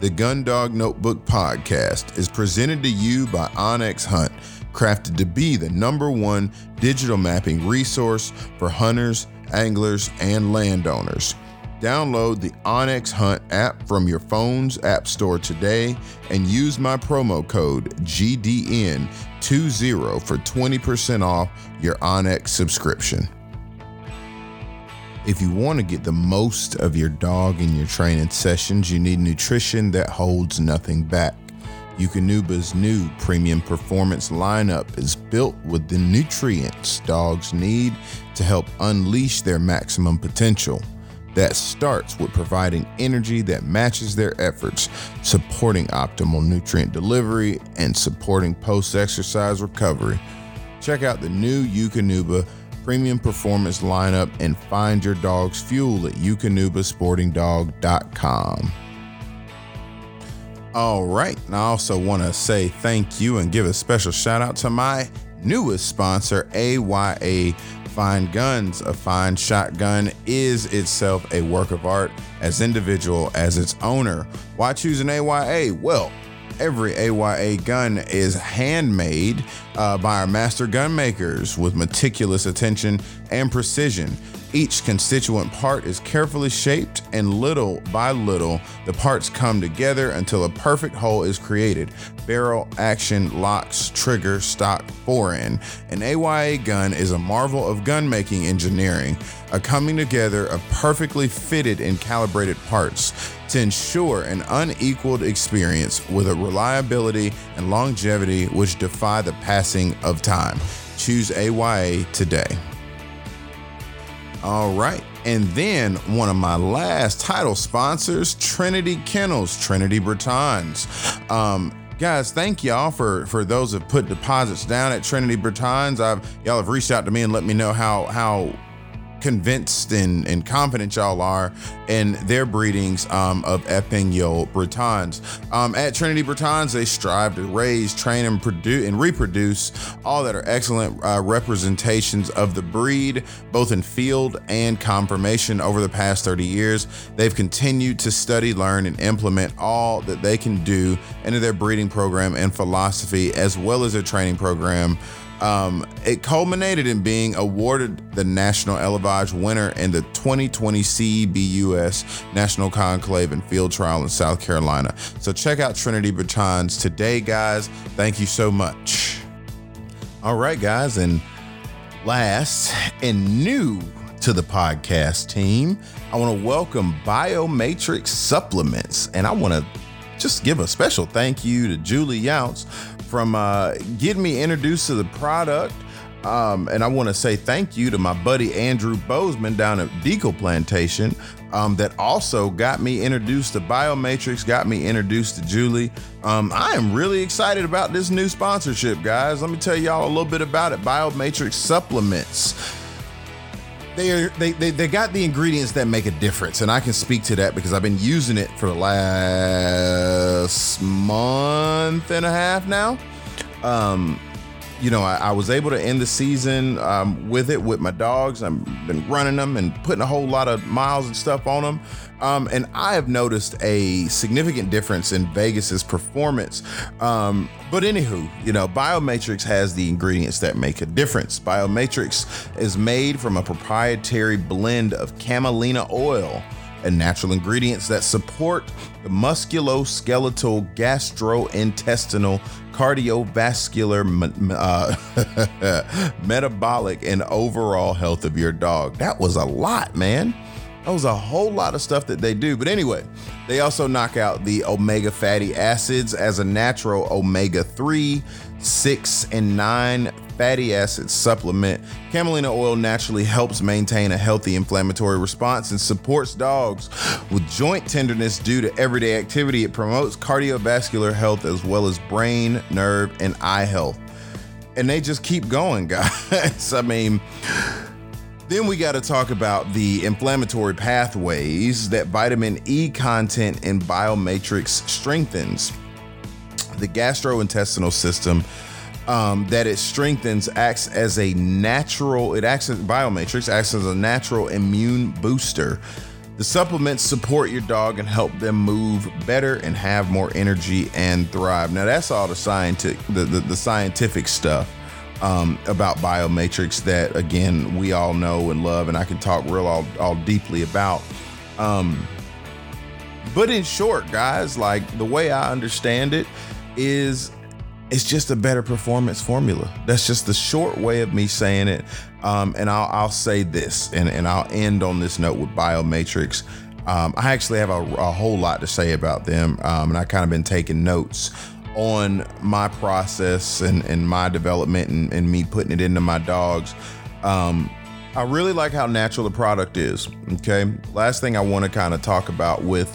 The Gun Dog Notebook podcast is presented to you by onX Hunt, crafted to be the number one digital mapping resource for hunters, anglers, and landowners. Download the onX Hunt app from your phone's app store today and use my promo code GDN20 for 20% off your onX subscription. If you want to get the most of your dog in your training sessions, you need nutrition that holds nothing back. Eukanuba's new premium performance lineup is built with the nutrients dogs need to help unleash their maximum potential. That starts with providing energy that matches their efforts, supporting optimal nutrient delivery, and supporting post exercise recovery. Check out the new Eukanuba premium performance lineup and find your dog's fuel at eukanubasportingdog.com. All right, and I also want to say thank you and give a special shout out to my newest sponsor, AYA Fine Guns. A fine shotgun is itself a work of art as individual as its owner. Why choose an AYA? Well, every AYA gun is handmade uh, by our master gun makers with meticulous attention and precision. Each constituent part is carefully shaped, and little by little, the parts come together until a perfect whole is created. Barrel, action, locks, trigger, stock, fore-end. An AYA gun is a marvel of gun making engineering, a coming together of perfectly fitted and calibrated parts to ensure an unequaled experience with a reliability and longevity which defy the passing of time. Choose AYA today. All right. And then one of my last title sponsors, Trinity Kennels, Trinity Bretons. Um, guys, thank y'all for for those that put deposits down at Trinity Bretons. I've y'all have reached out to me and let me know how how convinced and, and confident y'all are in their breedings um, of Epagneul Bretons. Um, at Trinity Bretons, they strive to raise, train, and produce and reproduce all that are excellent uh, representations of the breed, both in field and conformation. Over the past 30 years, they've continued to study, learn, and implement all that they can do into their breeding program and philosophy, as well as their training program. Um, it culminated in being awarded the National Élevage winner in the 2020 CEBUS National Conclave and Field Trial in South Carolina. So check out Trinity Bretons today, guys. Thank you so much. All right, guys. And last and new to the podcast team, I want to welcome Biomatrix Supplements. And I want to just give a special thank you to Julie Younts from uh, getting me introduced to the product. Um, and I want to say thank you to my buddy Andrew Bozeman down at Deco Plantation um, that also got me introduced to Biomatrix, got me introduced to Julie. Um, I am really excited about this new sponsorship, guys. Let me tell y'all a little bit about it. Biomatrix supplements. They, are, they, they they got the ingredients that make a difference, and I can speak to that because I've been using it for the last month and a half now. Um, you know, I, I, was able to end the season um, with it with my dogs. I've been running them and putting a whole lot of miles and stuff on them. Um, and I have noticed a significant difference in Vegas's performance. Um, but anywho, you know, Biomatrix has the ingredients that make a difference. Biomatrix is made from a proprietary blend of camelina oil and natural ingredients that support the musculoskeletal, gastrointestinal, cardiovascular, uh, metabolic, and overall health of your dog. That was a lot, man. That was a whole lot of stuff that they do. But anyway, they also knock out the omega fatty acids as a natural omega 3, 6, and 9 fatty acid supplement. Camelina oil naturally helps maintain a healthy inflammatory response and supports dogs with joint tenderness due to everyday activity. It promotes cardiovascular health as well as brain, nerve, and eye health. And they just keep going, guys. I mean, then we got to talk about the inflammatory pathways that vitamin E content in Biomatrix strengthens. The gastrointestinal system um, that it strengthens acts as a natural, it acts as Biomatrix acts as a natural immune booster. The supplements support your dog and help them move better and have more energy and thrive. Now that's all the scientific the, the, the scientific stuff um, about Biomatrix that again we all know and love, and I can talk real all, all deeply about. Um, but in short, guys, like the way I understand it is it's just a better performance formula. That's just the short way of me saying it. Um, and I'll, I'll say this, and, and I'll end on this note with Biomatrix. Um, I actually have a, a, whole lot to say about them, um, and I kind of been taking notes on my process and, and my development and, and me putting it into my dogs. Um, I really like how natural the product is. Okay. Last thing I want to kind of talk about with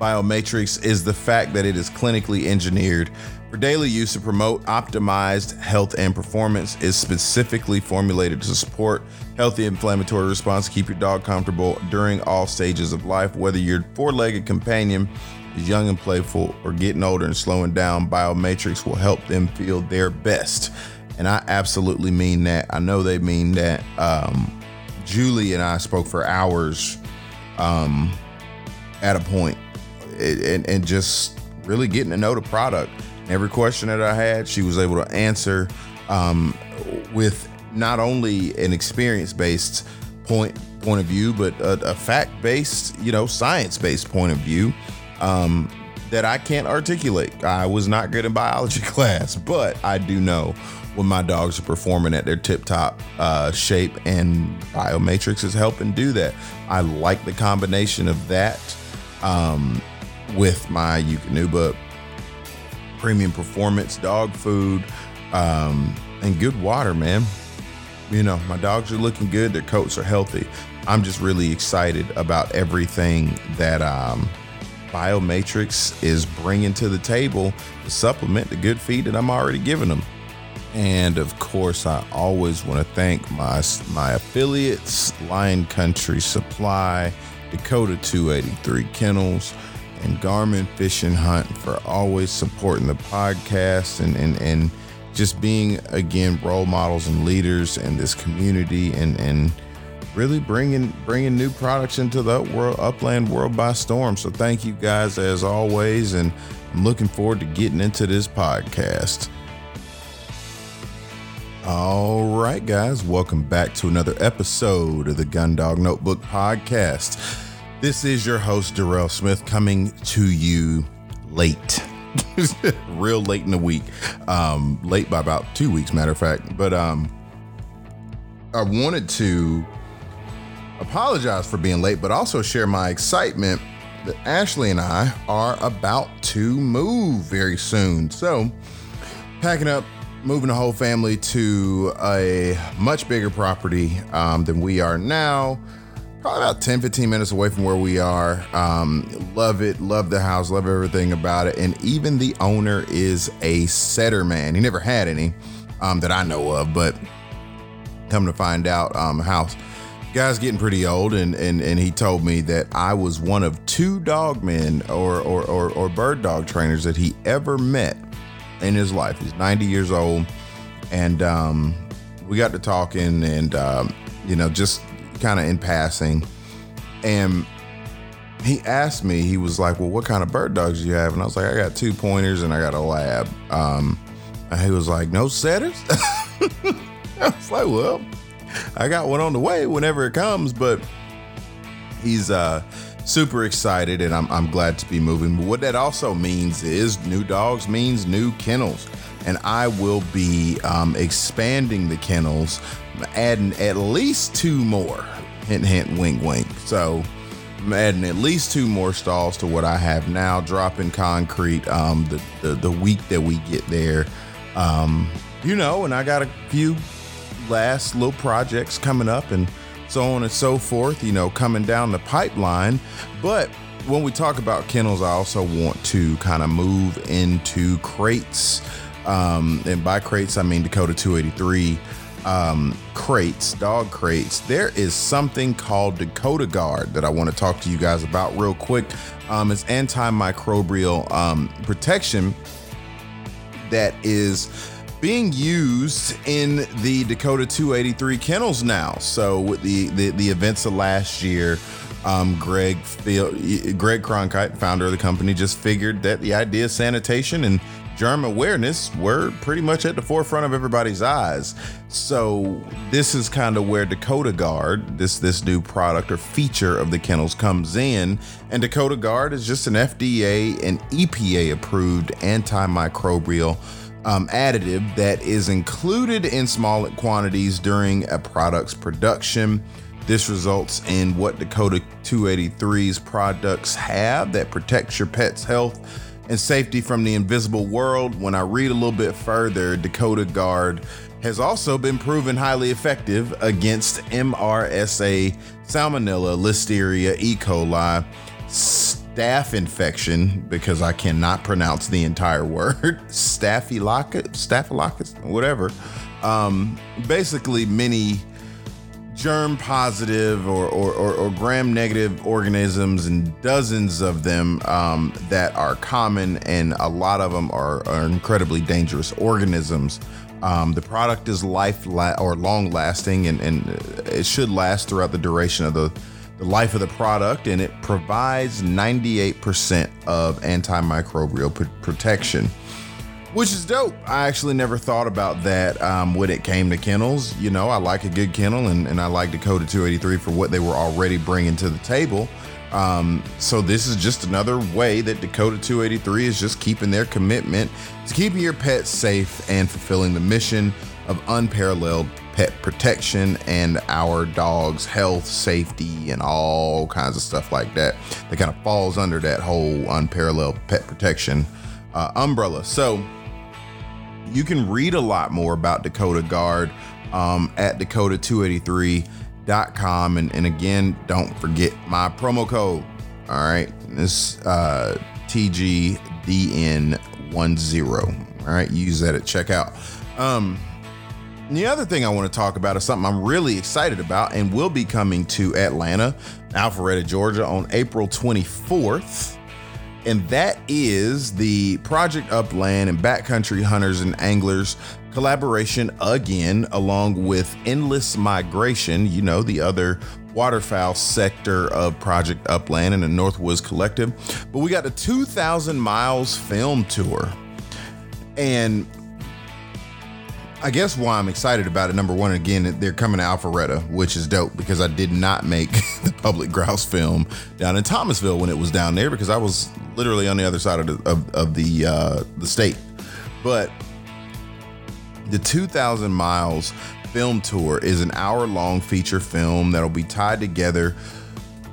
Biomatrix is the fact that it is clinically engineered for daily use to promote optimized health and performance is specifically formulated to support healthy inflammatory response keep your dog comfortable during all stages of life whether your four-legged companion is young and playful or getting older and slowing down biomatrix will help them feel their best. And i absolutely mean that. I know they mean that. Um, julie and i spoke for hours um, at a point and, and just really getting to know the product. Every question that I had, she was able to answer um, with not only an experience based point point of view, but a, a fact based, you know, science based point of view um, that I can't articulate. I was not good in biology class, but I do know when my dogs are performing at their tip top uh, shape, and Biomatrix is helping do that. I like the combination of that um, with my Eukanuba premium performance dog food, um, and good water, man. You know, my dogs are looking good. Their coats are healthy. I'm just really excited about everything that um, Biomatrix is bringing to the table to supplement the good feed that I'm already giving them. And of course, I always want to thank my my affiliates, Lion Country Supply, Dakota 283 Kennels, and Garmin Fish and Hunt for always supporting the podcast and, and, and just being, again, role models and leaders in this community and, and really bringing bringing new products into the world, upland world by storm. So thank you guys as always. And I'm looking forward to getting into this podcast. All right, guys, welcome back to another episode of the Gundog Notebook Podcast. This is your host, Darrell Smith, coming to you late. Real late in the week. Um, late by about two weeks, matter of fact. But um, I wanted to apologize for being late, but also share my excitement that Ashley and I are about to move very soon. So, packing up, moving the whole family to a much bigger property um, than we are now probably about 10, 15 minutes away from where we are. Um, love it, love the house, love everything about it. And even the owner is a setter man. He never had any um, that I know of, but come to find out, um, house guy's getting pretty old, and and and he told me that I was one of two dog men or or or, or bird dog trainers that he ever met in his life. He's 90 years old, and um, we got to talking, and um, you know, just kind of in passing. And he asked me, he was like, Well, what kind of bird dogs do you have? And I was like, I got two pointers and I got a lab. Um, and he was like, No setters? I was like, Well, I got one on the way whenever it comes, but he's uh super excited and I'm, I'm glad to be moving. But what that also means is new dogs means new kennels. And I will be um, expanding the kennels adding at least two more. Hint, hint, wink, wink. So I'm adding at least two more stalls to what I have now, dropping concrete um, the, the, the week that we get there. Um, you know, and I got a few last little projects coming up and so on and so forth, you know, coming down the pipeline. But when we talk about kennels, I also want to kind of move into crates. Um, and by crates, I mean Dakota 283 um, crates, dog crates, there is something called Dakota Guard that I want to talk to you guys about real quick. Um, it's antimicrobial um, protection that is being used in the Dakota 283 kennels now. So with the the, the events of last year, Um, Greg Greg Cronkite, founder of the company, just figured that the idea of sanitation and germ awareness were pretty much at the forefront of everybody's eyes. So this is kind of where Dakota Guard, this this new product or feature of the kennels comes in, and Dakota Guard is just an FDA and EPA approved antimicrobial um, additive that is included in small quantities during a product's production. This results in what Dakota 283's products have that protects your pet's health and safety from the invisible world. When I read a little bit further, Dakota Guard has also been proven highly effective against MRSA, Salmonella, Listeria, E. coli, staph infection, because I cannot pronounce the entire word, Staphylococcus, Staphylococcus, whatever. Um, basically, many germ positive or, or, or, or gram negative organisms and dozens of them um, that are common, and a lot of them are, are incredibly dangerous organisms. Um, the product is life la- or long lasting, and, and it should last throughout the duration of the, the life of the product, and it provides 98% of antimicrobial p- protection which is dope. I actually never thought about that um, when it came to kennels. You know, I like a good kennel, and, and I like Dakota 283 for what they were already bringing to the table. Um, so this is just another way that Dakota 283 is just keeping their commitment to keeping your pets safe and fulfilling the mission of unparalleled pet protection and our dog's health, safety, and all kinds of stuff like that. That kind of falls under that whole unparalleled pet protection uh, umbrella. So you can read a lot more about Dakota Guard um, at dakota283.com. And, and again, don't forget my promo code. All right. This uh, TGDN10. All right. Use that at checkout. Um, the other thing I want to talk about is something I'm really excited about and will be coming to Atlanta, Alpharetta, Georgia on April 24th and that is the Project Upland and Backcountry Hunters and Anglers collaboration again, along with Endless Migration, you know, the other waterfowl sector of Project Upland and the Northwoods Collective. But we got the 2,000 Miles film tour. And I guess why I'm excited about it. Number one, again, they're coming to Alpharetta, which is dope because I did not make the public grouse film down in Thomasville when it was down there because I was literally on the other side of the of, of the uh, the state. But the 2,000 miles film tour is an hour long feature film that'll be tied together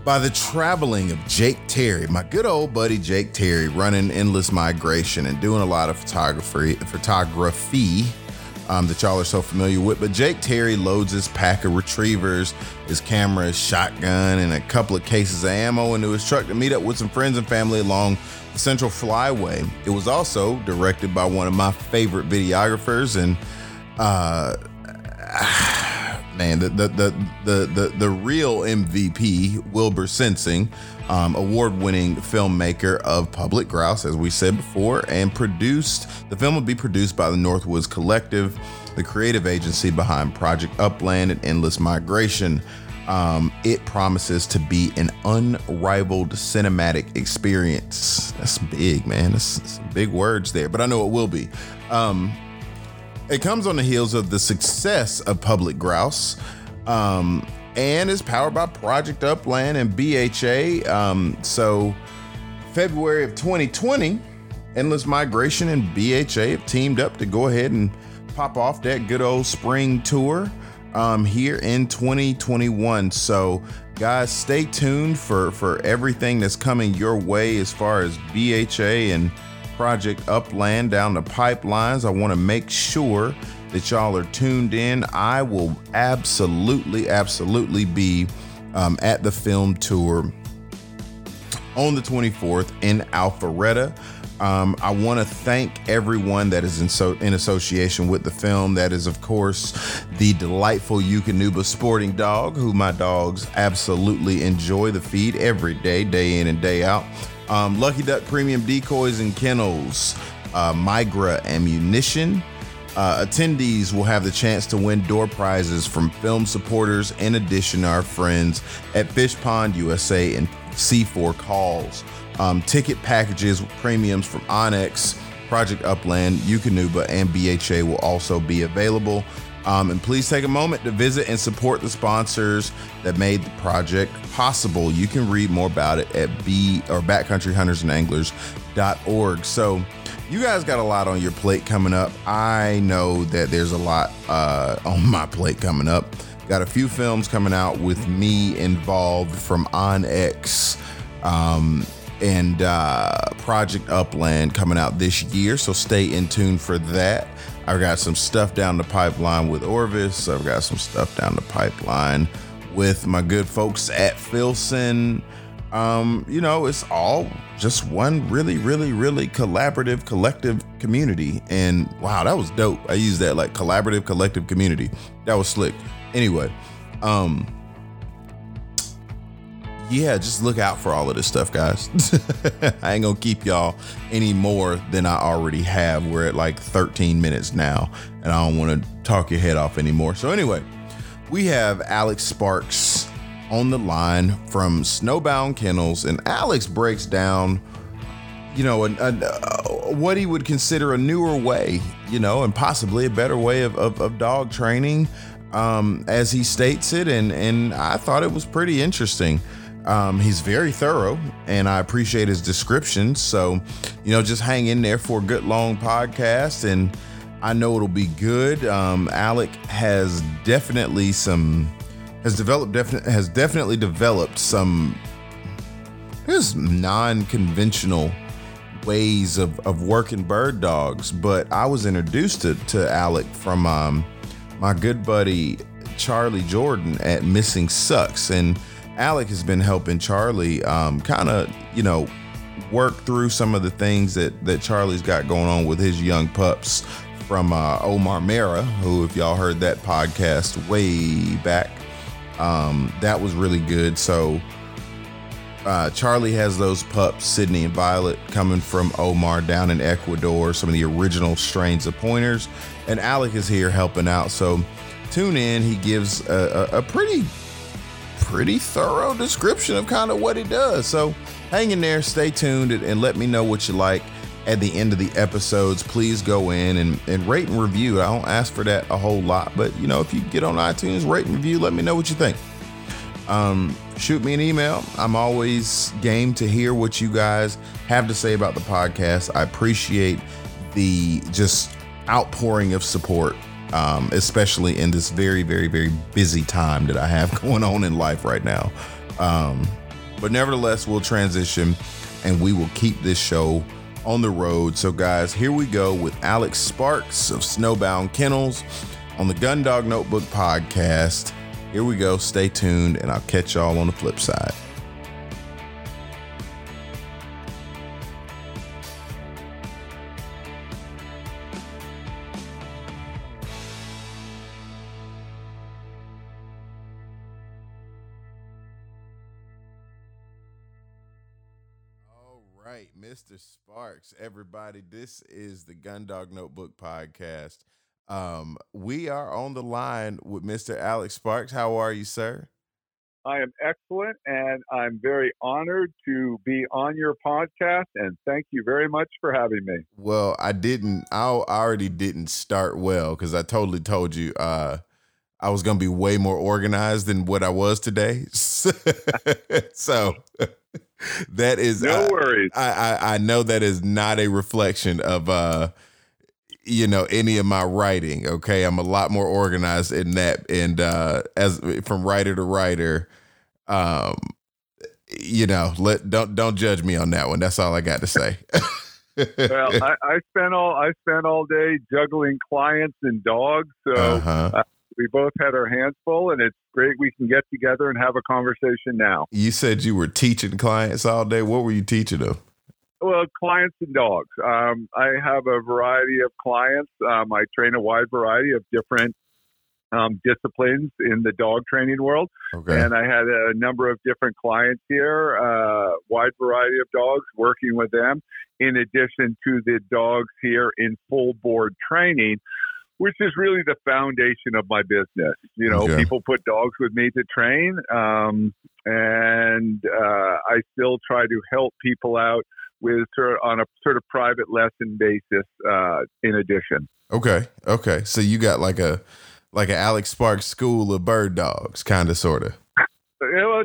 by the traveling of Jake Terry, my good old buddy Jake Terry, running endless migration and doing a lot of photography photography um, that y'all are so familiar with. But Jake Terry loads his pack of retrievers, his camera, his shotgun, and a couple of cases of ammo into his truck to meet up with some friends and family along the Central Flyway. It was also directed by one of my favorite videographers and uh, man, the the the the the, the real MVP, Wilbur Sensing, um, award-winning filmmaker of Public Grouse, as we said before, and produced. The film will be produced by the Northwoods Collective, the creative agency behind Project Upland and Endless Migration. Um, it promises to be an unrivaled cinematic experience. That's big, man. That's, that's big words there, but I know it will be. Um, it comes on the heels of the success of Public Grouse um, and is powered by Project Upland and BHA. Um, so, February of 2020, Endless Migration and BHA have teamed up to go ahead and pop off that good old spring tour um, here in 2021. So, guys, stay tuned for for everything that's coming your way as far as BHA and Project Upland down the pipelines. I want to make sure that y'all are tuned in. I will absolutely, absolutely be um, at the film tour on the 24th in Alpharetta. Um, I want to thank everyone that is in, so, in association with the film. That is, of course, the delightful Eukanuba sporting dog, who my dogs absolutely enjoy the feed every day, day in and day out um, Lucky Duck Premium Decoys and Kennels, uh, Migra Ammunition, Uh, attendees will have the chance to win door prizes from film supporters, in addition to our friends at Fish Pond USA and C4 Calls. Um, ticket packages with premiums from onX, Project Upland, Eukanuba, and BHA will also be available. Um, and please take a moment to visit and support the sponsors that made the project possible. You can read more about it at B or backcountryhuntersandanglers.org. So you guys got a lot on your plate coming up. I know that there's a lot uh, on my plate coming up. Got a few films coming out with me involved from onX. Um, and uh, Project Upland coming out this year. So stay in tune for that. I've got some stuff down the pipeline with Orvis. I've got some stuff down the pipeline with my good folks at Filson. Um, you know, it's all just one really, really, really collaborative, collective community. And wow, that was dope. I used that like collaborative, collective community. That was slick. Anyway, um, yeah, just look out for all of this stuff, guys. I ain't gonna keep y'all any more than I already have. We're at like 13 minutes now, and I don't want to talk your head off anymore. So, anyway, we have Alec Sparks on the line from Snowbound Kennels, and Alec breaks down, you know, a, what he would consider a newer way, you know, and possibly a better way of, of, of dog training, um, as he states it, and and I thought it was pretty interesting. Um, he's very thorough, and I appreciate his descriptions. So, you know, just hang in there for a good long podcast, and I know it'll be good. Um, Alec has definitely some has developed definitely has definitely developed some his non-conventional ways of, of working bird dogs. But I was introduced to, to Alec from um, my good buddy Charlie Jordan at Missing Sucks, and Alec has been helping Charlie um, kind of, you know, work through some of the things that that Charlie's got going on with his young pups from uh, Omar mera who, if y'all heard that podcast way back, um, that was really good. So uh, Charlie has those pups, Sydney and Violet, coming from Omar down in Ecuador, some of the original strains of pointers, and Alec is here helping out. So tune in. He gives a, a, a pretty pretty thorough description of kind of what he does. So hang in there, stay tuned, and, and, let me know what you like at the end of the episodes. Please go in and, and rate and review. I don't ask for that a whole lot, but you know, if you get on iTunes, rate and review, let me know what you think. Um, shoot me an email. I'm always game to hear what you guys have to say about the podcast. I appreciate the just outpouring of support um, especially in this very, very, very busy time that I have going on in life right now. Um, but nevertheless, we'll transition and we will keep this show on the road. So, guys, here we go with Alec Sparks of Snowbound Kennels on the Gundog Notebook podcast. Here we go. Stay tuned, and I'll catch y'all on the flip side. Sparks, everybody. This is the Gundog Notebook podcast. Um, we are on the line with Mr. Alec Sparks. How are you, sir? I am excellent, and I'm very honored to be on your podcast. And thank you very much for having me. Well, I didn't. I already didn't start well because I totally told you uh, I was going to be way more organized than what I was today. so that is no worries. I, I I know that is not a reflection of uh you know any of my writing okay i'm a lot more organized in that and uh as from writer to writer um you know let don't don't judge me on that one that's all i got to say well I, I spent all i spent all day juggling clients and dogs so uh-huh. We both had our hands full, and it's great we can get together and have a conversation now. You said you were teaching clients all day. What were you teaching them? Well, clients and dogs. Um, I have a variety of clients. Um, I train a wide variety of different um, disciplines in the dog training world. Okay. And I had a number of different clients here, uh, wide variety of dogs, working with them, in addition to the dogs here in full board training which is really the foundation of my business. You know, people put dogs with me to train, um, and uh, I still try to help people out with sort of on a sort of private lesson basis. Uh, in addition. Okay. Okay. So you got like a like an Alec Sparks school of bird dogs, kind of, sort of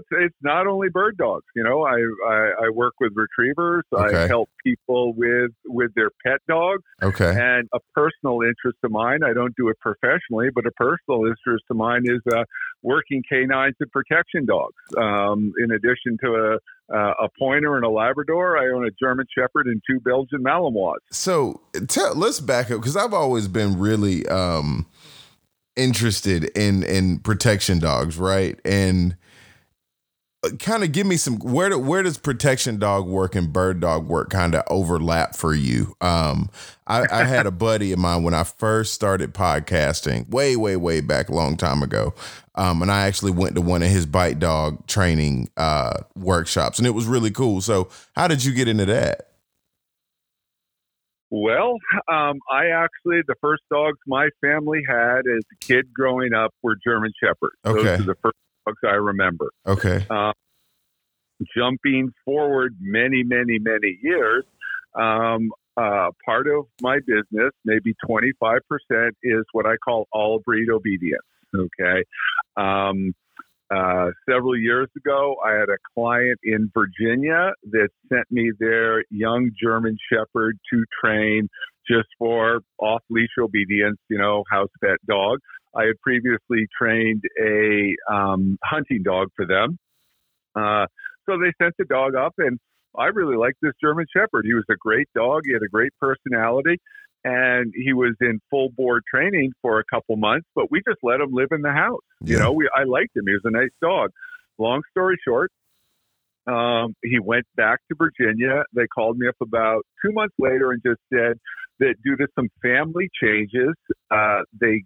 it's it's not only bird dogs. You know, I I, I work with retrievers. Okay. I help people with with their pet dogs. Okay. And a personal interest of mine. I don't do it professionally, but a personal interest of mine is uh, working canines and protection dogs. Um, in addition to a uh, a pointer and a Labrador. I own a German Shepherd and two Belgian Malinois. So tell, let's back up because I've always been really um, interested in in protection dogs, right? And kind of give me some where do, where does protection dog work and bird dog work kind of overlap for you um I, I had a buddy of mine when i first started podcasting way way way back a long time ago um and i actually went to one of his bite dog training uh workshops and it was really cool so how did you get into that well, um, I actually the first dogs my family had as a kid growing up were German Shepherds. Okay. Those are the first I remember. Okay. Uh, jumping forward many, many, many years, um, uh, part of my business, maybe 25%, is what I call all breed obedience. Okay. Um, uh, several years ago, I had a client in Virginia that sent me their young German Shepherd to train just for off leash obedience, you know, house pet dog. I had previously trained a um, hunting dog for them. Uh, so they sent the dog up, and I really liked this German Shepherd. He was a great dog. He had a great personality, and he was in full board training for a couple months. But we just let him live in the house. Yeah. You know, we I liked him. He was a nice dog. Long story short, um, he went back to Virginia. They called me up about two months later and just said that due to some family changes, uh, they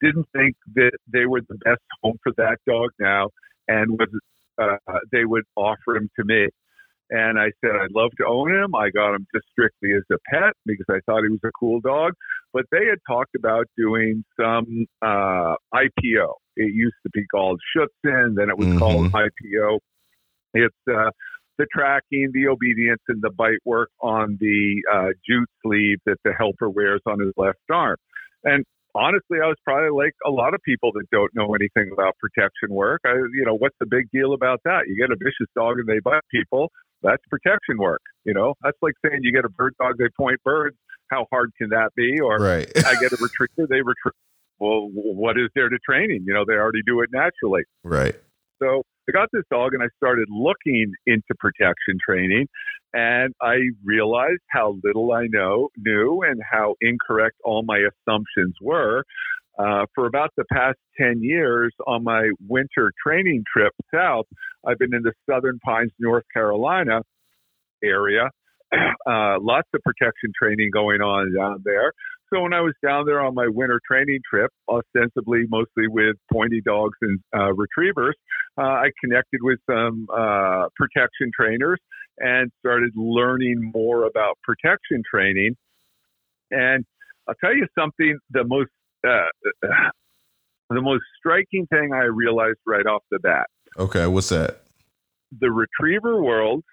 didn't think that they were the best home for that dog now, and was uh, they would offer him to me. And I said I'd love to own him. I got him just strictly as a pet because I thought he was a cool dog. But they had talked about doing some uh, IPO. It used to be called Schutzhund, then it was mm-hmm. called IPO. It's uh, the tracking, the obedience, and the bite work on the uh, jute sleeve that the helper wears on his left arm. And honestly, I was probably like a lot of people that don't know anything about protection work. I, you know, what's the big deal about that? You get a vicious dog and they bite people. That's protection work. You know, that's like saying you get a bird dog, they point birds. How hard can that be? Or right. I get a retriever, they retrieve. Well, what is there to training? You know, they already do it naturally. Right. So I got this dog and I started looking into protection training and I realized how little I know knew and how incorrect all my assumptions were. Uh, for about the past 10 years on my winter training trip south, I've been in the Southern Pines, North Carolina area. Uh, lots of protection training going on down there. So when I was down there on my winter training trip, ostensibly mostly with pointy dogs and uh, retrievers, uh, I connected with some uh, protection trainers and started learning more about protection training. And I'll tell you something: the most uh, the most striking thing I realized right off the bat. Okay, what's that? The retriever world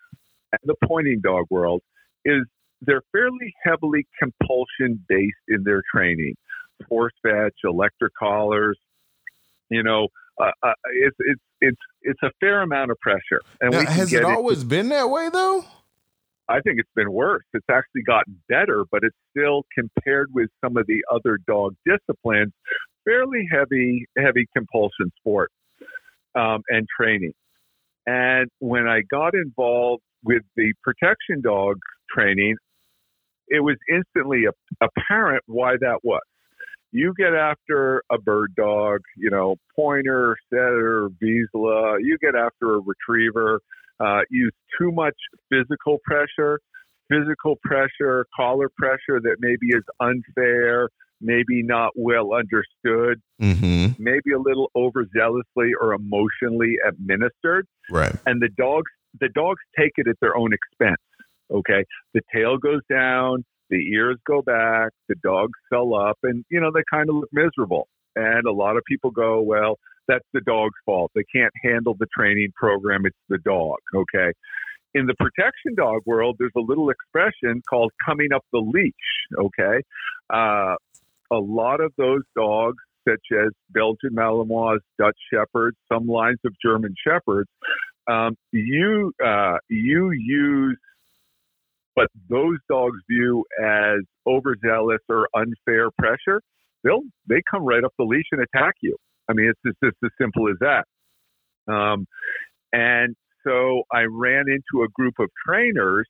and the pointing dog world is they're fairly heavily compulsion based in their training. Force fetch, electric collars, you know, uh, uh, it's it's it's it's a fair amount of pressure. And now, has it always it, been that way though? I think it's been worse. It's actually gotten better, but it's still compared with some of the other dog disciplines, fairly heavy heavy compulsion sport um, and training. And when I got involved with the protection dog training, it was instantly apparent why that was. You get after a bird dog, you know, pointer, setter, Vizsla, you get after a retriever, uh, use too much physical pressure, physical pressure, collar pressure that maybe is unfair, maybe not well understood, mm-hmm. maybe a little overzealously or emotionally administered. Right. And the dogs the dogs take it at their own expense. Okay. The tail goes down, the ears go back, the dogs sell up, and you know they kind of look miserable. And a lot of people go, well, that's the dog's fault. They can't handle the training program. It's the dog. Okay. In the protection dog world, there's a little expression called coming up the leash. Okay. Uh, a lot of those dogs, such as Belgian Malinois, Dutch Shepherds, some lines of German Shepherds, um, you uh, you use but those dogs view as overzealous or unfair pressure, they'll they come right up the leash and attack you. I mean, it's just, as simple as that. Um, and so I ran into a group of trainers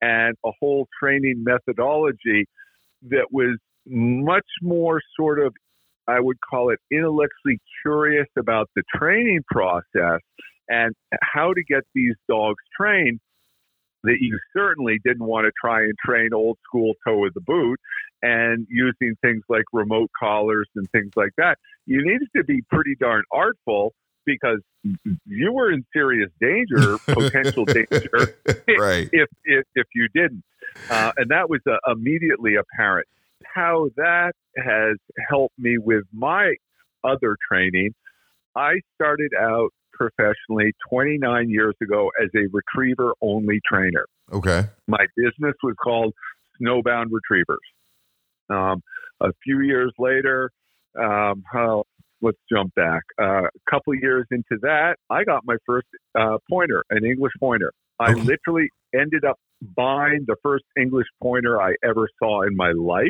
and a whole training methodology that was much more sort of, I would call it intellectually curious about the training process and how to get these dogs trained that you certainly didn't want to try and train old school toe of the boot and using things like remote collars and things like that. You needed to be pretty darn artful because you were in serious danger, potential danger, right. if, if, if you didn't. Uh, and that was uh, immediately apparent. How that has helped me with my other training, I started out professionally 29 years ago as a retriever only trainer. Okay. My business was called Snowbound Retrievers. Um, a few years later, um, oh, let's jump back. Uh, a couple years into that, I got my first uh, pointer, an English pointer. I okay. literally ended up buying the first English pointer I ever saw in my life.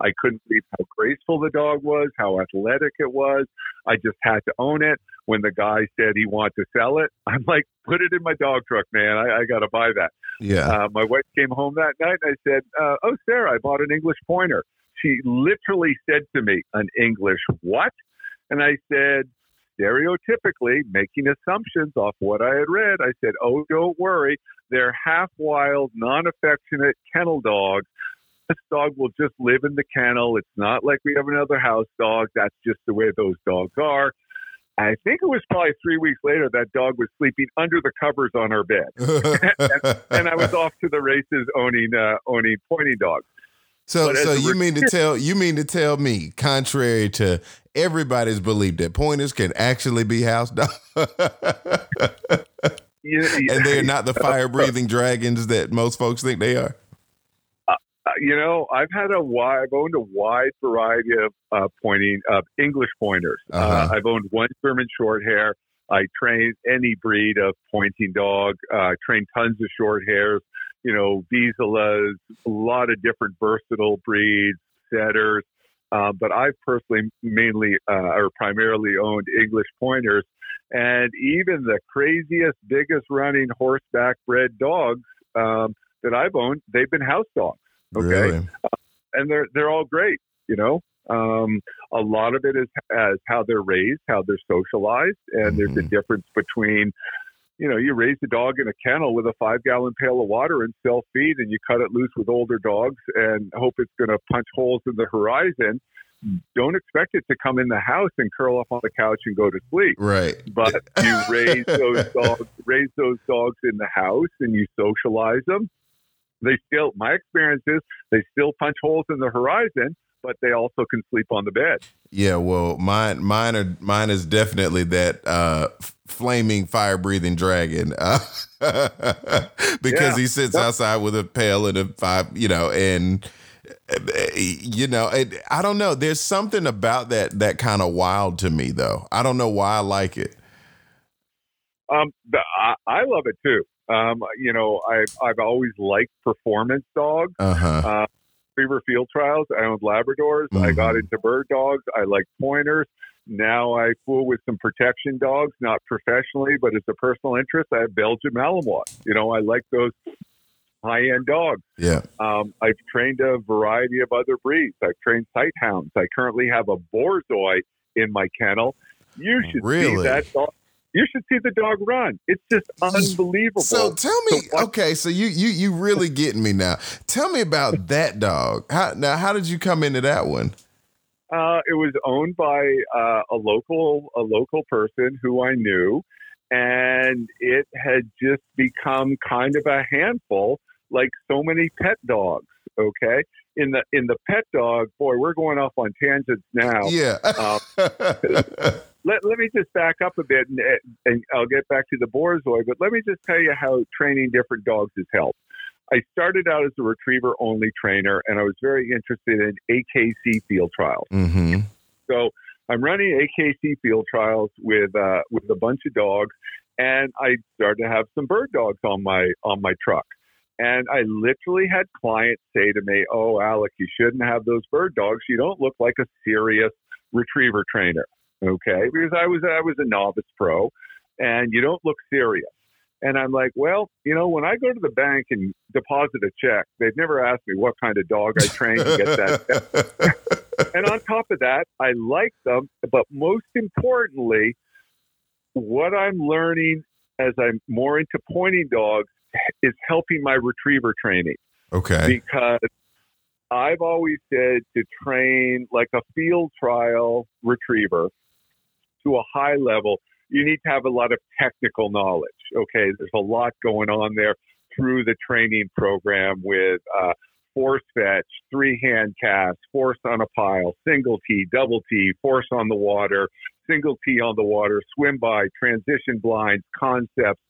I couldn't believe how graceful the dog was, how athletic it was. I just had to own it. When the guy said he wanted to sell it, I'm like, put it in my dog truck, man. I, I got to buy that. Yeah. Uh, my wife came home that night and I said, uh, Oh, Sarah, I bought an English pointer. She literally said to me, An English what? And I said, stereotypically making assumptions off what I had read. I said, Oh, don't worry. They're half wild, non affectionate kennel dogs. This dog will just live in the kennel. It's not like we have another house dog. That's just the way those dogs are. I think it was probably three weeks later that dog was sleeping under the covers on our bed, and, and, I was off to the races owning uh, owning pointy dogs. So, so you mean to tell you mean to tell me, contrary to everybody's belief, that pointers can actually be house dogs, and they're not the fire breathing dragons that most folks think they are. Uh, uh, you know, I've had a wide, I've owned a wide variety of uh, pointing of English pointers. Uh, uh-huh. I've owned one German short hair. I train any breed of pointing dog. Uh, train tons of short hairs you know, Vizslas, a lot of different versatile breeds, setters. Uh, but I've personally mainly uh, or primarily owned English pointers. And even the craziest, biggest running horseback bred dogs um, that I've owned, they've been house dogs. Okay. Really? Uh, and they're, they're all great, you know. Um, a lot of it is as how they're raised, how they're socialized, and mm-hmm. there's a mm-hmm. difference between you know, you raise a dog in a kennel with a five gallon pail of water and self feed, and you cut it loose with older dogs and hope it's going to punch holes in the horizon. Don't expect it to come in the house and curl up on the couch and go to sleep. Right. But you raise those dogs, raise those dogs in the house, and you socialize them. They still, my experience is, they still punch holes in the horizon, but they also can sleep on the bed. Yeah, well, mine, mine are, mine is definitely that uh, flaming fire breathing dragon uh, because yeah. he sits yep. outside with a pail and a five, you know, and you know, it, I don't know. There's something about that that kind of wild to me, though. I don't know why I like it. Um, the, I, I love it too. Um, you know, I've I've always liked performance dogs. Uh-huh. Uh, Retriever field trials. I owned Labradors. Mm-hmm. I got mm-hmm. into bird dogs. I like pointers. Now I fool with some protection dogs, not professionally, but as a personal interest. I have Belgian Malinois. You know, I like those high end dogs. Yeah. Um, I've trained a variety of other breeds. I've trained sight hounds. I currently have a Borzoi in my kennel. You should really? see that dog. You should see the dog run. It's just unbelievable. So tell me, okay, so you you you really getting me now. Tell me about that dog. How now? How did you come into that one? Uh, it was owned by uh, a local a local person who I knew, and it had just become kind of a handful, like so many pet dogs. Okay, in the in the pet dog, boy, we're going off on tangents now. Yeah. Um, let, let me just back up a bit and, and I'll get back to the Borzoi, but let me just tell you how training different dogs has helped. I started out as a retriever only trainer and I was very interested in AKC field trials. Mm-hmm. So I'm running AKC field trials with uh, with a bunch of dogs, and I started to have some bird dogs on my on my truck. And I literally had clients say to me, "Oh, Alec, you shouldn't have those bird dogs. You don't look like a serious retriever trainer." Okay, because I was I was a novice pro, and you don't look serious. And I'm like, well, you know, when I go to the bank and deposit a check, they've never asked me what kind of dog I trained to get that. and on top of that, I like them. But most importantly, what I'm learning as I'm more into pointing dogs is helping my retriever training. Okay. Because I've always said to train like a field trial retriever to a high level, you need to have a lot of technical knowledge. Okay, there's a lot going on there through the training program with uh, force fetch, three hand cast, force on a pile, single T, double T, force on the water, single T on the water, swim by, transition blinds, concepts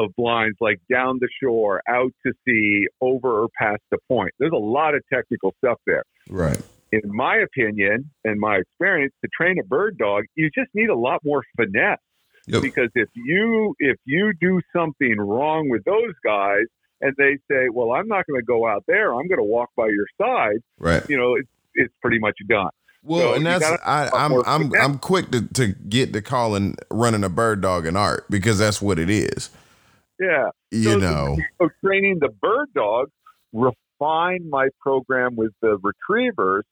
of blinds like down the shore, out to sea, over or past the point. There's a lot of technical stuff there. Right. In my opinion and my experience, to train a bird dog, you just need a lot more finesse. Yep. Because if you if you do something wrong with those guys and they say, "Well, I'm not going to go out there. I'm going to walk by your side," right? You know, it's it's pretty much done. Well, so and that's I, I'm I'm I'm quick to, to get to calling running a bird dog an art because that's what it is. Yeah, you so, know, so training the bird dog refined my program with the retrievers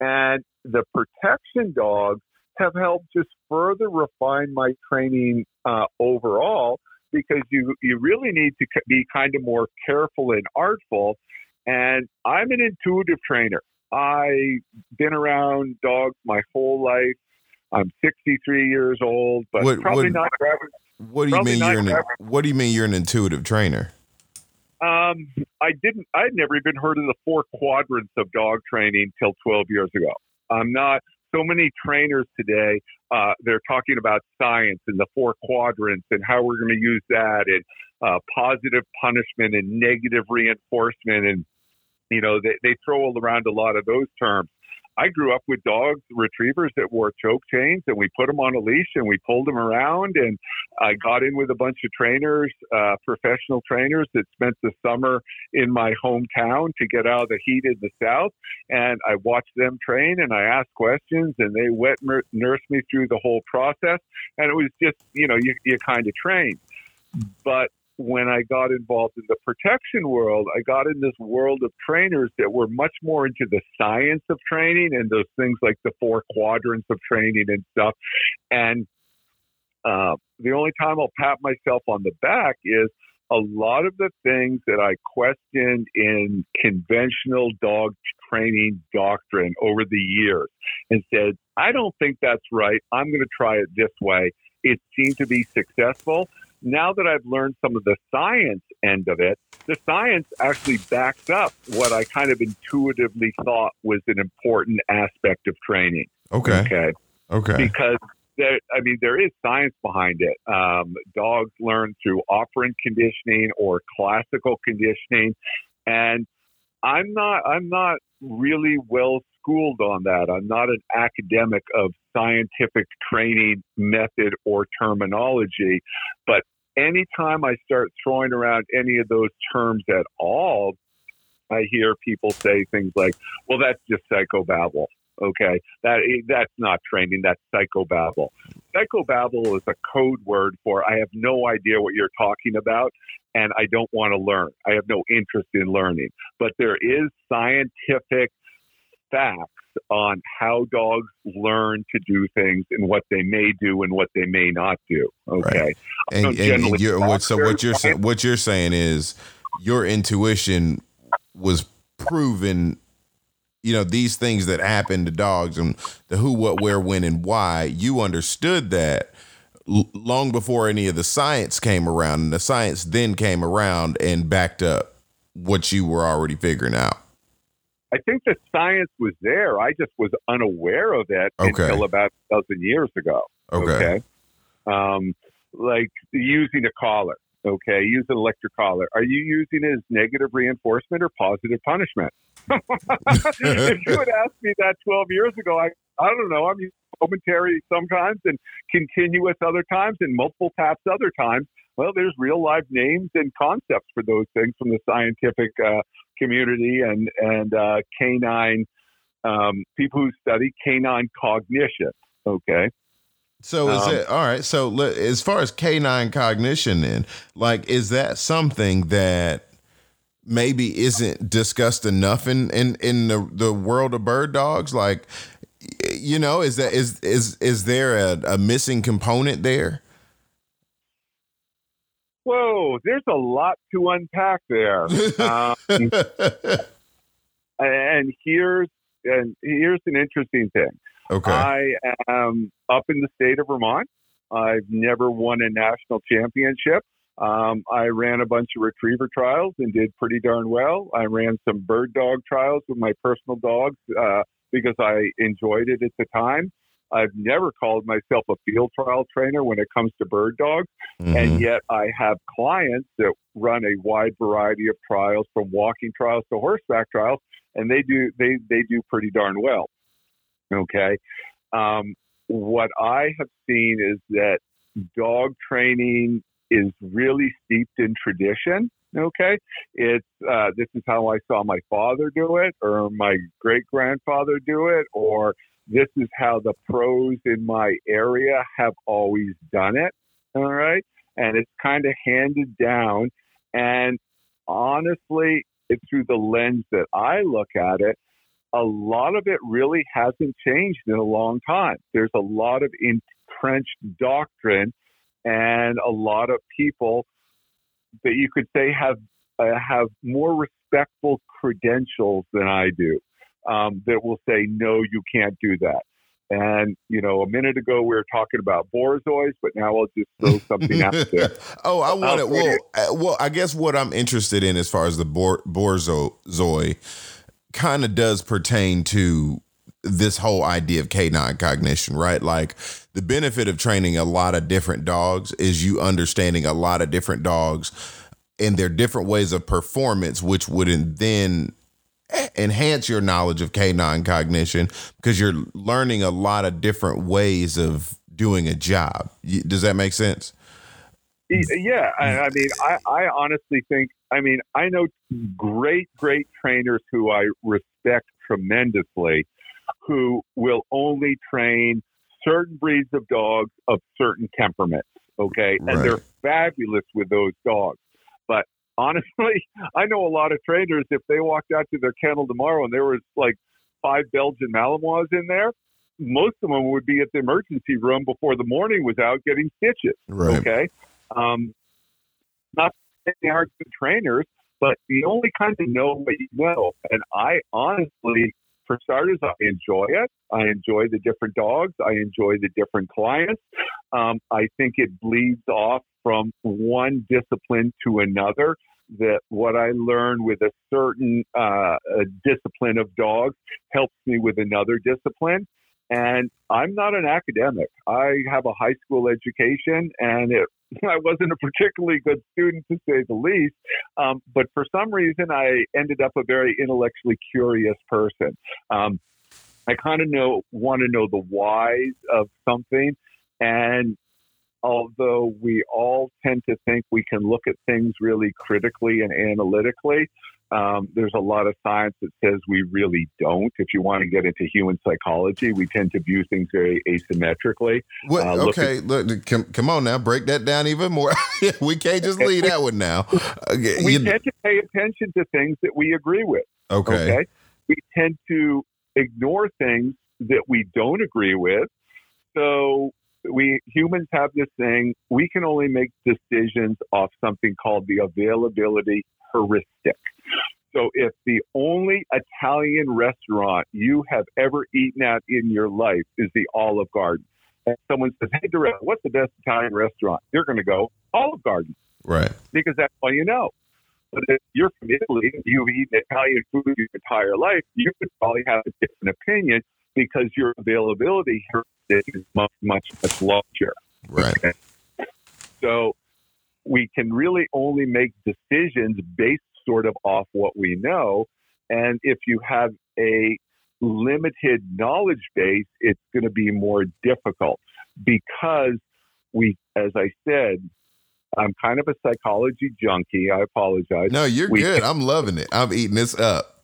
and the protection dogs have helped just further refine my training uh, overall because you you really need to be kind of more careful and artful. And I'm an intuitive trainer. I've been around dogs my whole life. I'm 63 years old, but probably not. What do you mean you're an What do you mean you're an intuitive trainer? Um, I didn't. I'd never even heard of the four quadrants of dog training till 12 years ago. I'm not so many trainers today, uh, they're talking about science and the four quadrants and how we're going to use that and uh, positive punishment and negative reinforcement. And, you know, they, they throw around a lot of those terms. I grew up with dogs, retrievers that wore choke chains, and we put them on a leash and we pulled them around. And I got in with a bunch of trainers, uh, professional trainers that spent the summer in my hometown to get out of the heat in the South. And I watched them train and I asked questions, and they wet nursed me through the whole process. And it was just, you know, you, you kind of train. But when I got involved in the protection world, I got in this world of trainers that were much more into the science of training and those things like the four quadrants of training and stuff. And uh, the only time I'll pat myself on the back is a lot of the things that I questioned in conventional dog training doctrine over the years and said, I don't think that's right. I'm going to try it this way. It seemed to be successful now that I've learned some of the science end of it, the science actually backs up what I kind of intuitively thought was an important aspect of training. Okay. Okay. Okay. Because there, I mean, there is science behind it. Um, dogs learn through operant conditioning or classical conditioning, and I'm not. I'm not really well schooled on that. I'm not an academic of scientific training method or terminology, but anytime I start throwing around any of those terms at all, I hear people say things like, "Well, that's just psychobabble." Okay, that eh, that's not training. That's psychobabble. Psychobabble is a code word for I have no idea what you're talking about, and I don't want to learn. I have no interest in learning. But there is scientific facts on how dogs learn to do things and what they may do and what they may not do. Okay, right. and, and, and so what you're what you're saying is your intuition was proven. You know these things that happen to dogs and the who, what, where, when, and why. You understood that long before any of the science came around, and the science then came around and backed up what you were already figuring out. I think the science was there. I just was unaware of it okay. until about a dozen years ago. Okay. okay? Um, like using a collar. Okay, use an electric collar. Are you using it as negative reinforcement or positive punishment? if you had asked me that 12 years ago, I, I don't know. I'm using momentary sometimes and continuous other times and multiple taps other times. Well, there's real life names and concepts for those things from the scientific uh, community and and uh, canine um, people who study canine cognition. Okay. So is um, it all right? So as far as canine cognition, then, like, is that something that maybe isn't discussed enough in in in the the world of bird dogs? Like, you know, is that is is is there a, a missing component there? Whoa, there's a lot to unpack there. um, and here's and here's an interesting thing. Okay. I am up in the state of Vermont. I've never won a national championship. Um, I ran a bunch of retriever trials and did pretty darn well. I ran some bird dog trials with my personal dogs uh, because I enjoyed it at the time. I've never called myself a field trial trainer when it comes to bird dogs, mm-hmm. and yet I have clients that run a wide variety of trials, from walking trials to horseback trials, and they do they they do pretty darn well. Okay, um, what I have seen is that dog training is really steeped in tradition. Okay, it's uh, this is how I saw my father do it, or my great grandfather do it, or this is how the pros in my area have always done it. All right. And it's kind of handed down. And honestly, it's through the lens that I look at it, a lot of it really hasn't changed in a long time. There's a lot of entrenched doctrine and a lot of people that you could say have uh, have more respectful credentials than I do um, that will say, no, you can't do that. And, you know, a minute ago we were talking about borzois, but now I'll just throw something out there. oh, I want it. Well, uh, well, I guess what I'm interested in as far as the bor- borzoi kind of does pertain to this whole idea of canine cognition, right? Like the benefit of training a lot of different dogs is you understanding a lot of different dogs and their different ways of performance, which wouldn't then enhance your knowledge of canine cognition because you're learning a lot of different ways of doing a job. Does that make sense? Yeah, I, I mean, I, I honestly think, I mean, I know great, great trainers who I respect tremendously who will only train certain breeds of dogs of certain temperaments. Okay. And right. they're fabulous with those dogs. But honestly, I know a lot of trainers, if they walked out to their kennel tomorrow and there was like five Belgian Malinois in there, most of them would be at the emergency room before the morning was out getting stitches. Right. Okay. Um, not they aren't good trainers, but you only kind of know what you know. And I honestly, for starters, I enjoy it. I enjoy the different dogs. I enjoy the different clients. Um, I think it bleeds off from one discipline to another. That what I learn with a certain uh, discipline of dogs helps me with another discipline. And I'm not an academic. I have a high school education, and it, I wasn't a particularly good student to say the least. Um, but for some reason, I ended up a very intellectually curious person. Um, I kind of know want to know the whys of something, and although we all tend to think we can look at things really critically and analytically, um, there's a lot of science that says we really don't. If you want to get into human psychology, we tend to view things very asymmetrically. What, uh, okay, look, look come, come, on now, break that down even more. we can't just leave that one now. Okay, we you, tend to pay attention to things that we agree with. Okay. okay. We tend to ignore things that we don't agree with. So we humans have this thing we can only make decisions off something called the availability heuristic. So if the only italian restaurant you have ever eaten at in your life is the olive garden and someone says hey Darrell, what's the best italian restaurant? You're going to go olive garden. Right. Because that's all you know. But if you're from Italy, you've eaten Italian food your entire life, you could probably have a different opinion because your availability here is much, much, much larger. Right. Okay? So we can really only make decisions based sort of off what we know. And if you have a limited knowledge base, it's going to be more difficult because we, as I said, I'm kind of a psychology junkie. I apologize. No, you're we good. I'm loving it. I'm eating this up.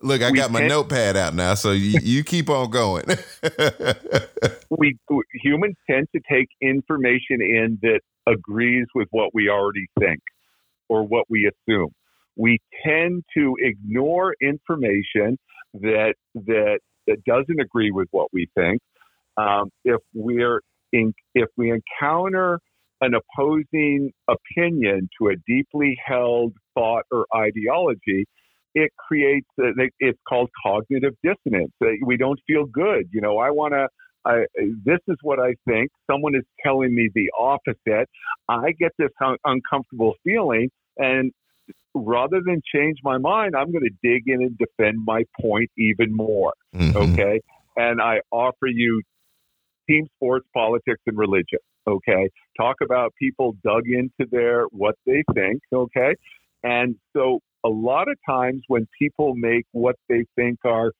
Look, I got my notepad out now, so you, you keep on going. we humans tend to take information in that agrees with what we already think or what we assume. We tend to ignore information that that that doesn't agree with what we think. Um, if we're in, if we encounter an opposing opinion to a deeply held thought or ideology, it creates a, it's called cognitive dissonance. We don't feel good. You know, I want to. I, this is what I think. Someone is telling me the opposite. I get this un- uncomfortable feeling, and rather than change my mind, I'm going to dig in and defend my point even more. Mm-hmm. Okay. And I offer you team sports, politics, and religion. Okay. Talk about people dug into their, what they think. Okay. And so a lot of times when people make what they think are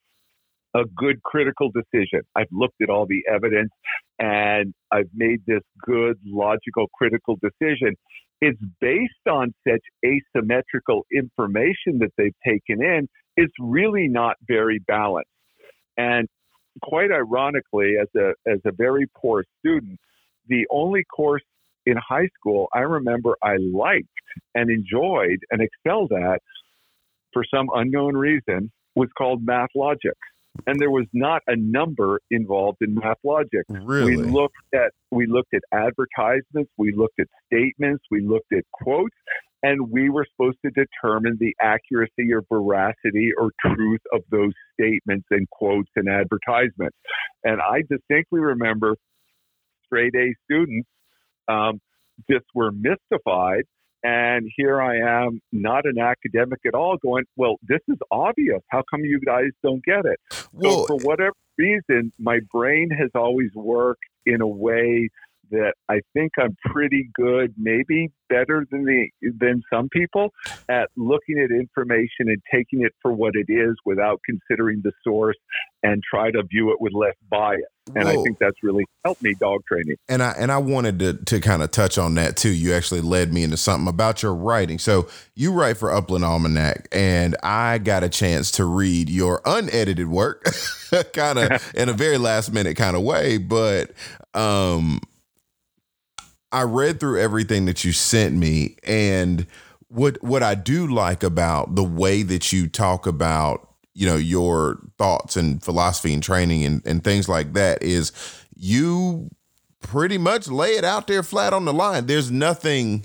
a good critical decision. I've looked at all the evidence and I've made this good logical critical decision it's based on such asymmetrical information that they've taken in, it's really not very balanced. And quite ironically, as a as a very poor student, the only course in high school I remember I liked and enjoyed and excelled at for some unknown reason was called math logic and there was not a number involved in math logic. Really? We looked at we looked at advertisements, we looked at statements, we looked at quotes, and we were supposed to determine the accuracy or veracity or truth of those statements and quotes and advertisements. And I distinctly remember straight A students um, just were mystified and here I am, not an academic at all, going, well, this is obvious. How come you guys don't get it? Well, so, for whatever reason, my brain has always worked in a way that I think I'm pretty good, maybe better than the than some people at looking at information and taking it for what it is without considering the source and try to view it with less bias. And Whoa. I think that's really helped me dog training. And I and I wanted to to kind of touch on that too. You actually led me into something about your writing. So you write for Upland Almanac, and I got a chance to read your unedited work, kind of in a very last minute kind of way. But um, I read through everything that you sent me, and what what I do like about the way that you talk about you know your thoughts and philosophy and training and, and things like that is you pretty much lay it out there flat on the line. There's nothing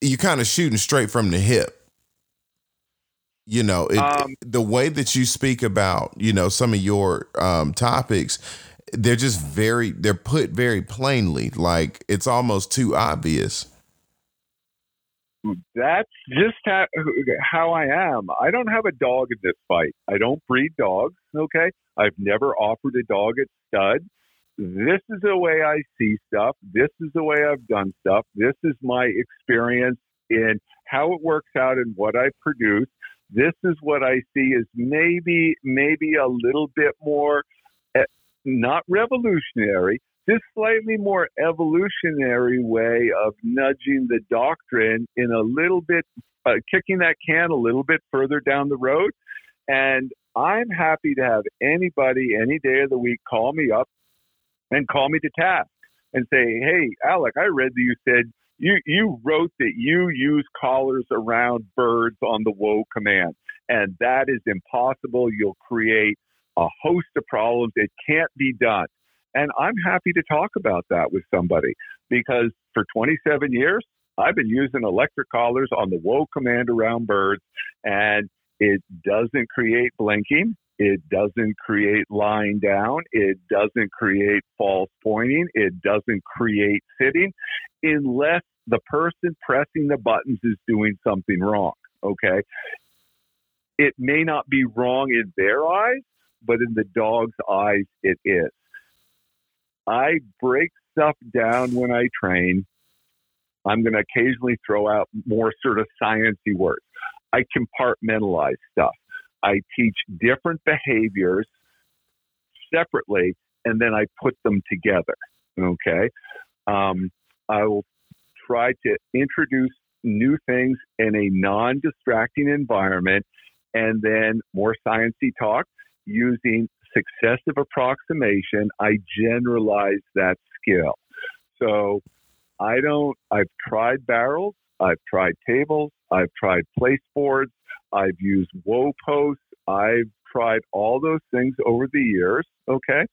you kind of shooting straight from the hip. You know, it, um, the way that you speak about, you know, some of your um, topics, they're just very they're put very plainly like it's almost too obvious. That's just how, how i am. I don't have a dog in this fight. I don't breed dogs okay? I've never offered a dog at stud. This is the way i see stuff. This is the way i've done stuff. This is my experience in how it works out and what i produce. This is what i see is maybe maybe a little bit more not revolutionary, just slightly more evolutionary way of nudging the doctrine in a little bit, uh, kicking that can a little bit further down the road. And I'm happy to have anybody any day of the week call me up and call me to task and say, Hey, Alec, I read that you said you, you wrote that you use collars around birds on the whoa command. And that is impossible. You'll create a host of problems. It can't be done. And I'm happy to talk about that with somebody because for 27 years, I've been using electric collars on the whoa command around birds, and it doesn't create blinking. It doesn't create lying down. It doesn't create false pointing. It doesn't create sitting unless the person pressing the buttons is doing something wrong. Okay. It may not be wrong in their eyes, but in the dog's eyes, it is. I break stuff down when I train. I'm going to occasionally throw out more sort of sciencey words. I compartmentalize stuff. I teach different behaviors separately, and then I put them together. Okay. Um, I will try to introduce new things in a non-distracting environment, and then more sciencey talk using successive approximation. I generalize that skill. So I don't. I've tried barrels. I've tried tables. I've tried place boards. I've used whoa posts. I've tried all those things over the years. Okay.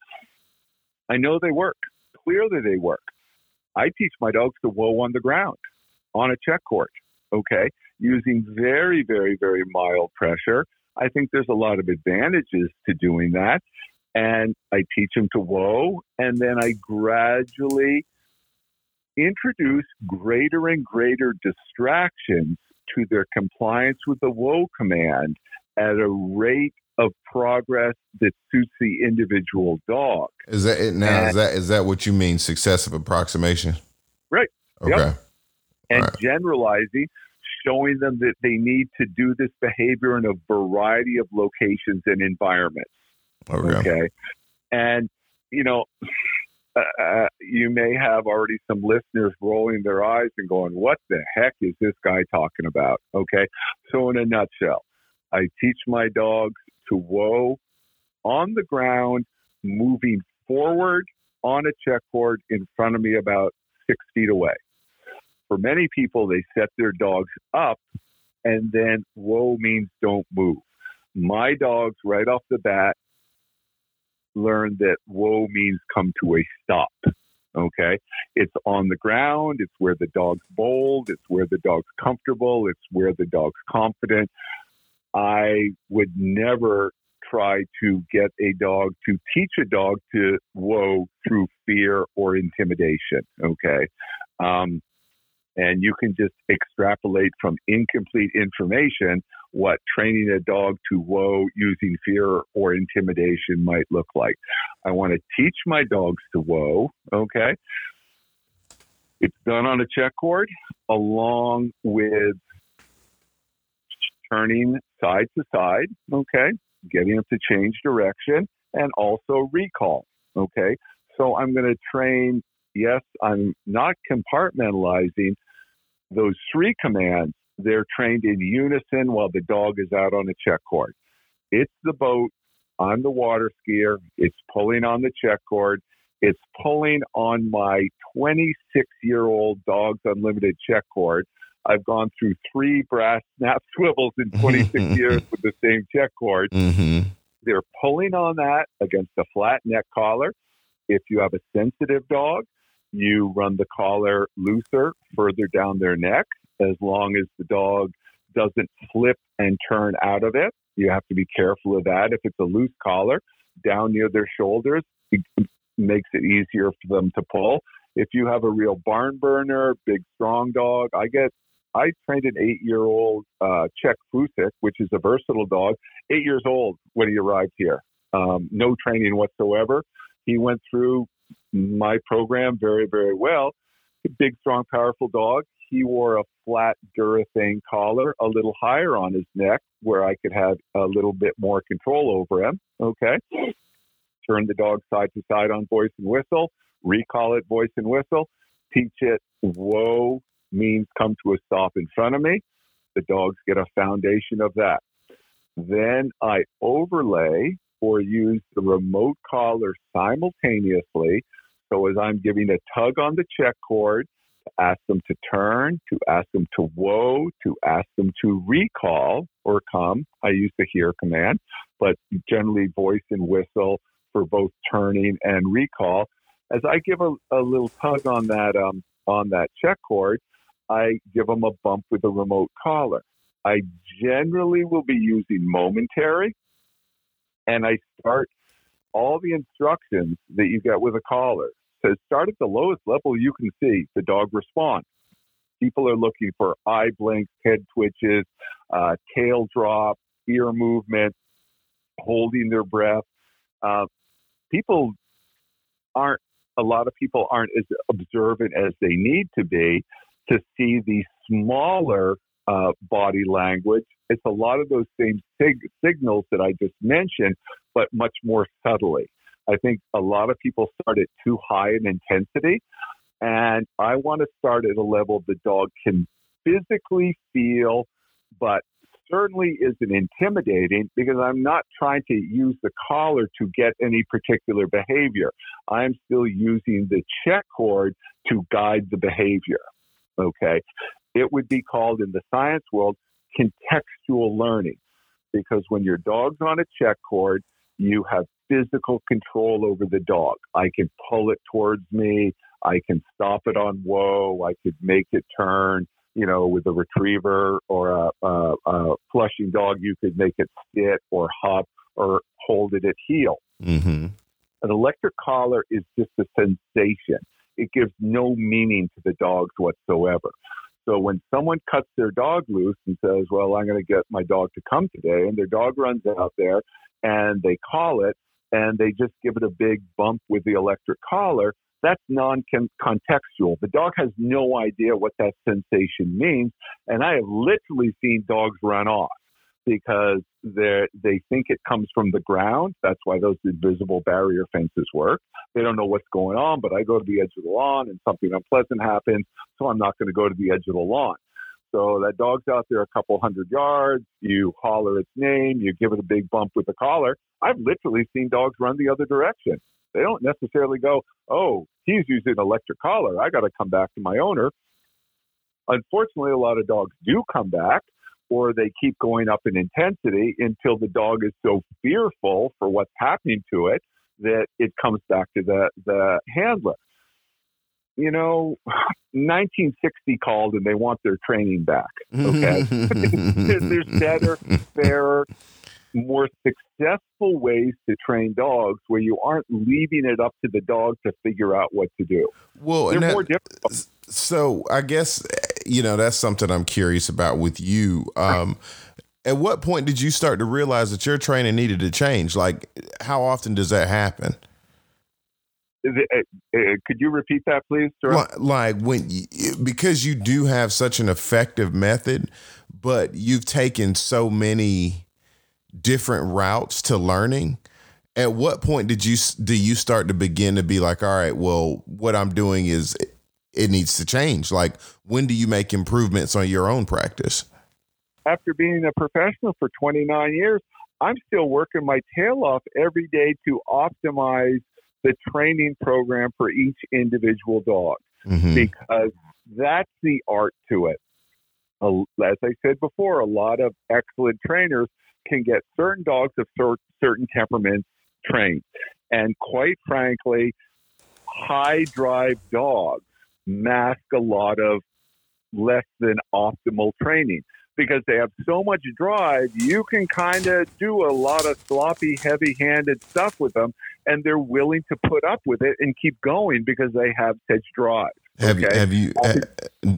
I know they work. Clearly, they work. I teach my dogs to whoa on the ground on a check cord. Okay. Using very, very, very mild pressure. I think there's a lot of advantages to doing that. And I teach them to whoa, and then I gradually introduce greater and greater distractions to their compliance with the whoa command at a rate of progress that suits the individual dog. Is that it now? And, is that is that what you mean? Successive approximation. Right. Okay. Yep. And right. generalizing, showing them that they need to do this behavior in a variety of locations and environments. Okay. okay? And you know, uh, uh, you may have already some listeners rolling their eyes and going, "What the heck is this guy talking about?" Okay. So, in a nutshell, I teach my dogs to whoa on the ground, moving forward on a check cord in front of me about six feet away. For many people, they set their dogs up and then whoa means don't move. My dogs, right off the bat, learned that whoa means come to a stop. Okay. It's on the ground. It's where the dog's bold. It's where the dog's comfortable. It's where the dog's confident. I would never try to get a dog to teach a dog to whoa through fear or intimidation. Okay. Um, and you can just extrapolate from incomplete information what training a dog to whoa using fear or intimidation might look like. I want to teach my dogs to whoa. Okay. It's done on a check cord along with turning side to side. Okay getting them to change direction, and also recall. Okay, so I'm going to train. Yes, I'm not compartmentalizing those three commands. They're trained in unison while the dog is out on the check cord. It's the boat. I'm the water skier. It's pulling on the check cord. It's pulling on my 26 year old Dogs Unlimited check cord. I've gone through three brass snap swivels in 26 years with the same check cord. Mm-hmm. They're pulling on that against a flat neck collar. If you have a sensitive dog, you run the collar looser further down their neck as long as the dog doesn't flip and turn out of it. You have to be careful of that. If it's a loose collar down near their shoulders, it makes it easier for them to pull. If you have a real barn burner, big strong dog, I get I trained an eight year old uh, Czech Fousek, which is a versatile dog, eight years old when he arrived here. Um, no training whatsoever. He went through my program very, very well. Big, strong, powerful dog. He wore a flat Durothane collar, a little higher on his neck, where I could have a little bit more control over him. Okay. Turn the dog side to side on voice and whistle, recall it, voice and whistle, teach it whoa, means come to a stop in front of me. The dogs get a foundation of that. Then I overlay or use the remote collar simultaneously. So as I'm giving a tug on the check cord, to ask them to turn, to ask them to whoa, to ask them to recall or come. I use the here command, but generally voice and whistle for both turning and recall. As I give a, a little tug on that um, on that check cord, I give them a bump with a remote collar. I generally will be using momentary, and I start all the instructions that you get with a collar. So start at the lowest level you can see the dog respond. People are looking for eye blinks, head twitches, uh, tail drop, ear movement, holding their breath. Uh, people aren't, a lot of people aren't as observant as they need to be to see the smaller uh, body language. It's a lot of those same sig- signals that I just mentioned, but much more subtly. I think a lot of people start at too high an intensity, and I want to start at a level the dog can physically feel, but certainly isn't intimidating because I'm not trying to use the collar to get any particular behavior. I'm still using the check cord to guide the behavior. Okay. It would be called in the science world contextual learning because when your dog's on a check cord, you have physical control over the dog. I can pull it towards me. I can stop it on whoa. I could make it turn. You know, with a retriever or a, a, a flushing dog, you could make it sit or hop or hold it at heel. Mm-hmm. An electric collar is just a sensation. It gives no meaning to the dogs whatsoever. So when someone cuts their dog loose and says, Well, I'm going to get my dog to come today, and their dog runs out there and they call it and they just give it a big bump with the electric collar, that's non contextual. The dog has no idea what that sensation means. And I have literally seen dogs run off because they think it comes from the ground. That's why those invisible barrier fences work. They don't know what's going on, but I go to the edge of the lawn and something unpleasant happens, so I'm not going to go to the edge of the lawn. So that dog's out there a couple hundred yards. You holler its name. You give it a big bump with the collar. I've literally seen dogs run the other direction. They don't necessarily go, oh, he's using an electric collar. I got to come back to my owner. Unfortunately, a lot of dogs do come back or they keep going up in intensity until the dog is so fearful for what's happening to it that it comes back to the, the handler you know, 1960 called and they want their training back. Okay. There's better, fairer, more successful ways to train dogs where you aren't leaving it up to the dog to figure out what to do. Well, They're that, more difficult. So I guess, you know, that's something I'm curious about with you. Um, at what point did you start to realize that your training needed to change? Like, how often does that happen? Uh, uh, could you repeat that, please? Sir? Like when, you, because you do have such an effective method, but you've taken so many different routes to learning. At what point did you do you start to begin to be like, all right, well, what I'm doing is it needs to change. Like, when do you make improvements on your own practice? After being a professional for 29 years, I'm still working my tail off every day to optimize the training program for each individual dog mm-hmm. because that's the art to it. As I said before, a lot of excellent trainers can get certain dogs of certain temperaments trained. And quite frankly, high drive dogs mask a lot of less than optimal training because they have so much drive, you can kind of do a lot of sloppy, heavy handed stuff with them, and they're willing to put up with it and keep going because they have such drive. Have, okay? have you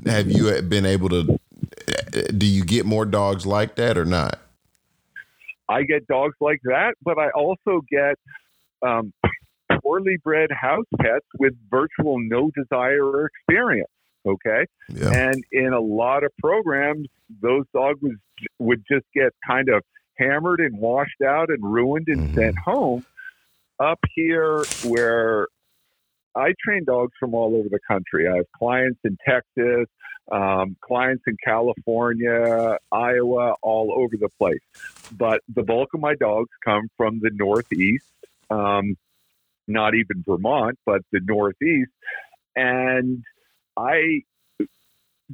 have you been able to? Do you get more dogs like that or not? I get dogs like that, but I also get um, poorly bred house pets with virtual no desire or experience. Okay. Yeah. And in a lot of programs, those dogs would just get kind of hammered and washed out and ruined and mm-hmm. sent home. Up here, where I train dogs from all over the country, I have clients in Texas, um, clients in California, Iowa, all over the place. But the bulk of my dogs come from the Northeast, um, not even Vermont, but the Northeast. And I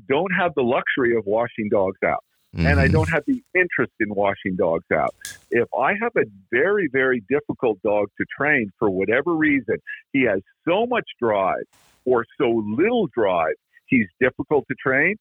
don't have the luxury of washing dogs out. Mm-hmm. And I mm-hmm. don't have the interest in washing dogs out. If I have a very, very difficult dog to train for whatever reason, he has so much drive or so little drive, he's difficult to train.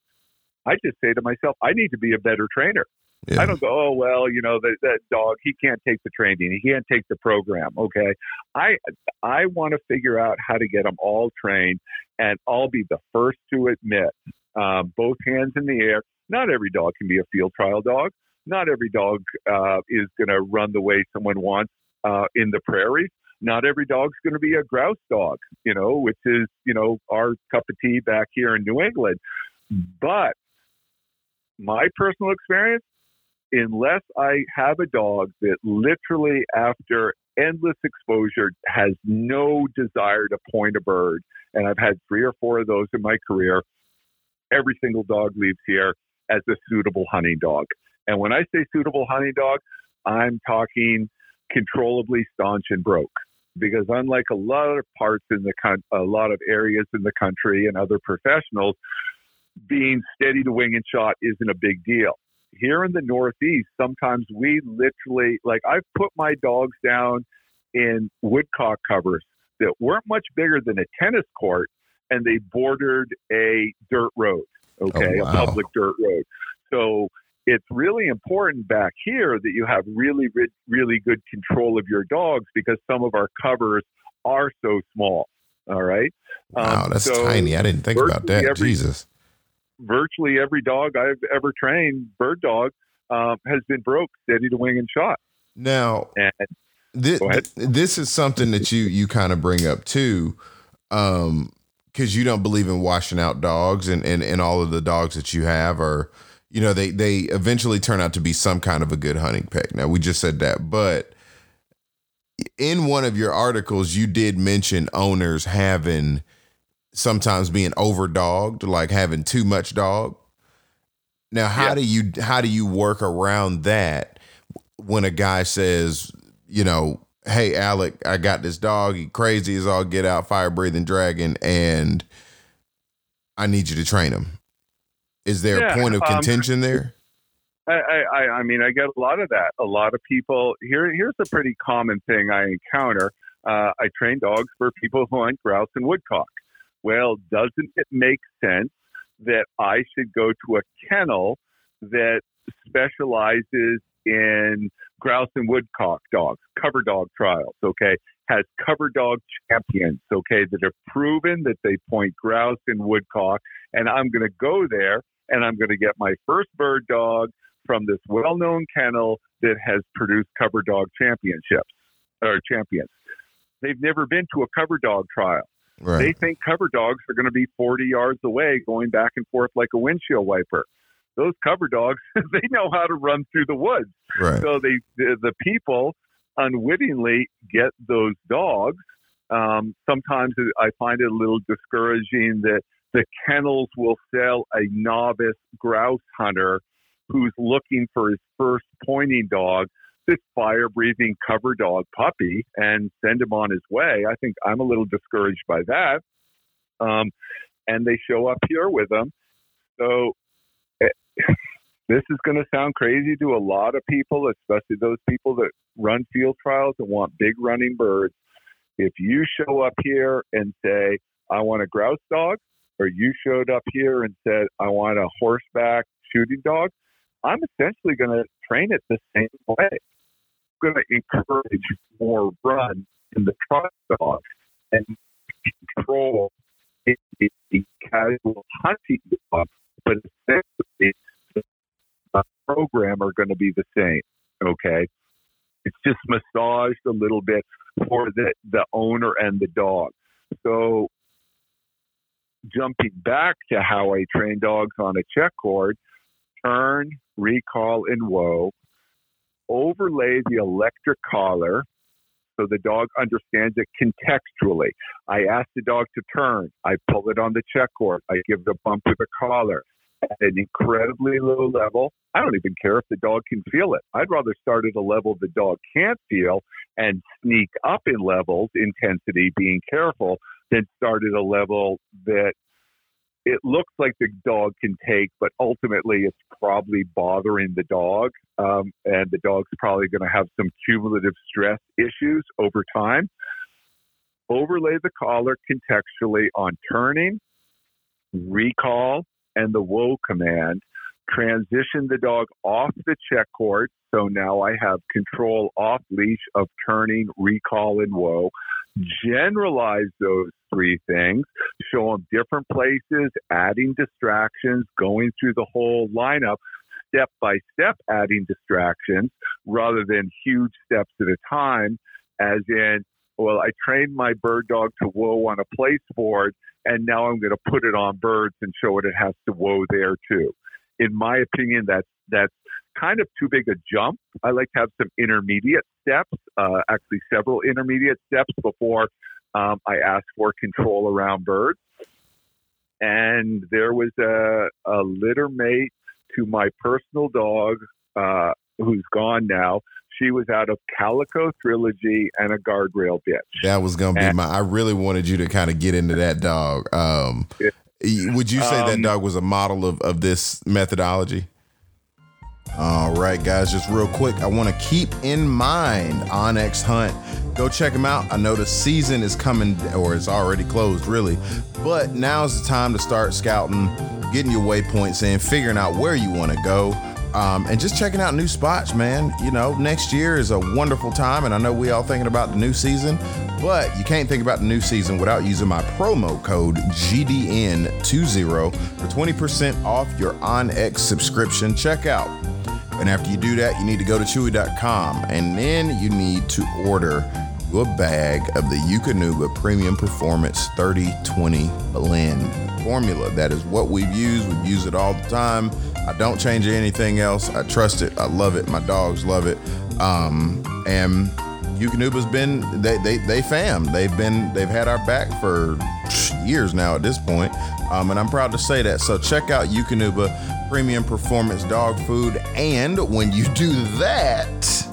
I just say to myself, I need to be a better trainer. Yeah. I don't go, oh well, you know that that dog he can't take the training, he can't take the program. Okay, I I want to figure out how to get them all trained, and I'll be the first to admit um, both hands in the air. Not every dog can be a field trial dog. Not every dog uh, is going to run the way someone wants uh, in the prairies. Not every dog's going to be a grouse dog, you know, which is, you know, our cup of tea back here in New England. But my personal experience, unless I have a dog that literally after endless exposure has no desire to point a bird, and I've had three or four of those in my career, every single dog leaves here as a suitable hunting dog. And when I say suitable hunting dog, I'm talking controllably staunch and broke. Because unlike a lot of parts in the con- a lot of areas in the country and other professionals, being steady to wing and shot isn't a big deal. Here in the Northeast, sometimes we literally like I've put my dogs down in woodcock covers that weren't much bigger than a tennis court, and they bordered a dirt road. Okay, oh, wow. a public dirt road. So it's really important back here that you have really, really good control of your dogs because some of our covers are so small. All right. Wow, um, that's so tiny. I didn't think about that. Every, Jesus. Virtually every dog I've ever trained, bird dog, um, has been broke, steady to wing and shot. Now, and, this, this is something that you you kind of bring up too, um, because you don't believe in washing out dogs, and, and and all of the dogs that you have are you know, they they eventually turn out to be some kind of a good hunting peg. Now we just said that, but in one of your articles, you did mention owners having sometimes being overdogged, like having too much dog. Now, how yeah. do you how do you work around that when a guy says, you know, hey Alec, I got this dog, he crazy as all get out, fire breathing dragon, and I need you to train him. Is there yeah, a point of um, contention um, there? I, I, I mean, I get a lot of that. A lot of people here. Here's a pretty common thing I encounter. Uh, I train dogs for people who hunt grouse and woodcock. Well, doesn't it make sense that I should go to a kennel that specializes in grouse and woodcock dogs, cover dog trials, okay, has cover dog champions, okay, that have proven that they point grouse and woodcock, and I'm going to go there and I'm going to get my first bird dog from this well-known kennel that has produced cover dog championships or champions. They've never been to a cover dog trial. Right. They think cover dogs are going to be 40 yards away, going back and forth like a windshield wiper. Those cover dogs, they know how to run through the woods. Right. So they, the, the people unwittingly get those dogs. Um, sometimes I find it a little discouraging that the kennels will sell a novice grouse hunter who's looking for his first pointing dog this fire breathing cover dog puppy and send him on his way. I think I'm a little discouraged by that. Um, and they show up here with them. So this is going to sound crazy to a lot of people, especially those people that run field trials and want big running birds. If you show up here and say, I want a grouse dog, or you showed up here and said, I want a horseback shooting dog, I'm essentially going to train it the same way. I'm going to encourage more run in the truck dog and control the casual hunting dog, but essentially the program are going to be the same. Okay. It's just massaged a little bit for the, the owner and the dog. So jumping back to how I train dogs on a check cord, turn, recall, and whoa, overlay the electric collar so the dog understands it contextually. I ask the dog to turn. I pull it on the check cord. I give the bump with the collar at an incredibly low level. I don't even care if the dog can feel it. I'd rather start at a level the dog can't feel and sneak up in levels, intensity, being careful, than start at a level that it looks like the dog can take, but ultimately it's probably bothering the dog. Um, and the dog's probably going to have some cumulative stress issues over time. Overlay the collar contextually on turning, recall, and the whoa command. Transition the dog off the check cord. So now I have control off leash of turning, recall, and whoa. generalize those three things, show them different places, adding distractions, going through the whole lineup, step by step adding distractions rather than huge steps at a time, as in, well, I trained my bird dog to whoa on a place board, and now I'm going to put it on birds and show it it has to whoa there too. In my opinion, that's that's kind of too big a jump. I like to have some intermediate steps, uh, actually several intermediate steps before um, I ask for control around birds. And there was a, a litter mate to my personal dog, uh, who's gone now. She was out of Calico Trilogy and a guardrail bitch. That was going to be and, my. I really wanted you to kind of get into that dog. Um, would you say um, that dog was a model of, of this methodology? All right, guys, just real quick, I want to keep in mind onX Hunt. Go check them out. I know the season is coming, or it's already closed, really. But now's the time to start scouting, getting your waypoints in, figuring out where you want to go. Um, and just checking out new spots, man. You know, next year is a wonderful time, and I know we all thinking about the new season, but you can't think about the new season without using my promo code GDN20 for 20% off your onX subscription checkout. And after you do that, you need to go to chewy.com and then you need to order a bag of the Eukanuba Premium Performance 3020 Blend formula. That is what we've used. We've used it all the time. I don't change anything else. I trust it. I love it. My dogs love it. Um, and Eukanuba's been they they they fam. They've been they've had our back for years now at this point. Um, and I'm proud to say that. So check out Eukanuba Premium Performance Dog Food. And when you do that,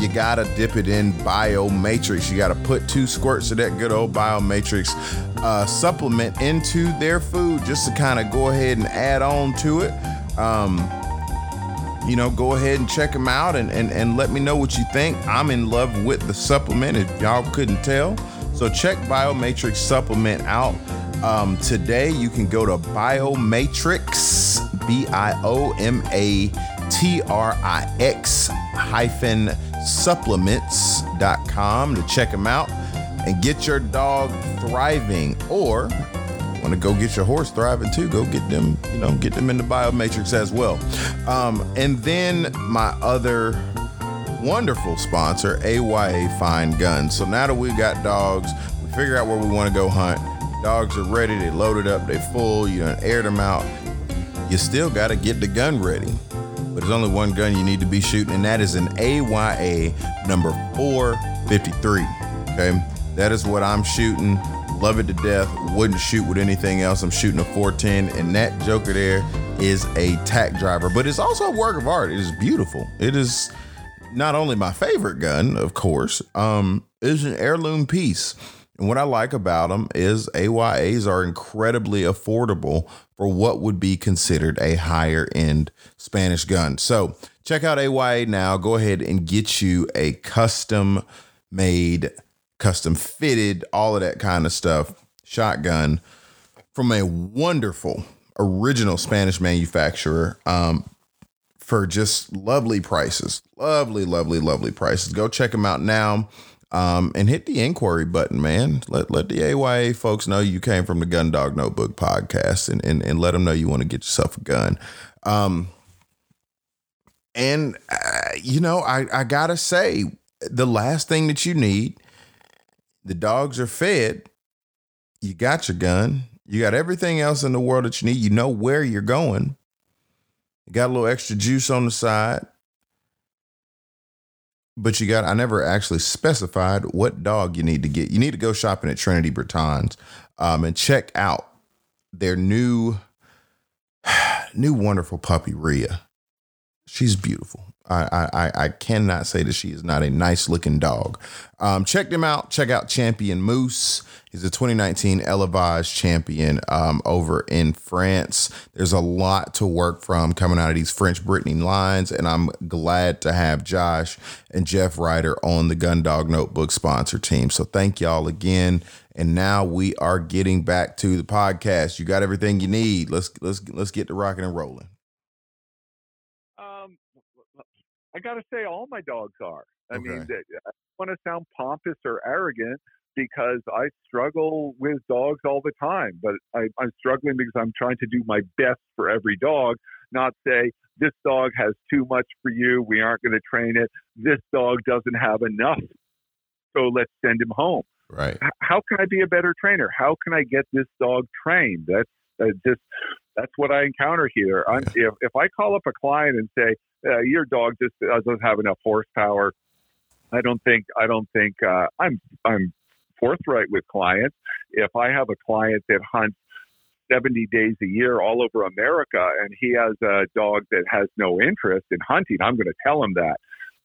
you gotta dip it in Biomatrix. You gotta put two squirts of that good old Biomatrix uh, supplement into their food just to kind of go ahead and add on to it. Um, you know, go ahead and check them out and, and, and let me know what you think. I'm in love with the supplement if y'all couldn't tell. So check Biomatrix supplement out. Um, today you can go to Biomatrix, B I O M A T R I X hyphen supplements.com to check them out and get your dog thriving. Or want to go get your horse thriving too go get them you know get them in the biomatrix as well. Um, and then my other wonderful sponsor AYA fine guns. So now that we've got dogs we figure out where we want to go hunt. Dogs are ready they loaded up they full you done aired them out. You still got to get the gun ready but there's only one gun you need to be shooting, and that is an AYA number 453. Okay, that is what I'm shooting. Love it to death. Wouldn't shoot with anything else. I'm shooting a 410, and that Joker there is a tack driver, but it's also a work of art. It is beautiful. It is not only my favorite gun, of course, um, it is an heirloom piece. And what I like about them is AYAs are incredibly affordable for what would be considered a higher end Spanish gun. So check out AYA now. Go ahead and get you a custom made, custom fitted, all of that kind of stuff shotgun from a wonderful original Spanish manufacturer. Um, for just lovely prices, lovely, lovely, lovely prices. Go check them out now. Um, and hit the inquiry button, man. Let let the AYA folks know you came from the Gun Dog Notebook podcast, and and, and let them know you want to get yourself a gun. Um, and uh, you know, I I gotta say, the last thing that you need, the dogs are fed. You got your gun. You got everything else in the world that you need. You know where you're going. You got a little extra juice on the side but you got I never actually specified what dog you need to get. You need to go shopping at Trinity Bretons um, and check out their new new wonderful puppy Ria. She's beautiful. I, I I cannot say that she is not a nice looking dog. Um, check them out. Check out Champion Moose. He's a 2019 Elevage champion um, over in France. There's a lot to work from coming out of these French Brittany lines, and I'm glad to have Josh and Jeff Ryder on the Gun Dog Notebook sponsor team. So thank y'all again. And now we are getting back to the podcast. You got everything you need. Let's let's let's get to rocking and rolling. Um, I got to say, all my dogs are. I okay. mean, I don't want to sound pompous or arrogant, because I struggle with dogs all the time. But I, I'm struggling because I'm trying to do my best for every dog, not say, this dog has too much for you. We aren't going to train it. This dog doesn't have enough. So let's send him home. Right. How can I be a better trainer? How can I get this dog trained? That's uh, just that's what I encounter here. Yeah. If, if I call up a client and say uh, your dog just doesn't have enough horsepower, I don't think I don't think uh, I'm I'm forthright with clients. If I have a client that hunts 70 days a year all over America and he has a dog that has no interest in hunting, I'm going to tell him that.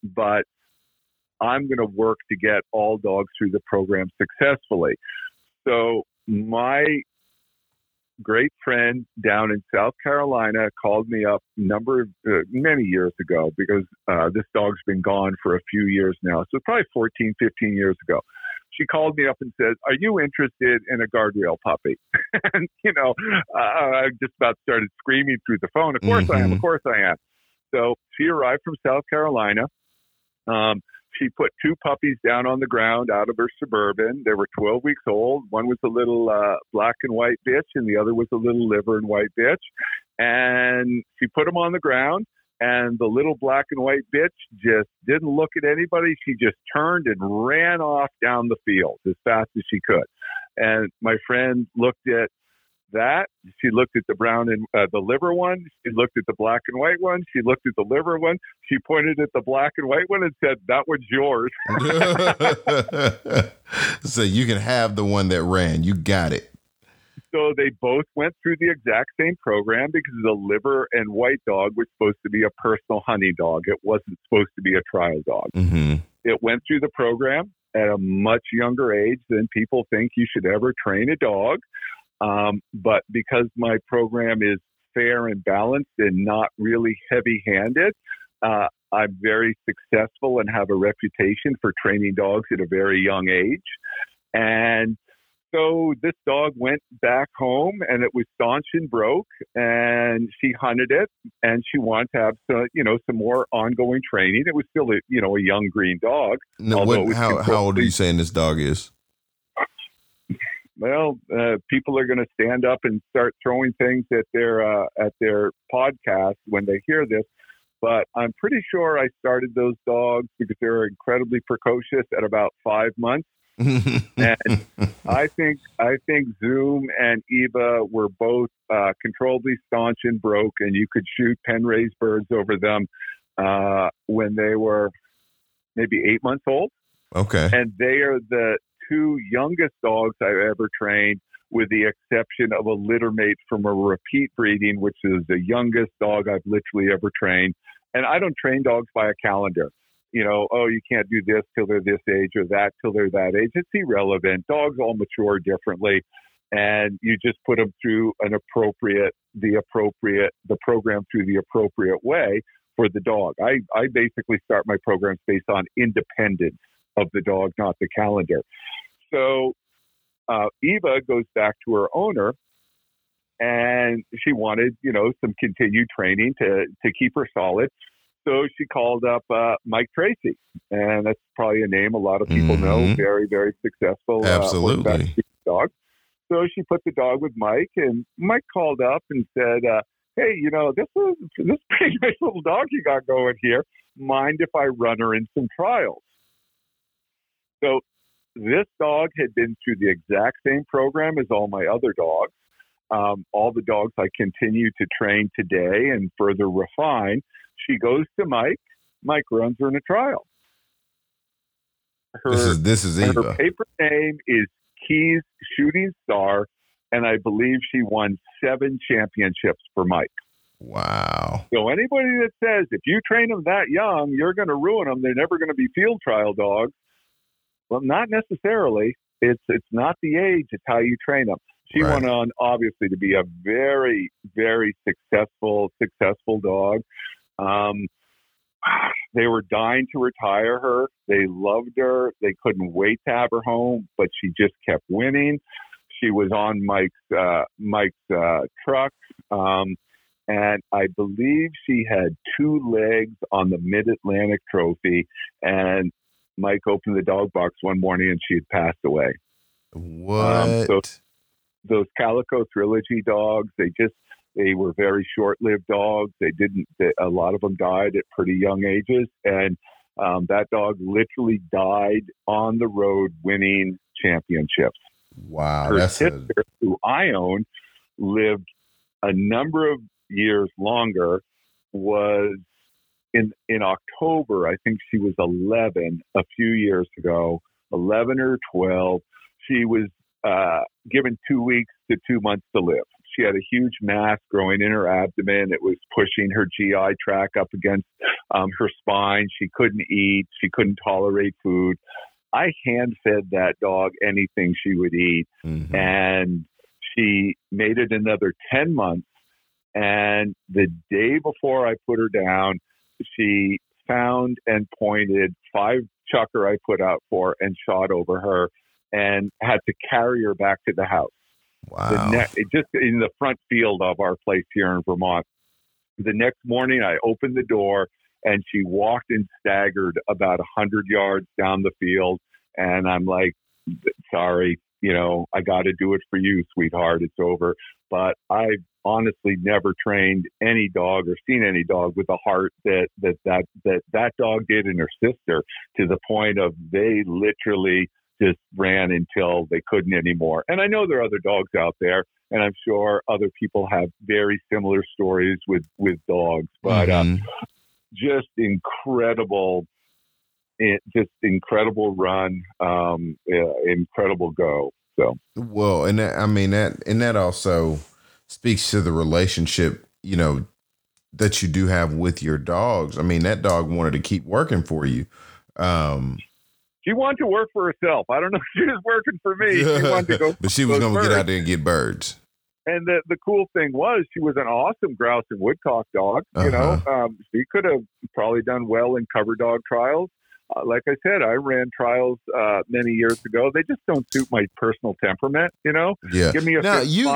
But I'm going to work to get all dogs through the program successfully. So my great friend down in South Carolina called me up number of, uh, many years ago because uh, this dog's been gone for a few years now. So probably 14, 15 years ago. She called me up and said, "Are you interested in a guardrail puppy?" and you know, uh, I just about started screaming through the phone. Of course mm-hmm. I am. Of mm-hmm. course I am. So she arrived from South Carolina. Um, she put two puppies down on the ground out of her suburban. They were 12 weeks old. One was a little uh, black and white bitch, and the other was a little liver and white bitch. And she put them on the ground, and the little black and white bitch just didn't look at anybody. She just turned and ran off down the field as fast as she could. And my friend looked at that. She looked at the brown and uh, the liver one. She looked at the black and white one. She looked at the liver one. She pointed at the black and white one and said, "That one's yours." so you can have the one that ran. You got it. So they both went through the exact same program because the liver and white dog was supposed to be a personal hunting dog. It wasn't supposed to be a trial dog. Mm-hmm. It went through the program at a much younger age than people think you should ever train a dog. Um, but because my program is fair and balanced and not really heavy handed, uh, I'm very successful and have a reputation for training dogs at a very young age. And so this dog went back home and it was staunch and broke and she hunted it and she wanted to have some, you know, some more ongoing training. It was still a, you know, a young green dog. No, what, how, how old are you saying this dog is? Well, uh, people are going to stand up and start throwing things at their uh, at their podcast when they hear this. But I'm pretty sure I started those dogs because they're incredibly precocious at about five months. and I think I think Zoom and Eva were both uh, controllably staunch and broke, and you could shoot pen raised birds over them uh, when they were maybe eight months old. Okay, and they are the two youngest dogs I've ever trained, with the exception of a litter mate from a repeat breeding, which is the youngest dog I've literally ever trained. And I don't train dogs by a calendar. You know, oh, you can't do this till they're this age or that till they're that age. It's irrelevant. Dogs all mature differently. And you just put them through an appropriate, the appropriate, the program through the appropriate way for the dog. I, I basically start my programs based on independence of the dog, not the calendar. So uh, Eva goes back to her owner and she wanted, you know, some continued training to, to keep her solid. So she called up uh, Mike Tracy, and that's probably a name a lot of people mm-hmm. know. Very, very successful. Uh, Absolutely. Uh, dog. So she put the dog with Mike, and Mike called up and said, uh, "Hey, you know, this is this pretty nice little dog you got going here. Mind if I run her in some trials?" So this dog had been through the exact same program as all my other dogs. Um, all the dogs I continue to train today and further refine. She goes to Mike. Mike runs her in a trial. Her, this is this is Eva. Her paper name is Keys Shooting Star, and I believe she won seven championships for Mike. Wow. So anybody that says if you train them that young, you're going to ruin them, they're never going to be field trial dogs. Well, not necessarily. It's it's not the age; it's how you train them. She right. went on, obviously, to be a very, very successful, successful dog. Um, they were dying to retire her. They loved her. They couldn't wait to have her home, but she just kept winning. She was on Mike's uh, Mike's uh, truck, um, and I believe she had two legs on the Mid Atlantic Trophy. And Mike opened the dog box one morning and she had passed away. What? Um, so those Calico Trilogy dogs, they just they were very short-lived dogs. They didn't. They, a lot of them died at pretty young ages, and um, that dog literally died on the road winning championships. Wow, her sister, a... who I own, lived a number of years longer. Was in in October, I think she was 11 a few years ago, 11 or 12. She was uh, given two weeks to two months to live. She had a huge mass growing in her abdomen. It was pushing her GI tract up against um, her spine. She couldn't eat. She couldn't tolerate food. I hand fed that dog anything she would eat. Mm-hmm. And she made it another 10 months. And the day before I put her down, she found and pointed five chukar I put out for and shot over her and had to carry her back to the house. Wow. Ne- just in the front field of our place here in Vermont. The next morning, I opened the door and she walked and staggered about a hundred yards down the field. And I'm like, sorry, you know, I got to do it for you, sweetheart. It's over. But I've honestly never trained any dog or seen any dog with the heart that that that that that dog did and her sister to the point of they literally just ran until they couldn't anymore. And I know there are other dogs out there, and I'm sure other people have very similar stories with with dogs. But uh, mm-hmm. uh, just incredible, eh, just incredible run, um, incredible go. So well, and that, I mean that, and that also speaks to the relationship, you know, that you do have with your dogs. I mean, that dog wanted to keep working for you. Um, she wanted to work for herself. I don't know if she was working for me. She wanted to go, but she was going to get out there and get birds. And the the cool thing was she was an awesome grouse and woodcock dog. You uh-huh. know, um, she could have probably done well in cover dog trials. Uh, like I said, I ran trials uh, many years ago. They just don't suit my personal temperament. You know, yeah. Give me a now you.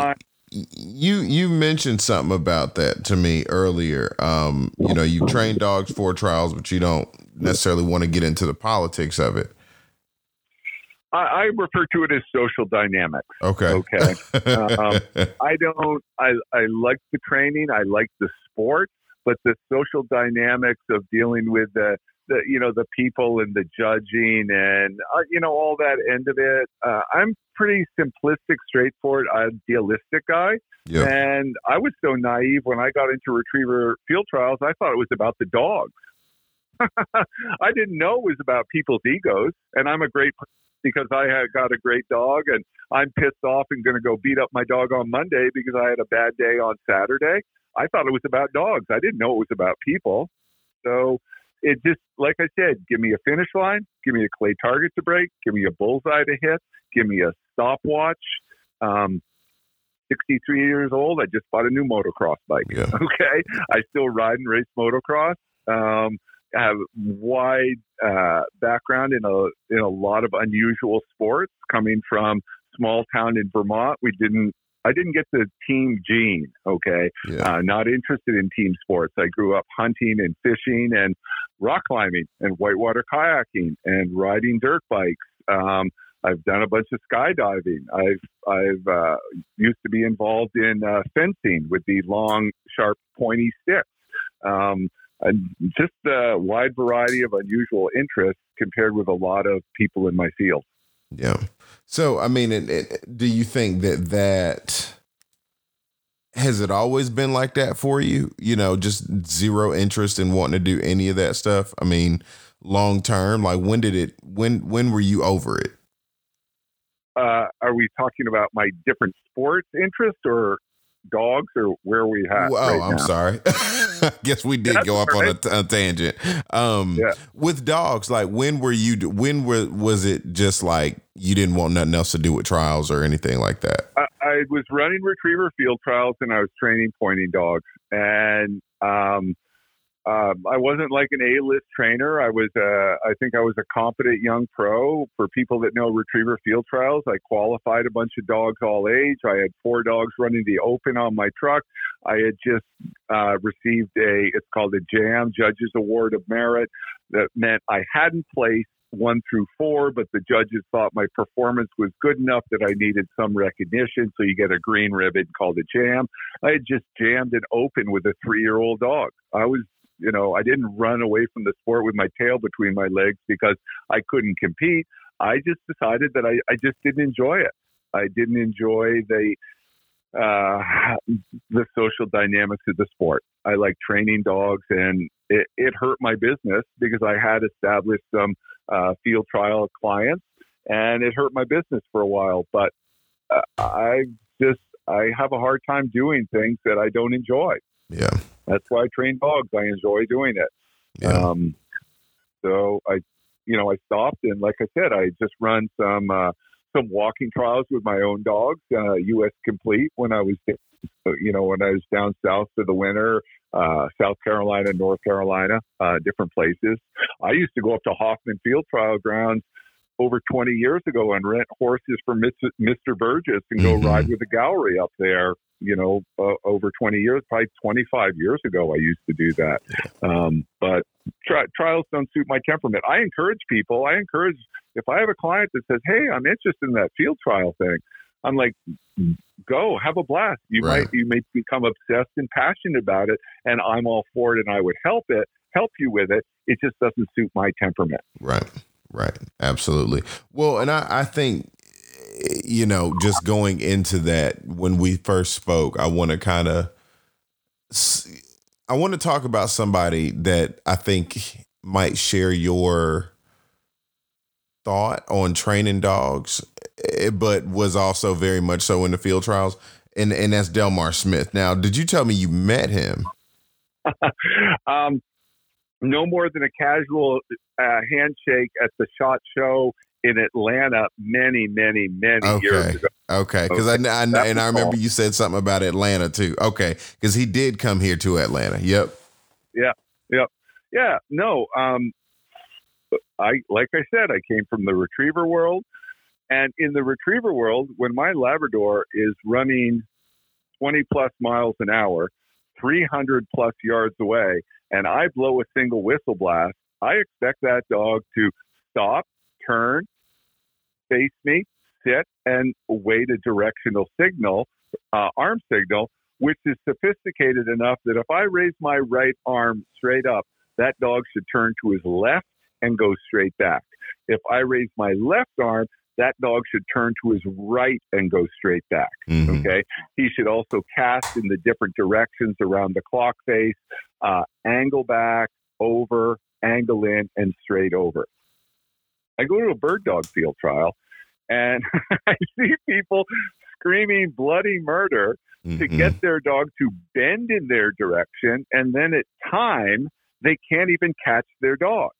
You you mentioned something about that to me earlier. Um, you know, you train dogs for trials, but you don't necessarily want to get into the politics of it. I, I refer to it as social dynamics. Okay. Okay. um, I don't. I I like the training. I like the sport, but the social dynamics of dealing with the the you know the people and the judging and uh, you know all that end of it. Uh, I'm pretty simplistic, straightforward, idealistic guy. Yep. And I was so naive when I got into retriever field trials. I thought it was about the dogs. I didn't know it was about people's egos. And I'm a great because I had got a great dog and I'm pissed off and going to go beat up my dog on Monday because I had a bad day on Saturday. I thought it was about dogs. I didn't know it was about people. So it just, like I said, give me a finish line, give me a clay target to break, give me a bullseye to hit, give me a stopwatch. Um, 63 years old. I just bought a new motocross bike. Yeah. Okay. I still ride and race motocross. Um, have wide uh, background in a in a lot of unusual sports. Coming from small town in Vermont, we didn't. I didn't get the team gene. Okay, yeah. uh, not interested in team sports. I grew up hunting and fishing and rock climbing and whitewater kayaking and riding dirt bikes. Um, I've done a bunch of skydiving. I've I've uh, used to be involved in uh, fencing with the long, sharp, pointy sticks. Um, just a wide variety of unusual interests compared with a lot of people in my field. Yeah. So, I mean, it, it, do you think that that has it always been like that for you? You know, just zero interest in wanting to do any of that stuff. I mean, long term, like when did it? When when were you over it? Uh, are we talking about my different sports interest or dogs or where we have? Oh, right I'm now? sorry. I guess we did That's go up right. on a, a, tangent. Um, yeah. With dogs, like when were you? When were was it just like you didn't want nothing else to do with trials or anything like that? I, I was running retriever field trials and I was training pointing dogs, and um, um, I wasn't like an A-list trainer. I was, uh, I think I was a competent young pro. For people that know retriever field trials, I qualified a bunch of dogs all age. I had four dogs running the open on my truck. I had just uh, received a, it's called a JAM Judges Award of Merit. That meant I hadn't placed one through four, but the judges thought my performance was good enough that I needed some recognition. So you get a green ribbon called a jam. I had just jammed an open with a three year old dog. I was, you know, I didn't run away from the sport with my tail between my legs because I couldn't compete. I just decided that I, I just didn't enjoy it. I didn't enjoy the uh, the social dynamics of the sport. I like training dogs, and it, it hurt my business because I had established some uh, field trial clients, and it hurt my business for a while. But uh, I just I have a hard time doing things that I don't enjoy. Yeah, that's why I train dogs. I enjoy doing it. Yeah. Um, so I, you know, I stopped, and like I said, I just run some uh, some walking trials with my own dogs, uh, U.S. Complete, when I was, you know, when I was down south for the winter, uh, South Carolina, North Carolina, uh, different places. I used to go up to Hoffman Field Trial Grounds over 20 years ago and rent horses for Mr. Burgess and go mm-hmm. ride with the gallery up there. You know, uh, over 20 years, probably 25 years ago, I used to do that. Um, but tri- trials don't suit my temperament. I encourage people. I encourage if I have a client that says, "Hey, I'm interested in that field trial thing," I'm like, "Go, have a blast. You right. might you may become obsessed and passionate about it, and I'm all for it, and I would help it, help you with it. It just doesn't suit my temperament." Right. Right. Absolutely. Well, and I, I think you know, just going into that when we first spoke, I want to kind of I want to talk about somebody that I think might share your thought on training dogs, eh, but was also very much so in the field trials, and and that's Delmar Smith. Now, did you tell me you met him? um, no more than a casual uh, handshake at the SHOT Show in Atlanta many, many, many okay. years ago. Okay, because okay. I, I and I remember you said something about Atlanta too. Okay, because he did come here to Atlanta. Yep. Yeah. Yep. Yeah. No. Um, I like I said, I came from the retriever world, and in the retriever world, when my Labrador is running 20 plus miles an hour, 300 plus yards away, and I blow a single whistle blast, I expect that dog to stop, turn, face me, sit, and wait a directional signal, uh, arm signal, which is sophisticated enough that if I raise my right arm straight up, that dog should turn to his left and go straight back. If I raise my left arm, that dog should turn to his right and go straight back. Mm-hmm. Okay. He should also cast in the different directions around the clock face, uh, angle back, over, angle in, and straight over. I go to a bird dog field trial and I see people screaming bloody murder mm-hmm. to get their dog to bend in their direction. And then at time, they can't even catch their dog.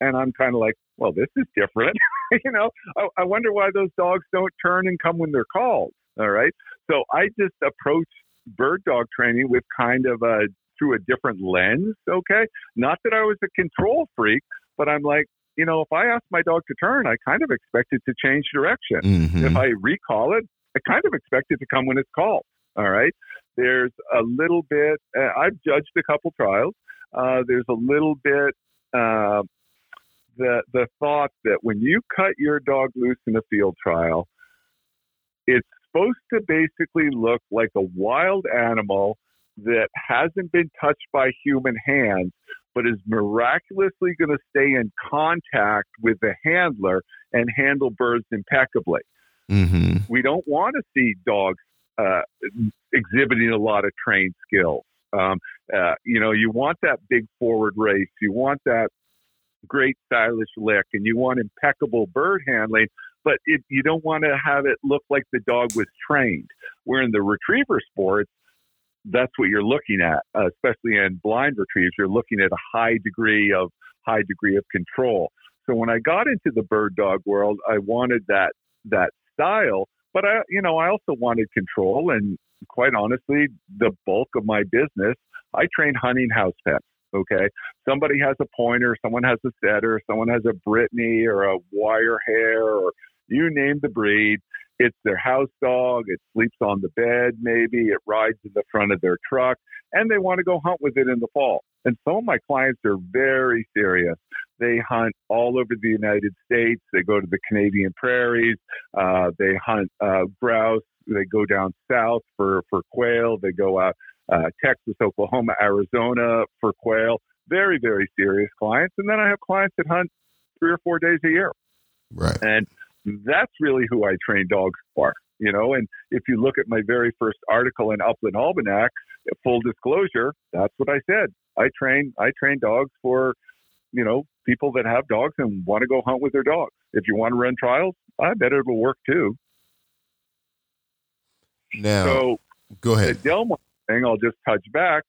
And I'm kind of like, well, this is different. you know, I, I wonder why those dogs don't turn and come when they're called. All right. So I just approach bird dog training with kind of a through a different lens. Okay. Not that I was a control freak, but I'm like, you know, if I ask my dog to turn, I kind of expect it to change direction. Mm-hmm. If I recall it, I kind of expect it to come when it's called. All right. There's a little bit, uh, I've judged a couple trials. Uh, there's a little bit uh, the the thought that when you cut your dog loose in a field trial, it's supposed to basically look like a wild animal that hasn't been touched by human hands, but is miraculously going to stay in contact with the handler and handle birds impeccably. Mm-hmm. We don't want to see dogs uh, exhibiting a lot of trained skills. Um, uh, you know, you want that big forward race. You want that great stylish lick and you want impeccable bird handling, but it, you don't want to have it look like the dog was trained. Where in the retriever sports, that's what you're looking at, uh, especially in blind retrievers. You're looking at a high degree of high degree of control. So when I got into the bird dog world, I wanted that that style, but I, you know, I also wanted control. And quite honestly, the bulk of my business, I train hunting house pets. Okay. Somebody has a pointer, someone has a setter, someone has a Brittany or a wire hair, or you name the breed. It's their house dog. It sleeps on the bed, maybe. It rides in the front of their truck. and they want to go hunt with it in the fall. And some of my clients are very serious. They hunt all over the United States. They go to the Canadian prairies. Uh, they hunt uh, grouse. They go down south for, for quail. They go out uh, Texas, Oklahoma, Arizona for quail. Very, very serious clients. And then I have clients that hunt three or four days a year. Right. And that's really who I train dogs for. You know, and if you look at my very first article in Upland Almanac, full disclosure, that's what I said. I train I train dogs for, you know, people that have dogs and want to go hunt with their dogs. If you want to run trials, I bet it will work too. Now, so go ahead. The Delmar thing, I'll just touch back.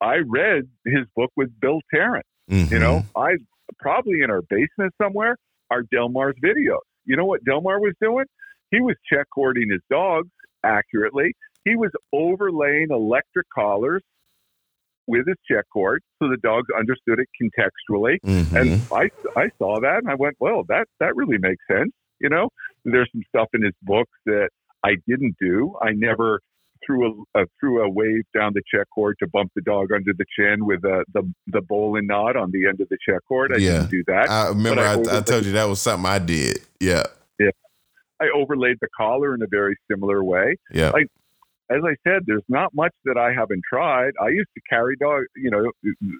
I read his book with Bill Tarrant. Mm-hmm. You know, I probably in our basement somewhere are Delmar's videos. You know what Delmar was doing? He was check cording his dogs accurately. He was overlaying electric collars with his check cord so the dogs understood it contextually. Mm-hmm. And I, I saw that and I went, well, that, that really makes sense. You know, there's some stuff in his books that I didn't do. I never threw a, uh, threw a wave down the check cord to bump the dog under the chin with the the, the bowline knot on the end of the check cord. I yeah. didn't do that. I remember I, I, I told you that was something I did. Yeah. Yeah. I overlaid the collar in a very similar way. Yeah. Like as I said, there's not much that I haven't tried. I used to carry dog. You know,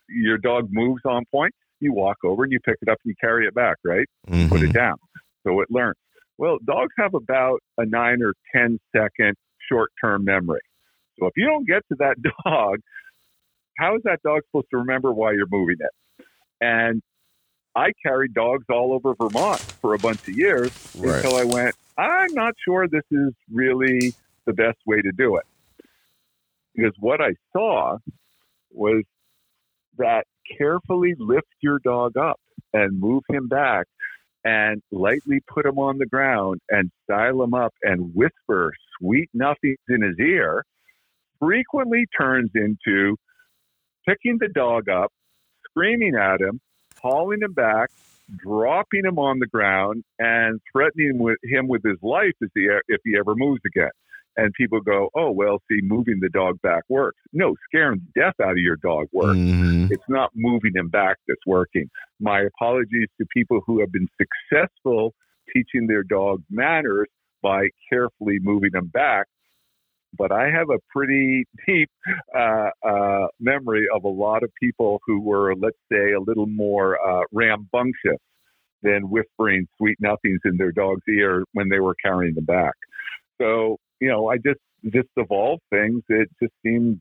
your dog moves on point. You walk over and you pick it up and you carry it back. Right. Mm-hmm. Put it mm-hmm. down so it learns. Well, dogs have about a nine or ten second short term memory. So if you don't get to that dog, how is that dog supposed to remember why you're moving it? And I carried dogs all over Vermont for a bunch of years right. until I went, I'm not sure this is really the best way to do it. Because what I saw was that carefully lift your dog up and move him back and lightly put him on the ground and style him up and whisper sweet nothings in his ear frequently turns into picking the dog up, screaming at him, hauling him back, dropping him on the ground, and threatening with him with his life if he ever moves again. And people go, oh, well, see, moving the dog back works. No, scaring the death out of your dog works. Mm-hmm. It's not moving him back that's working. My apologies to people who have been successful teaching their dog manners by carefully moving them back. But I have a pretty deep uh, uh, memory of a lot of people who were, let's say, a little more uh, rambunctious than whispering sweet nothings in their dog's ear when they were carrying them back. So, you know, I just just evolved things. It just seemed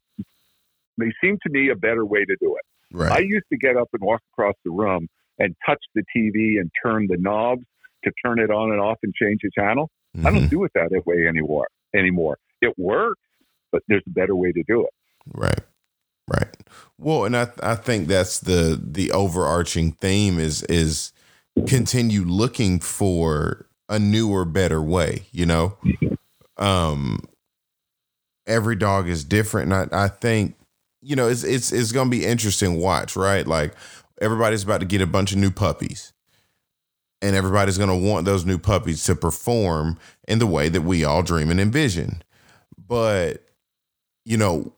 they seemed to me a better way to do it. Right. I used to get up and walk across the room and touch the TV and turn the knobs to turn it on and off and change the channel. Mm-hmm. I don't mm-hmm. do it that way anymore. Anymore, it works, but there's a better way to do it. Right, right. Well, and I I think that's the the overarching theme is is continue looking for a newer, better way. You know, um, every dog is different, and I I think you know it's it's it's gonna be interesting watch right like everybody's about to get a bunch of new puppies and everybody's to want those new puppies to perform in the way that we all dream and envision. But you know,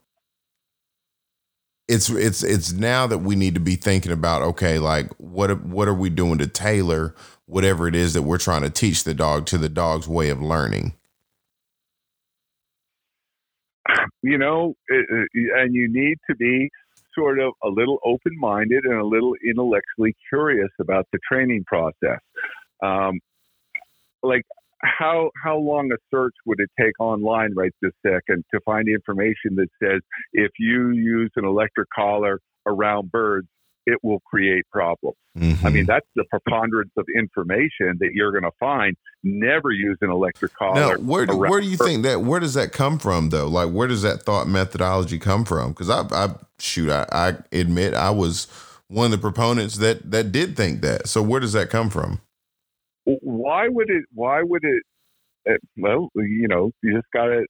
it's it's it's now that we need to be thinking about okay, like what what are we doing to tailor whatever it is that we're trying to teach the dog to the dog's way of learning. You know, and you need to be sort of a little open minded and a little intellectually curious about the training process. Um, like how how long a search would it take online right this second to find information that says if you use an electric collar around birds it will create problems. Mm-hmm. I mean, that's the preponderance of information that you're going to find. Never use an electric collar. Now, where do, where do you think that? Where does that come from, though? Like, where does that thought methodology come from? Because I, I shoot, I, I admit I was one of the proponents that that did think that. So, where does that come from? Why would it? Why would it? it well, you know, you just got to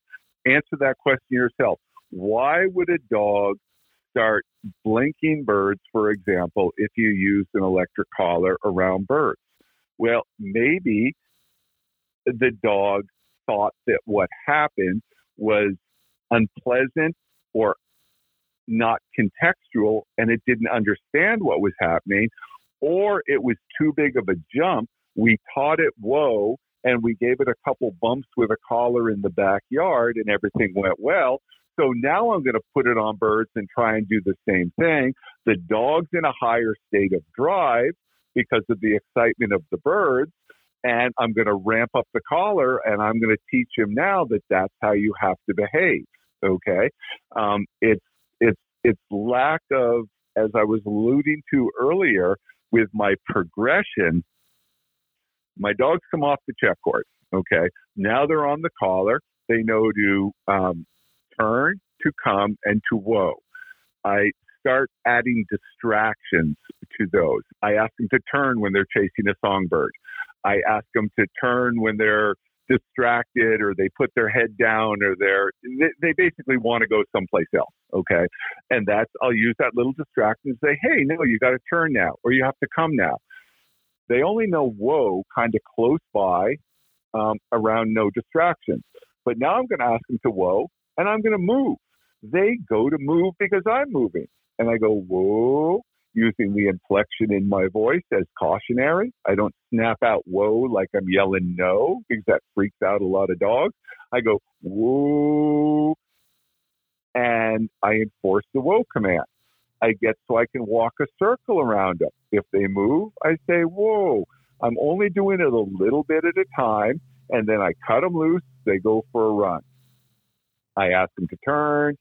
answer that question yourself. Why would a dog start blinking birds, for example, if you use an electric collar around birds. Well, maybe the dog thought that what happened was unpleasant or not contextual and it didn't understand what was happening, or it was too big of a jump. We taught it whoa and we gave it a couple bumps with a collar in the backyard and everything went well. So now I'm going to put it on birds and try and do the same thing. The dog's in a higher state of drive because of the excitement of the birds. And I'm going to ramp up the collar and I'm going to teach him now that that's how you have to behave. Okay. Um, it's, it's, it's lack of, as I was alluding to earlier with my progression, my dogs come off the check cord. Okay. Now they're on the collar. They know to um, turn, to come, and to whoa. I start adding distractions to those. I ask them to turn when they're chasing a songbird. I ask them to turn when they're distracted or they put their head down or they're they, they basically want to go someplace else okay and that's i'll use that little distraction and say hey no you got to turn now or you have to come now they only know whoa kind of close by um, around no distractions but now i'm going to ask them to whoa and i'm going to move they go to move because i'm moving and I go, whoa, using the inflection in my voice as cautionary. I don't snap out whoa like I'm yelling no because that freaks out a lot of dogs. I go, whoa, and I enforce the whoa command. I get so I can walk a circle around them. If they move, I say, whoa. I'm only doing it a little bit at a time, and then I cut them loose. They go for a run. I ask them to turn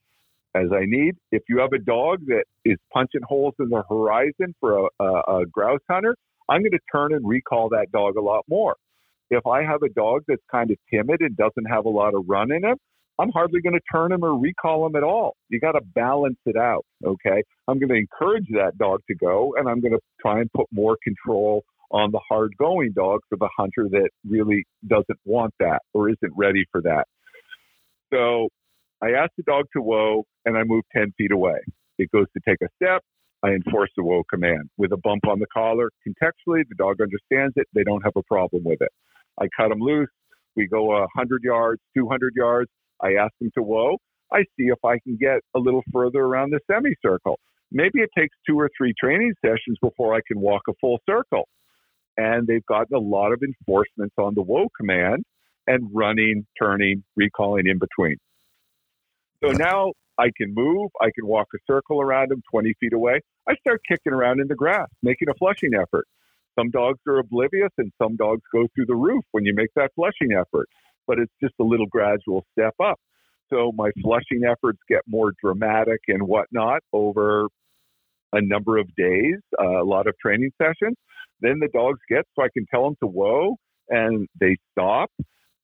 as I need. If you have a dog that is punching holes in the horizon for a, a, a grouse hunter, I'm going to turn and recall that dog a lot more. If I have a dog that's kind of timid and doesn't have a lot of run in him, I'm hardly going to turn him or recall him at all. You got to balance it out. Okay. I'm going to encourage that dog to go and I'm going to try and put more control on the hard going dog for the hunter that really doesn't want that or isn't ready for that. So I ask the dog to whoa, and I move 10 feet away. It goes to take a step. I enforce the whoa command with a bump on the collar. Contextually, the dog understands it. They don't have a problem with it. I cut them loose. We go 100 yards, 200 yards. I ask them to whoa. I see if I can get a little further around the semicircle. Maybe it takes two or three training sessions before I can walk a full circle. And they've gotten a lot of enforcements on the whoa command and running, turning, recalling in between. So now I can move. I can walk a circle around him 20 feet away. I start kicking around in the grass, making a flushing effort. Some dogs are oblivious and some dogs go through the roof when you make that flushing effort, but it's just a little gradual step up. So my flushing efforts get more dramatic and whatnot over a number of days, uh, a lot of training sessions. Then the dogs get so I can tell them to whoa and they stop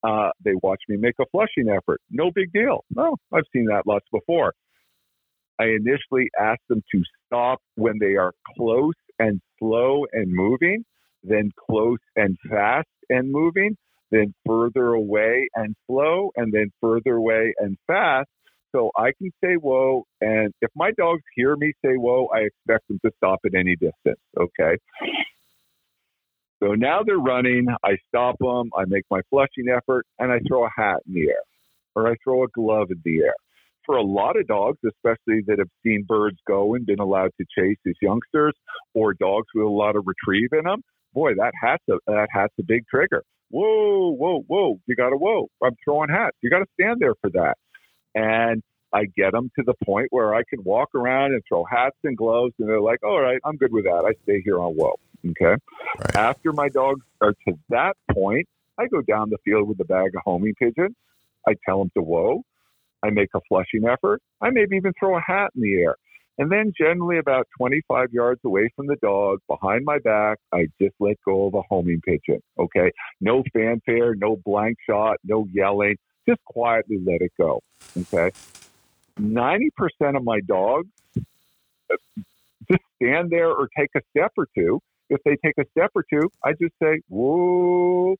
uh, they watch me make a flushing effort. No big deal. No, I've seen that lots before. I initially ask them to stop when they are close and slow and moving, then close and fast and moving, then further away and slow, and then further away and fast. So I can say whoa, and if my dogs hear me say whoa, I expect them to stop at any distance. Okay. So now they're running. I stop them. I make my flushing effort, and I throw a hat in the air, or I throw a glove in the air. For a lot of dogs, especially that have seen birds go and been allowed to chase these youngsters, or dogs with a lot of retrieve in them, boy, that hat's a, that hat's a big trigger. Whoa, whoa, whoa! You got to whoa! I'm throwing hats. You got to stand there for that. And I get them to the point where I can walk around and throw hats and gloves, and they're like, "All right, I'm good with that. I stay here on whoa." Okay. Right. After my dogs are to that point, I go down the field with a bag of homing pigeons. I tell them to whoa. I make a flushing effort. I maybe even throw a hat in the air. And then, generally, about 25 yards away from the dog, behind my back, I just let go of a homing pigeon. Okay. No fanfare, no blank shot, no yelling. Just quietly let it go. Okay. 90% of my dogs uh, just stand there or take a step or two if they take a step or two, I just say, whoa,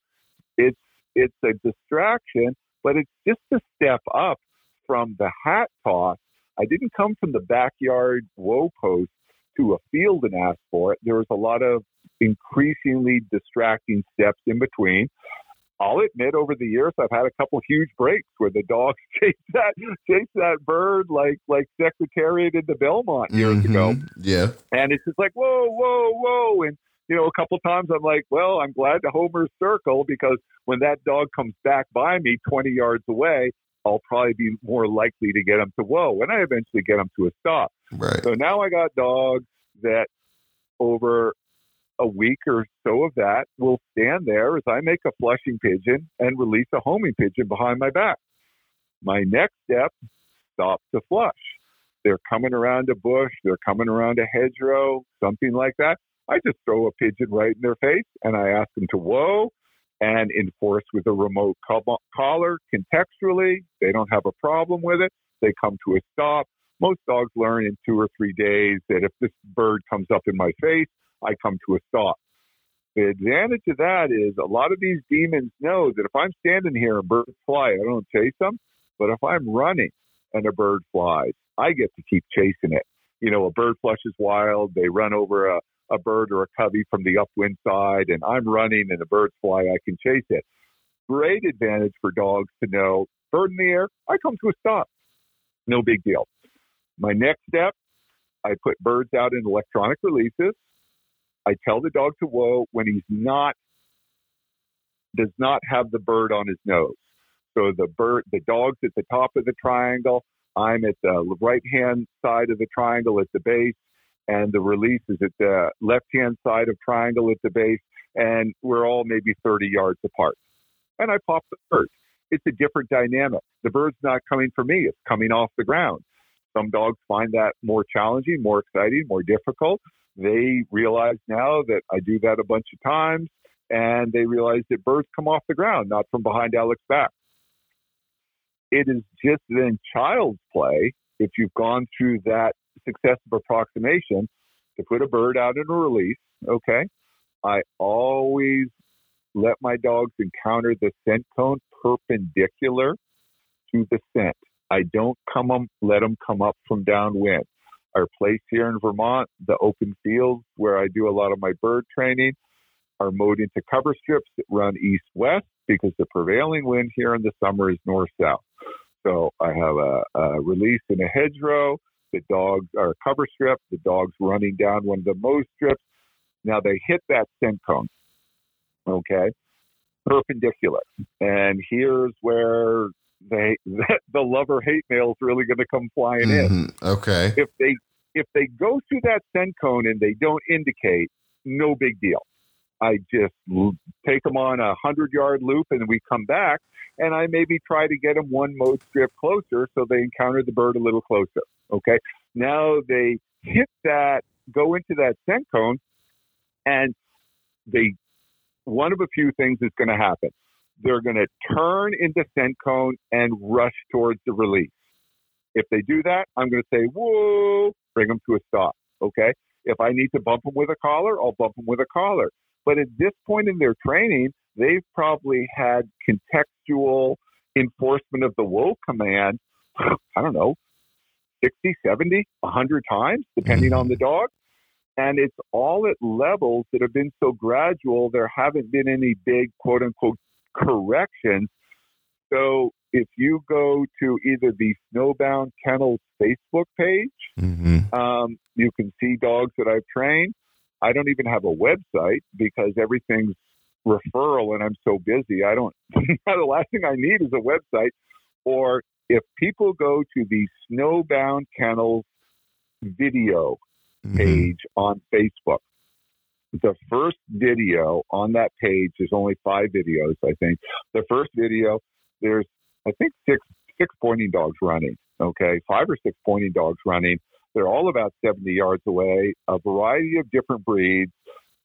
it's, it's a distraction, but it's just a step up from the hat toss. I didn't come from the backyard whoa post to a field and ask for it. There was a lot of increasingly distracting steps in between. I'll admit over the years I've had a couple huge breaks where the dogs chase that chase that bird like like Secretariat in the Belmont years mm-hmm. ago. Yeah. And it's just like, whoa, whoa, whoa. And you know, a couple times I'm like, well, I'm glad to Homer's circle because when that dog comes back by me 20 yards away, I'll probably be more likely to get him to whoa, and I eventually get him to a stop. Right. So now I got dogs that over a week or so of that will stand there as I make a flushing pigeon and release a homing pigeon behind my back. My next step, stop to flush. They're coming around a bush, they're coming around a hedgerow, something like that. I just throw a pigeon right in their face and I ask them to whoa and enforce with a remote collar contextually. They don't have a problem with it. They come to a stop. Most dogs learn in two or three days that if this bird comes up in my face, I come to a stop. The advantage of that is a lot of these demons know that if I'm standing here and birds fly, I don't chase them. But if I'm running and a bird flies, I get to keep chasing it. You know, a bird flushes wild, they run over a, a bird or a covey from the upwind side, and I'm running and the birds fly, I can chase it. Great advantage for dogs to know bird in the air, I come to a stop. No big deal. My next step, I put birds out in electronic releases. I tell the dog to whoa when he's not does not have the bird on his nose. So the bird, the dog's at the top of the triangle. I'm at the right hand side of the triangle at the base, and the release is at the left hand side of triangle at the base, and we're all maybe 30 yards apart. And I pop the bird. It's a different dynamic. The bird's not coming for me; it's coming off the ground. Some dogs find that more challenging, more exciting, more difficult. They realize now that I do that a bunch of times, and they realize that birds come off the ground, not from behind Alec's back. It is just then child's play if you've gone through that successive approximation to put a bird out in a release. Okay. I always let my dogs encounter the scent cone perpendicular to the scent. I don't come them, let them come up from downwind. Our place here in Vermont, the open fields where I do a lot of my bird training, are mowed into cover strips that run east west because the prevailing wind here in the summer is north south. So I have a, a release in a hedgerow. The dogs are a cover strip. The dogs running down one of the mow strips. Now they hit that scent cone. Okay, perpendicular. And here's where they the lover hate mail is really going to come flying mm-hmm. in. Okay. If they if they go through that scent cone and they don't indicate, no big deal. I just take them on a hundred yard loop and we come back and I maybe try to get them one mode strip closer so they encounter the bird a little closer. Okay. Now they hit that, go into that scent cone and they, one of a few things is going to happen they're going to turn into scent cone and rush towards the release. If they do that, I'm going to say, whoa, bring them to a stop. Okay. If I need to bump them with a collar, I'll bump them with a collar. But at this point in their training, they've probably had contextual enforcement of the whoa command, I don't know, 60, 70, 100 times, depending on the mm-hmm. dog. And it's all at levels that have been so gradual, there haven't been any big quote unquote corrections. So if you go to either the Snowbound Kennels Facebook page, mm-hmm. um, you can see dogs that I've trained. I don't even have a website because everything's referral and I'm so busy. I don't, the last thing I need is a website. Or if people go to the Snowbound Kennels video mm-hmm. page on Facebook, the first video on that page, there's only five videos, I think. The first video, there's, I think, six, six pointing dogs running. Okay. Five or six pointing dogs running. They're all about 70 yards away, a variety of different breeds.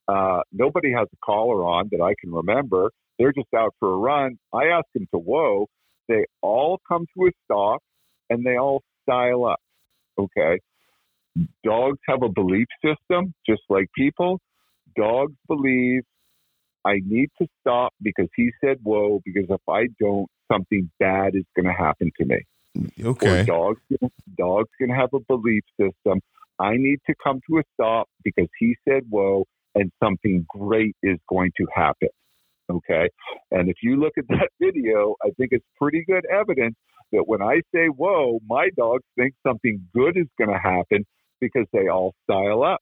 Uh, nobody has a collar on that I can remember. They're just out for a run. I ask them to whoa. They all come to a stop and they all style up. Okay. Dogs have a belief system, just like people dogs believe I need to stop because he said whoa, because if I don't, something bad is going to happen to me. Okay. Or dogs, dogs can have a belief system. I need to come to a stop because he said whoa, and something great is going to happen. Okay. And if you look at that video, I think it's pretty good evidence that when I say, whoa, my dogs think something good is going to happen because they all style up.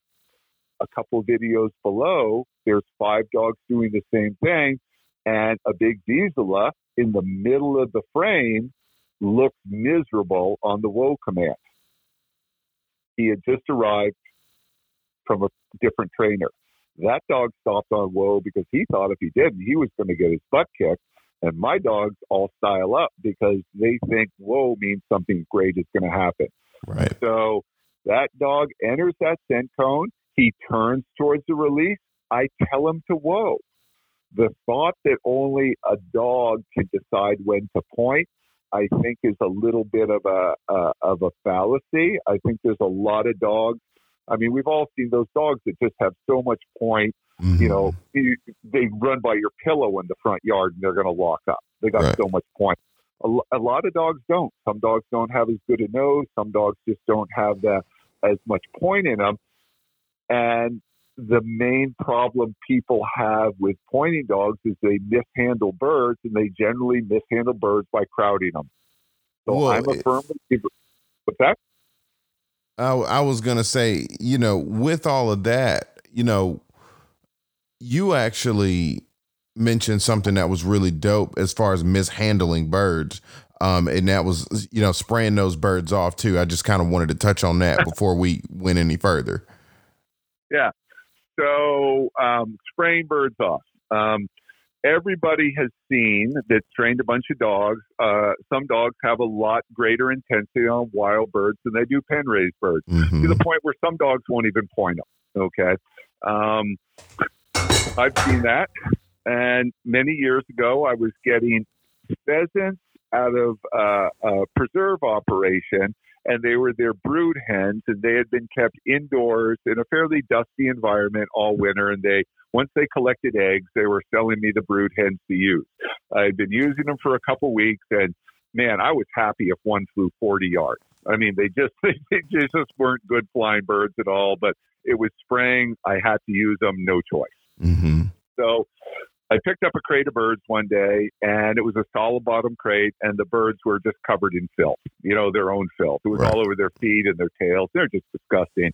A couple videos below, there's five dogs doing the same thing, and a big Vizsla in the middle of the frame looked miserable on the whoa command. He had just arrived from a different trainer. That dog stopped on whoa because he thought if he didn't, he was going to get his butt kicked. And my dogs all style up because they think whoa means something great is going to happen. Right. So that dog enters that scent cone. He turns towards the release. I tell him to whoa. The thought that only a dog can decide when to point, I think, is a little bit of a uh, of a fallacy. I think there's a lot of dogs. I mean, we've all seen those dogs that just have so much point. Mm-hmm. You know, they run by your pillow in the front yard and they're going to lock up. They got right. so much point. A, a lot of dogs don't. Some dogs don't have as good a nose. Some dogs just don't have that as much point in them. And the main problem people have with pointing dogs is they mishandle birds, and they generally mishandle birds by crowding them. So well, I'm a firm believer. What's that? I, I was gonna say, you know, with all of that, you know, you actually mentioned something that was really dope as far as mishandling birds. Um, and that was, you know, spraying those birds off too. I just kind of wanted to touch on that before we went any further. Yeah. So um, spraying birds off. Um, everybody has seen that trained a bunch of dogs. Uh, some dogs have a lot greater intensity on wild birds than they do pen raised birds, mm-hmm. to the point where some dogs won't even point them. Okay. Um, I've seen that. And many years ago, I was getting pheasants out of uh, a preserve operation and they were their brood hens and they had been kept indoors in a fairly dusty environment all winter and they once they collected eggs they were selling me the brood hens to use. I had been using them for a couple weeks and man i was happy if one flew 40 yards. I mean they just they just weren't good flying birds at all but it was spring. I had to use them no choice. Mm-hmm. so I picked up a crate of birds one day, and it was a solid bottom crate, and the birds were just covered in filth, you know, their own filth. It was right. all over their feet and their tails. They're just disgusting.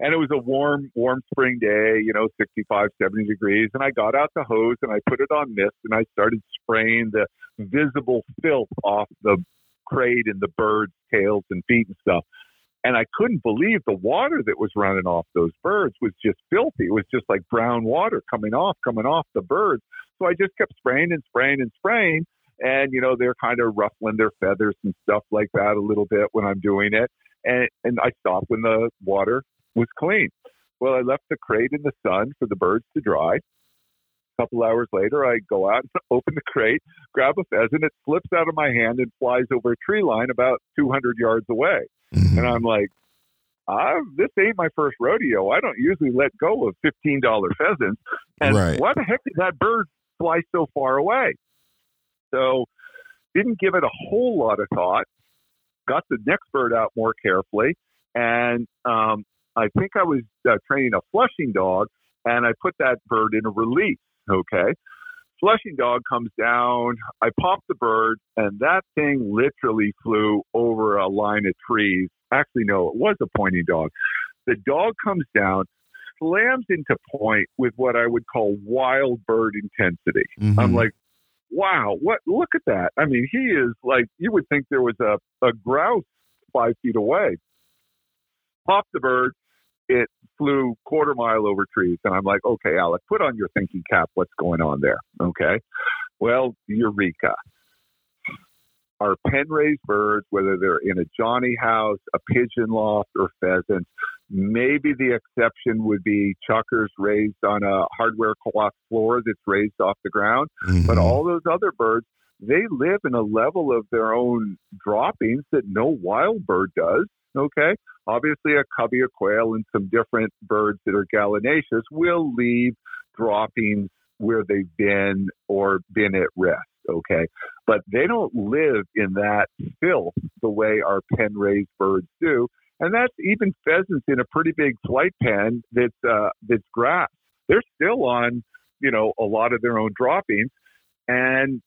And it was a warm, warm spring day, you know, 65, 70 degrees. And I got out the hose and I put it on mist, and I started spraying the visible filth off the crate and the birds' tails and feet and stuff. And I couldn't believe the water that was running off those birds was just filthy. It was just like brown water coming off, coming off the birds. So I just kept spraying and spraying and spraying. And, you know, they're kind of ruffling their feathers and stuff like that a little bit when I'm doing it. And, and I stopped when the water was clean. Well, I left the crate in the sun for the birds to dry. A couple hours later, I go out and open the crate, grab a pheasant. It slips out of my hand and flies over a tree line about 200 yards away. Mm-hmm. And I'm like, I, this ain't my first rodeo. I don't usually let go of $15 pheasants. And right. why the heck did that bird fly so far away? So didn't give it a whole lot of thought. Got the next bird out more carefully. And um, I think I was uh, training a flushing dog, and I put that bird in a release. Okay. Flushing dog comes down. I pop the bird, and that thing literally flew over a line of trees. Actually, no, it was a pointing dog. The dog comes down, slams into point with what I would call wild bird intensity. Mm-hmm. I'm like, wow, what? Look at that. I mean, he is like, you would think there was a, a grouse five feet away. Pop the bird, it flew quarter mile over trees. And I'm like, okay, Alec, put on your thinking cap. What's going on there? Okay. Well, Eureka. Our pen raised birds, whether they're in a Johnny house, a pigeon loft, or pheasants, maybe the exception would be chukars raised on a hardware cloth floor that's raised off the ground. Mm-hmm. But all those other birds, they live in a level of their own droppings that no wild bird does. Okay. Obviously, a covey of quail and some different birds that are gallinaceous will leave droppings where they've been or been at rest. Okay. But they don't live in that filth the way our pen raised birds do. And that's even pheasants in a pretty big flight pen that's, uh, that's grass. They're still on you know, a lot of their own droppings, and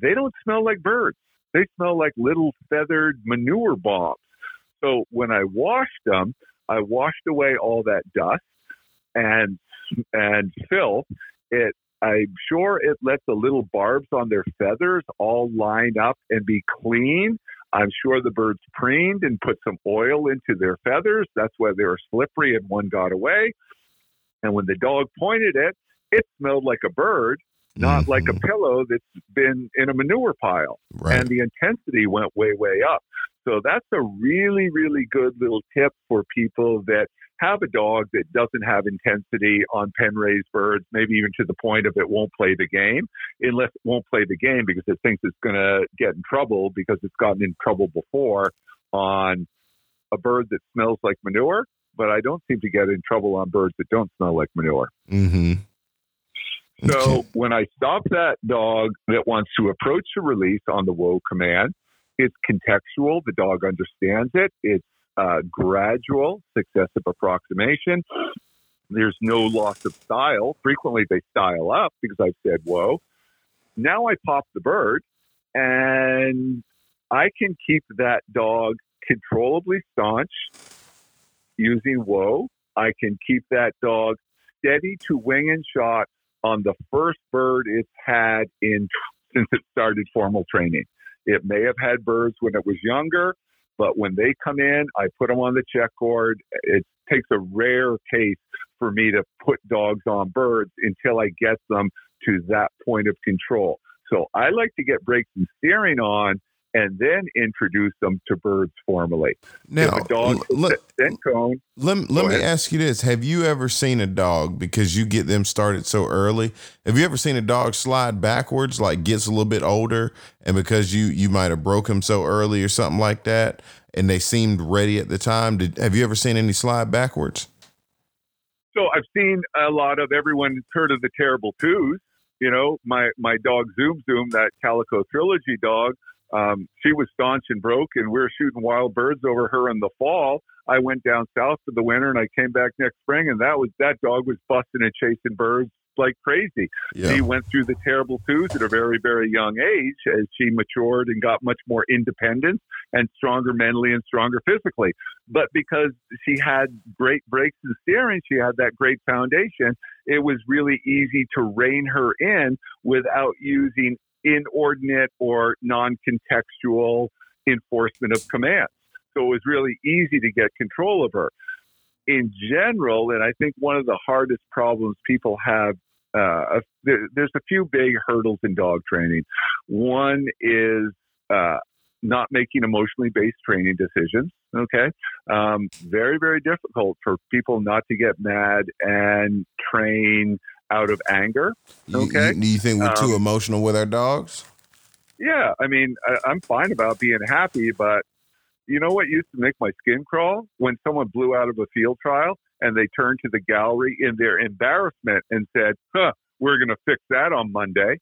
they don't smell like birds. They smell like little feathered manure bombs. So when I washed them, I washed away all that dust and and filth. It I'm sure it lets the little barbs on their feathers all line up and be clean. I'm sure the birds preened and put some oil into their feathers. That's why they were slippery and one got away. And when the dog pointed it, it smelled like a bird, not mm-hmm. like a mm-hmm. pillow that's been in a manure pile. Right. And the intensity went way, way up. So that's a really, really good little tip for people that have a dog that doesn't have intensity on pen raised birds, maybe even to the point of it won't play the game, unless it won't play the game because it thinks it's going to get in trouble because it's gotten in trouble before on a bird that smells like manure. But I don't seem to get in trouble on birds that don't smell like manure. Mm-hmm. So when I stop that dog that wants to approach a release on the whoa command, it's contextual. The dog understands it. It's uh, gradual, successive approximation. There's no loss of style. Frequently they style up because I've said whoa. Now I pop the bird and I can keep that dog controllably staunch using whoa. I can keep that dog steady to wing and shot on the first bird it's had in since it started formal training. It may have had birds when it was younger, but when they come in, I put them on the check cord. It takes a rare case for me to put dogs on birds until I get them to that point of control. So I like to get brakes and steering on and then introduce them to birds formally. Now, dog let, cone, let, let me ahead. ask you this. Have you ever seen a dog, because you get them started so early, have you ever seen a dog slide backwards, like gets a little bit older, and because you, you might have broke him so early or something like that, and they seemed ready at the time, did have you ever seen any slide backwards? So I've seen a lot of everyone's heard of the terrible twos. You know, my, my dog Zoom Zoom, that Calico Trilogy dog, um, she was staunch and broke, and we were shooting wild birds over her in the fall. I went down south for the winter, and I came back next spring, and that was that dog was busting and chasing birds like crazy. Yeah. She went through the terrible twos at a very, very young age as she matured and got much more independent and stronger mentally and stronger physically. But because she had great brakes and steering, she had that great foundation, it was really easy to rein her in without using inordinate or non contextual enforcement of commands. So it was really easy to get control of her. In general, and I think one of the hardest problems people have, uh, there, there's a few big hurdles in dog training. One is uh, not making emotionally based training decisions. Okay. Um, very, very difficult for people not to get mad and train out of anger. Okay. Do you, you, think we're um, too emotional with our dogs? Yeah. I mean, I, I'm fine about being happy, but you know what used to make my skin crawl? When someone blew out of a field trial and they turned to the gallery in their embarrassment and said, huh, we're going to fix that on Monday.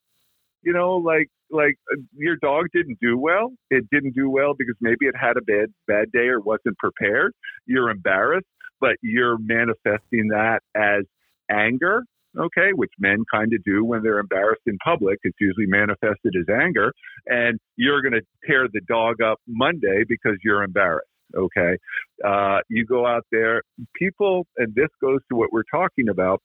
You know, like, like uh, your dog didn't do well. It didn't do well because maybe it had a bad, bad day or wasn't prepared. You're embarrassed, but you're manifesting that as anger okay, which men kind of do when they're embarrassed in public. It's usually manifested as anger. And you're going to tear the dog up Monday because you're embarrassed. Okay. Uh, you go out there, people, and this goes to what we're talking about.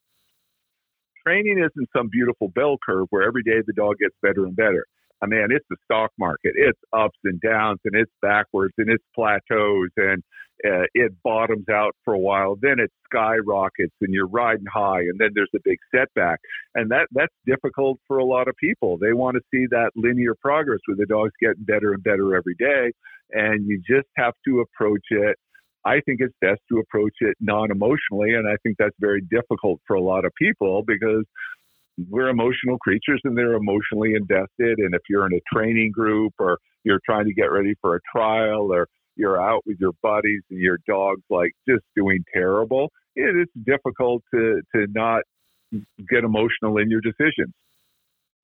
Training isn't some beautiful bell curve where every day the dog gets better and better. I mean, it's the stock market. It's ups and downs and it's backwards and it's plateaus and uh, it bottoms out for a while. Then it skyrockets and you're riding high and then there's a big setback. And that, that's difficult for a lot of people. They want to see that linear progress where the dog's getting better and better every day. And you just have to approach it I think it's best to approach it non emotionally. And I think that's very difficult for a lot of people because we're emotional creatures and they're emotionally invested. And if you're in a training group or you're trying to get ready for a trial or you're out with your buddies and your dog's like just doing terrible, it is difficult to, to not get emotional in your decisions.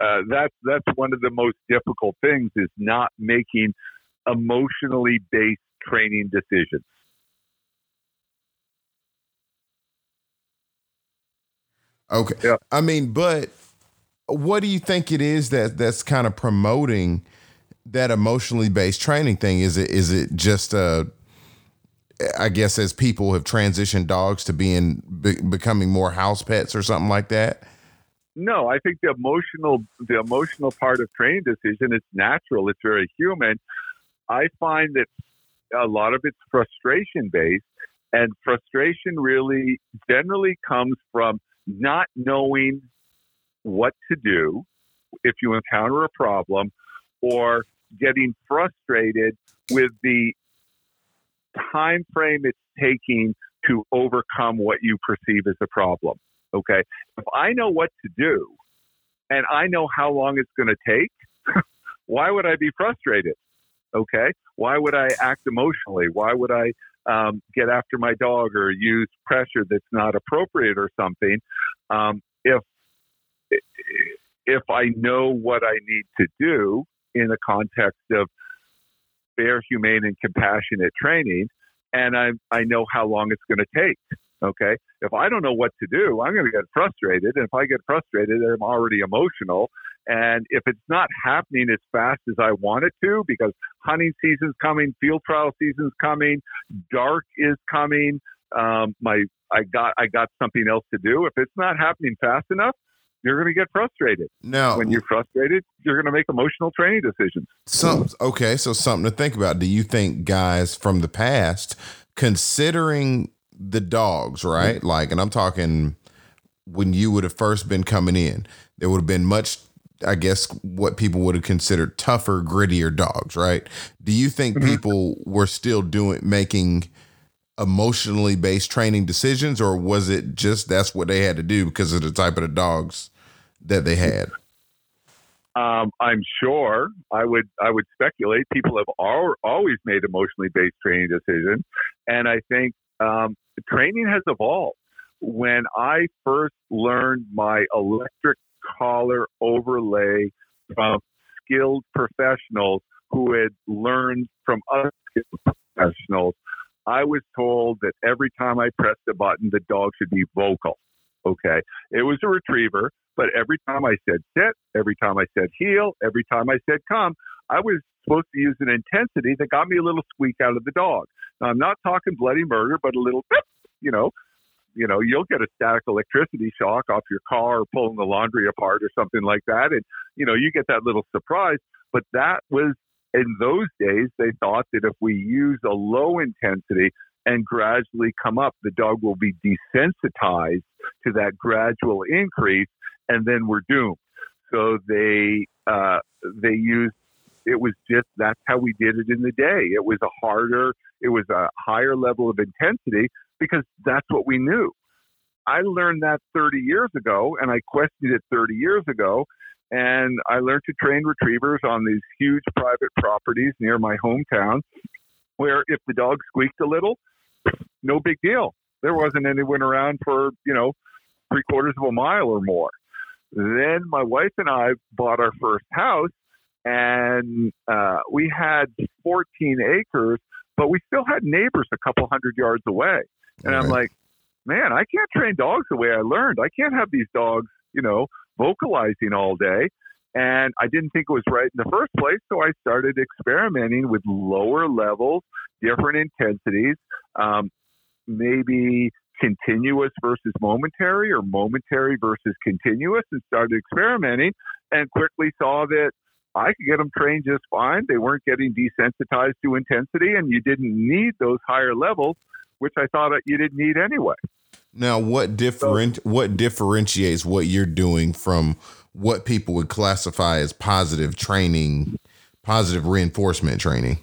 Uh, that's that's one of the most difficult things is not making emotionally based training decisions. Okay. Yeah. I mean, but what do you think it is that that's kind of promoting that emotionally based training thing? Is it is it just a I guess as people have transitioned dogs to being be, becoming more house pets or something like that? No, I think the emotional the emotional part of training decision is natural. It's very human. I find that a lot of it's frustration based, and frustration really generally comes from not knowing what to do if you encounter a problem or getting frustrated with the time frame it's taking to overcome what you perceive as a problem. Okay. If I know what to do and I know how long it's going to take, why would I be frustrated? Okay. Why would I act emotionally? Why would I um, get after my dog or use pressure that's not appropriate or something? Um, if if I know what I need to do in the context of fair, humane, and compassionate training, and I I know how long it's going to take. Okay. If I don't know what to do, I'm going to get frustrated. And if I get frustrated, I'm already emotional. And if it's not happening as fast as I want it to, because hunting season's coming, field trial season's coming, dark is coming, um, my I got I got something else to do. If it's not happening fast enough, you're going to get frustrated. Now, when you're frustrated, you're going to make emotional training decisions. Some okay, so something to think about. Do you think guys from the past, considering the dogs, right? Mm-hmm. Like, and I'm talking when you would have first been coming in, there would have been much, I guess, what people would have considered tougher, grittier dogs, right? Do you think mm-hmm. people were still doing making emotionally based training decisions, or was it just that's what they had to do because of the type of the dogs that they had? Um, I'm sure. I would. I would speculate. People have al- always made emotionally based training decisions, and I think um, training has evolved. When I first learned my electric collar overlay from skilled professionals who had learned from other skilled professionals, I was told that every time I pressed a button, the dog should be vocal. Okay. It was a retriever, but every time I said sit, every time I said heel, every time I said come, I was supposed to use an intensity that got me a little squeak out of the dog. Now, I'm not talking bloody murder, but a little, you know, you know, you'll get a static electricity shock off your car or pulling the laundry apart or something like that. And, you know, you get that little surprise. But that was in those days, they thought that if we use a low intensity and gradually come up, the dog will be desensitized to that gradual increase, and then we're doomed. So they uh, they used it was just that's how we did it in the day. It was a harder, it was a higher level of intensity because that's what we knew. I learned that 30 years ago, and I questioned it 30 years ago, and I learned to train retrievers on these huge private properties near my hometown where if the dog squeaked a little, no big deal. There wasn't anyone around for, you know, three quarters of a mile or more. Then my wife and I bought our first house and uh, we had 14 acres, but we still had neighbors a couple hundred yards away. And I'm like, man, I can't train dogs the way I learned. I can't have these dogs, you know, vocalizing all day. And I didn't think it was right in the first place. So I started experimenting with lower levels, different intensities, um, maybe continuous versus momentary or momentary versus continuous, and started experimenting and quickly saw that I could get them trained just fine. They weren't getting desensitized to intensity, and you didn't need those higher levels, which I thought you didn't need anyway. Now, what different so, what differentiates what you're doing from what people would classify as positive training, positive reinforcement training?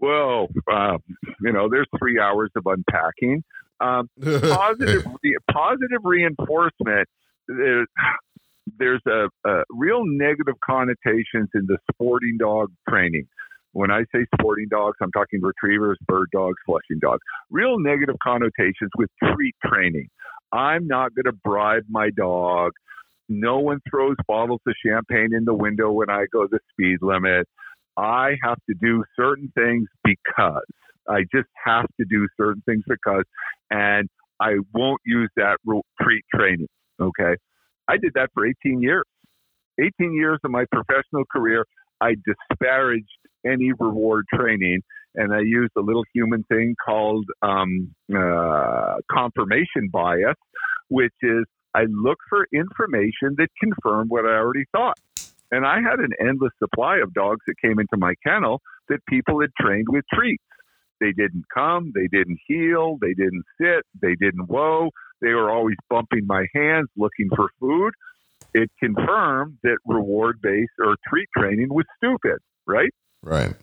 Well, uh, you know, there's three hours of unpacking. Um, positive, positive reinforcement. Uh, there's a, a, real negative connotations in the sporting dog training. When I say sporting dogs, I'm talking retrievers, bird dogs, flushing dogs. Real negative connotations with treat training. I'm not going to bribe my dog. No one throws bottles of champagne in the window when I go the speed limit. I have to do certain things because I just have to do certain things because, and I won't use that treat training. Okay. I did that for 18 years. 18 years of my professional career, I disparaged any reward training and I used a little human thing called um, uh, confirmation bias, which is I look for information that confirmed what I already thought. And I had an endless supply of dogs that came into my kennel that people had trained with treats. They didn't come, they didn't heel, they didn't sit, they didn't whoa. They were always bumping my hands looking for food. It confirmed that reward based or treat training was stupid, right? Right.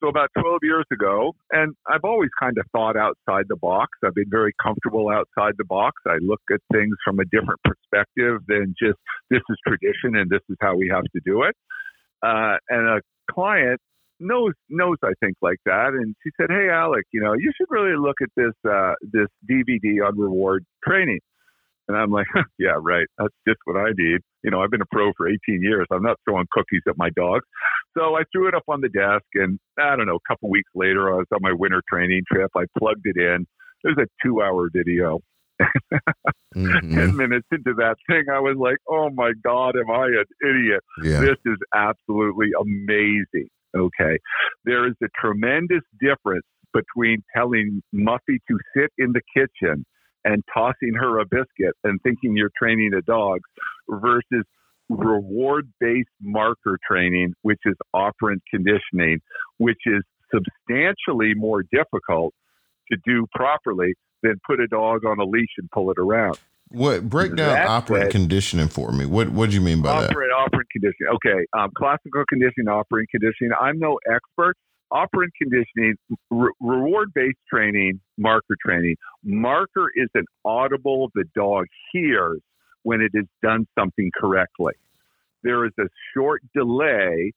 So about 12 years ago, and I've always kind of thought outside the box. I've been very comfortable outside the box. I look at things from a different perspective than just this is tradition and this is how we have to do it. Uh, and a client knows knows I think like that, and she said, "Hey, Alec, you know, you should really look at this uh, this DVD on reward training." And I'm like, yeah, right. That's just what I need. You know, I've been a pro for 18 years. I'm not throwing cookies at my dogs. So I threw it up on the desk, and I don't know, a couple weeks later, I was on my winter training trip. I plugged it in. It was a two hour video. mm-hmm. 10 minutes into that thing, I was like, oh my God, am I an idiot? Yeah. This is absolutely amazing. Okay. There is a tremendous difference between telling Muffy to sit in the kitchen and tossing her a biscuit and thinking you're training a dog versus reward based marker training, which is operant conditioning, which is substantially more difficult to do properly than put a dog on a leash and pull it around. What break down that operant way, conditioning for me? What what do you mean by operant, that? Operant conditioning. Okay, um, classical conditioning, operant conditioning. I'm no expert, operant conditioning, re- reward based training, marker training. Marker is an audible the dog hears when it has done something correctly. There is a short delay,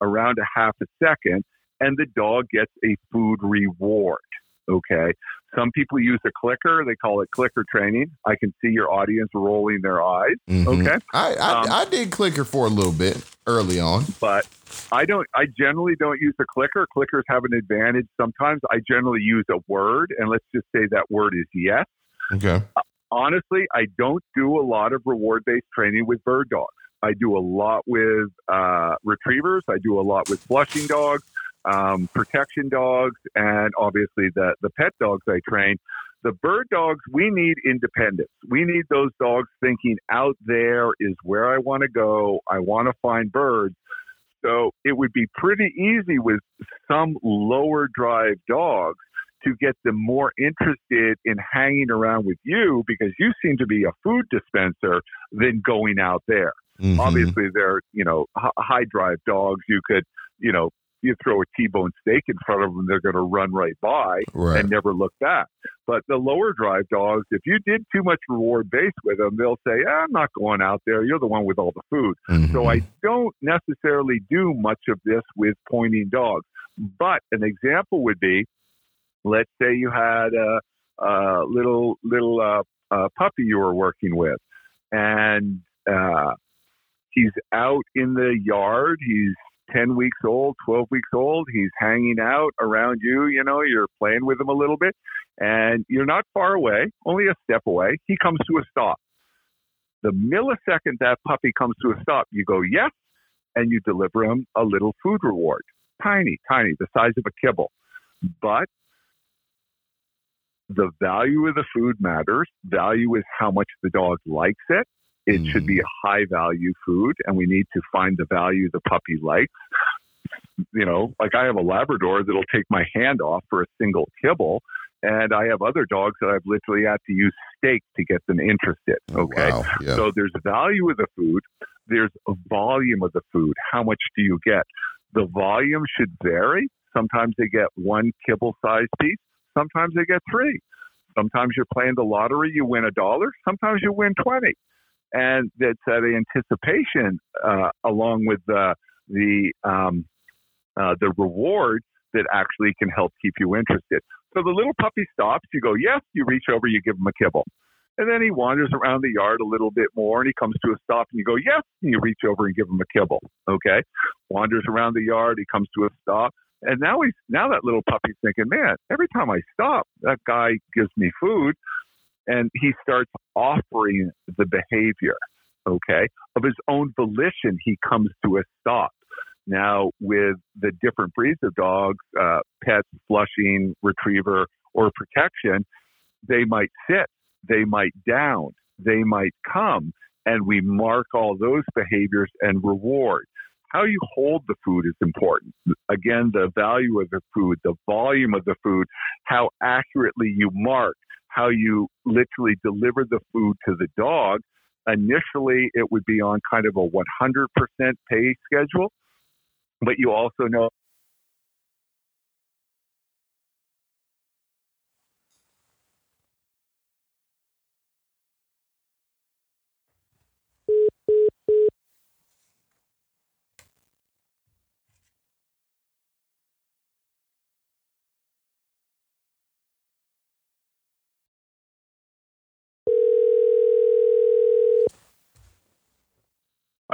around a half a second, and the dog gets a food reward. Okay. Some people use a clicker. They call it clicker training. I can see your audience rolling their eyes. Mm-hmm. Okay. I, I, um, I did clicker for a little bit early on. But I don't, I generally don't use a clicker. Clickers have an advantage. Sometimes I generally use a word, and let's just say that word is yes. Okay. Uh, honestly, I don't do a lot of reward based training with bird dogs. I do a lot with uh, retrievers. I do a lot with flushing dogs um, protection dogs, and obviously the, the pet dogs I train. The bird dogs, we need independence. We need those dogs thinking out there is where I want to go. I want to find birds. So it would be pretty easy with some lower drive dogs to get them more interested in hanging around with you because you seem to be a food dispenser than going out there. Mm-hmm. Obviously, they're, you know, high drive dogs. You could, you know, you throw a T-bone steak in front of them, they're going to run right by right. and never look back. But the lower drive dogs, if you did too much reward base with them, they'll say, ah, "I'm not going out there. You're the one with all the food." Mm-hmm. So I don't necessarily do much of this with pointing dogs. But an example would be, let's say you had a, a little little uh, uh, puppy you were working with, and uh, he's out in the yard. He's 10 weeks old, 12 weeks old. He's hanging out around you. You know, you're playing with him a little bit, and you're not far away, only a step away. He comes to a stop. The millisecond that puppy comes to a stop, you go, yes, and you deliver him a little food reward. Tiny, tiny, the size of a kibble. But the value of the food matters. Value is how much the dog likes it. It mm. should be a high value food, and we need to find the value the puppy likes. You know, like I have a Labrador that'll take my hand off for a single kibble, and I have other dogs that I've literally had to use steak to get them interested. Oh, okay, wow. yeah. so there's value of the food, there's a volume of the food. How much do you get? The volume should vary. Sometimes they get one kibble size piece. Sometimes they get three. Sometimes you're playing the lottery, you win a dollar. Sometimes you win 20 and that's uh, the anticipation uh, along with the the um, uh, the reward that actually can help keep you interested. So the little puppy stops. You go, yes. You reach over. You give him a kibble. And then he wanders around the yard a little bit more and he comes to a stop and you go, yes. And you reach over and give him a kibble. Okay. Wanders around the yard. He comes to a stop. And now he's, now that little puppy's thinking, man, every time I stop, that guy gives me food and he starts offering the behavior. Okay, of his own volition, he comes to a stop. Now, with the different breeds of dogs, uh, pets, flushing, retriever, or protection, they might sit, they might down, they might come, and we mark all those behaviors and reward. How you hold the food is important. Again, the value of the food, the volume of the food, how accurately you mark, how you literally deliver the food to the dog. Initially, it would be on kind of a 100% pay schedule, but you also know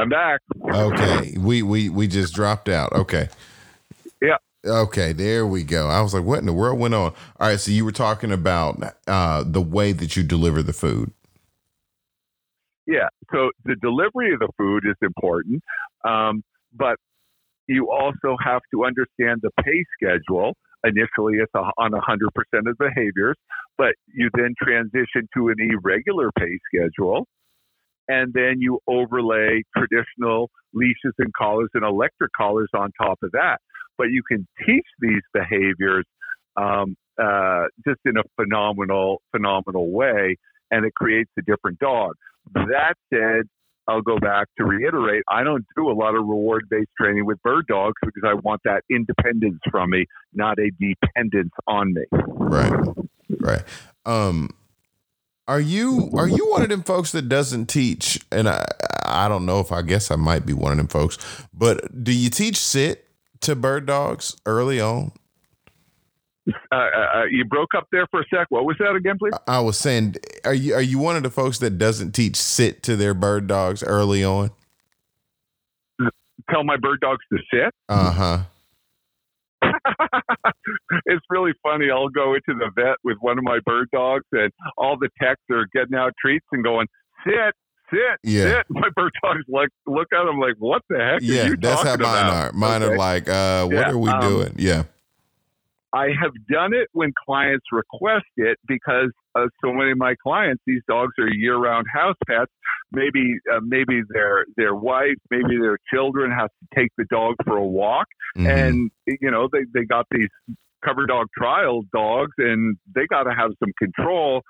I'm back. Okay, we we we just dropped out. Okay. Yeah. Okay, there we go. I was like, what in the world went on? All right, so you were talking about uh, the way that you deliver the food. Yeah, so the delivery of the food is important, um, but you also have to understand the pay schedule. Initially, it's on 100% of behaviors, but you then transition to an irregular pay schedule and then you overlay traditional leashes and collars and electric collars on top of that. But you can teach these behaviors um, uh, just in a phenomenal, phenomenal way, and it creates a different dog. That said, I'll go back to reiterate I don't do a lot of reward based training with bird dogs because I want that independence from me, not a dependence on me. Right. Right. Um, are you are you one of them folks that doesn't teach? And I I don't know if I guess I might be one of them folks. But do you teach sit to bird dogs early on? Uh, uh, uh, you broke up there for a sec. What was that again, please? I was saying, are you are you one of the folks that doesn't teach sit to their bird dogs early on? Tell my bird dogs to sit. Uh huh. it's really funny. I'll go into the vet with one of my bird dogs, and all the techs are getting out treats and going, sit, sit, yeah. sit. My bird dogs like look at them like, what the heck? Yeah, that's how mine about? are. Mine okay. are like, uh, what yeah, are we um, doing? Yeah. I have done it when clients request it because uh, so many of my clients, these dogs are year-round house pets. Maybe, uh, maybe their their wife, maybe their children have to take the dog for a walk, mm-hmm. and you know they they got these cover dog trial dogs, and they got to have some control.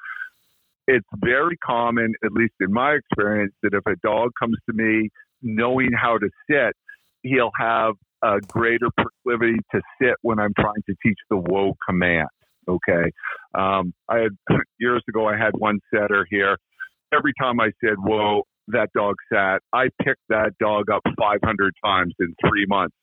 It's very common, at least in my experience, that if a dog comes to me knowing how to sit, he'll have a greater proclivity to sit when I'm trying to teach the whoa command. Okay. Um, I had years ago, I had one setter here. Every time I said whoa, that dog sat. I picked that dog up 500 times in three months.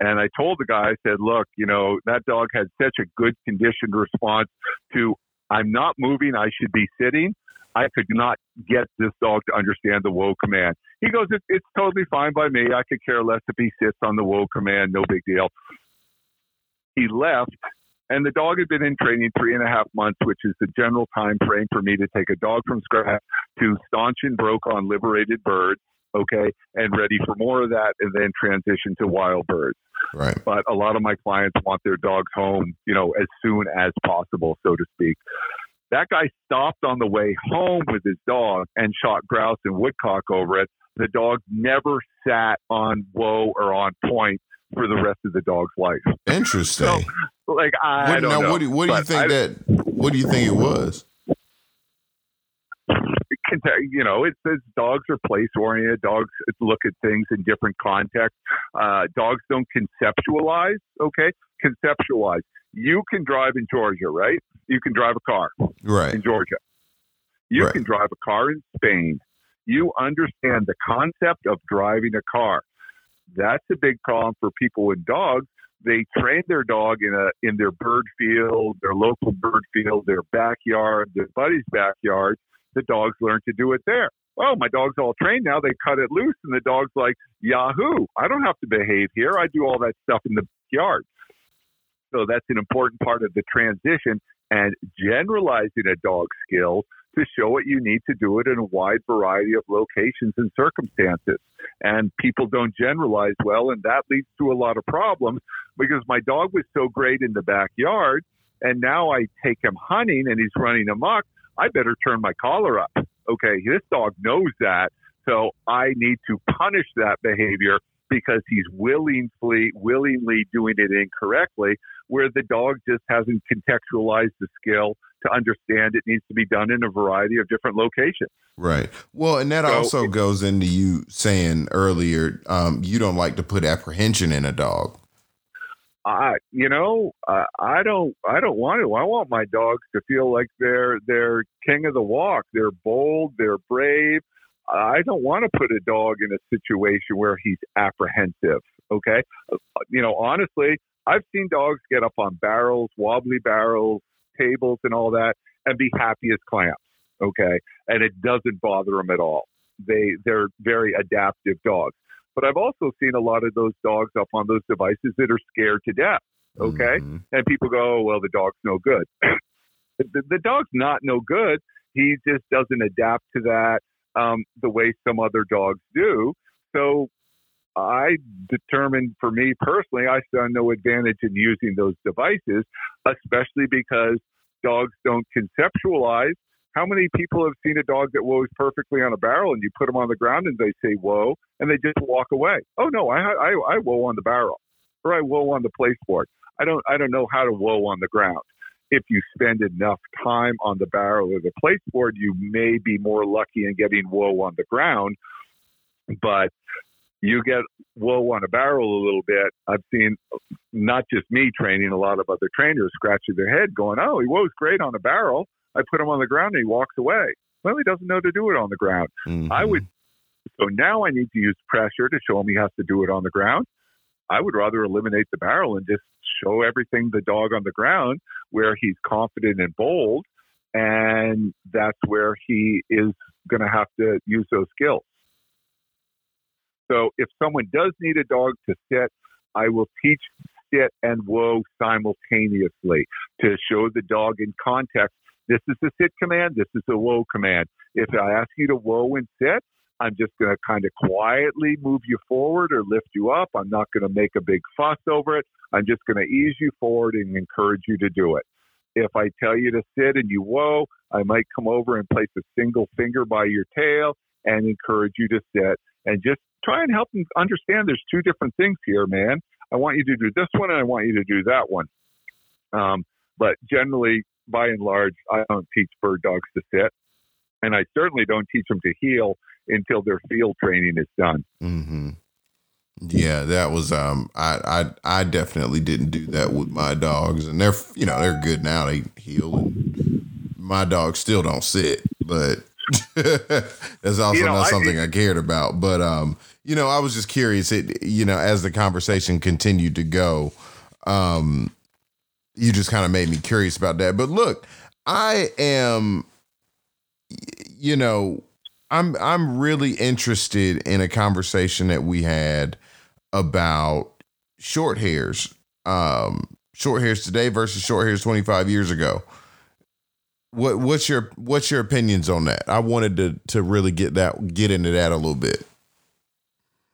And I told the guy, I said, look, you know, that dog had such a good conditioned response to, I'm not moving, I should be sitting. I could not get this dog to understand the whoa command. He goes, it, it's totally fine by me. I could care less if he sits on the whoa command. No big deal. He left, and the dog had been in training three and a half months, which is the general time frame for me to take a dog from scratch to staunch and broke on liberated birds, okay, and ready for more of that, and then transition to wild birds. Right. But a lot of my clients want their dogs home, you know, as soon as possible, so to speak. That guy stopped on the way home with his dog and shot grouse and woodcock over it. The dog never sat on whoa or on point for the rest of the dog's life. Interesting. so, like I what, don't now, know. What do, what do you think I, that? What do you think it was? You know, it says dogs are place oriented. Dogs look at things in different contexts. Uh, dogs don't conceptualize. Okay, conceptualize. You can drive in Georgia, right? You can drive a car, right, in Georgia. You right. can drive a car in Spain. You understand the concept of driving a car. That's a big problem for people with dogs. They train their dog in a in their bird field, their local bird field, their backyard, their buddy's backyard. The dogs learn to do it there. Oh, my dog's all trained now. They cut it loose, and the dog's like, Yahoo! I don't have to behave here. I do all that stuff in the yard. So that's an important part of the transition and generalizing a dog skill to show it, you need to do it in a wide variety of locations and circumstances. And people don't generalize well, and that leads to a lot of problems because my dog was so great in the backyard, and now I take him hunting and he's running amok. I better turn my collar up. Okay, this dog knows that, so I need to punish that behavior because he's willingly willingly doing it incorrectly where the dog just hasn't contextualized the skill to understand it needs to be done in a variety of different locations. Right. Well, and that so, also goes into you saying earlier um, you don't like to put apprehension in a dog. I, you know, uh, I don't, I don't want to. I want my dogs to feel like they're they're king of the walk. They're bold. They're brave. I don't want to put a dog in a situation where he's apprehensive. Okay, uh, you know, honestly, I've seen dogs get up on barrels, wobbly barrels, tables, and all that, and be happy as clams. Okay, and it doesn't bother them at all. They they're very adaptive dogs. But I've also seen a lot of those dogs up on those devices that are scared to death. Okay, mm-hmm. and people go, oh, "Well, the dog's no good." the, the dog's not no good. He just doesn't adapt to that um, the way some other dogs do. So I determined for me personally, I saw no advantage in using those devices, especially because dogs don't conceptualize. How many people have seen a dog that woes perfectly on a barrel and you put them on the ground and they say whoa and they just walk away? Oh no, I I, I whoa on the barrel or I whoa on the place board. I don't I don't know how to whoa on the ground if you spend enough time on the barrel or the place board, you may be more lucky in getting whoa on the ground. But you get whoa on a barrel a little bit. I've seen not just me training, a lot of other trainers scratching their head going, oh, he whoa's great on a barrel. I put him on the ground and he walks away. Well, he doesn't know to do it on the ground. Mm-hmm. I would, so now I need to use pressure to show him he has to do it on the ground. I would rather eliminate the barrel and just show everything the dog on the ground where he's confident and bold. And that's where he is going to have to use those skills. So if someone does need a dog to sit, I will teach sit and whoa simultaneously to show the dog in context. This is the sit command. This is the whoa command. If I ask you to whoa and sit, I'm just going to kind of quietly move you forward or lift you up. I'm not going to make a big fuss over it. I'm just going to ease you forward and encourage you to do it. If I tell you to sit and you whoa, I might come over and place a single finger by your tail and encourage you to sit and just try and help them understand there's two different things here, man. I want you to do this one and I want you to do that one. Um, but generally, by and large, I don't teach bird dogs to sit. And I certainly don't teach them to heel until their field training is done. Mm-hmm. Yeah, that was um I, I I definitely didn't do that with my dogs and they're you know, they're good now. They heel, and my dogs still don't sit, but that's also you know, not something I, I cared about. But um, you know, I was just curious it you know, as the conversation continued to go, um you just kind of made me curious about that. But look, I am you know, I'm I'm really interested in a conversation that we had about short hairs, um, short hairs today versus short hairs 25 years ago. What what's your what's your opinions on that? I wanted to to really get that get into that a little bit.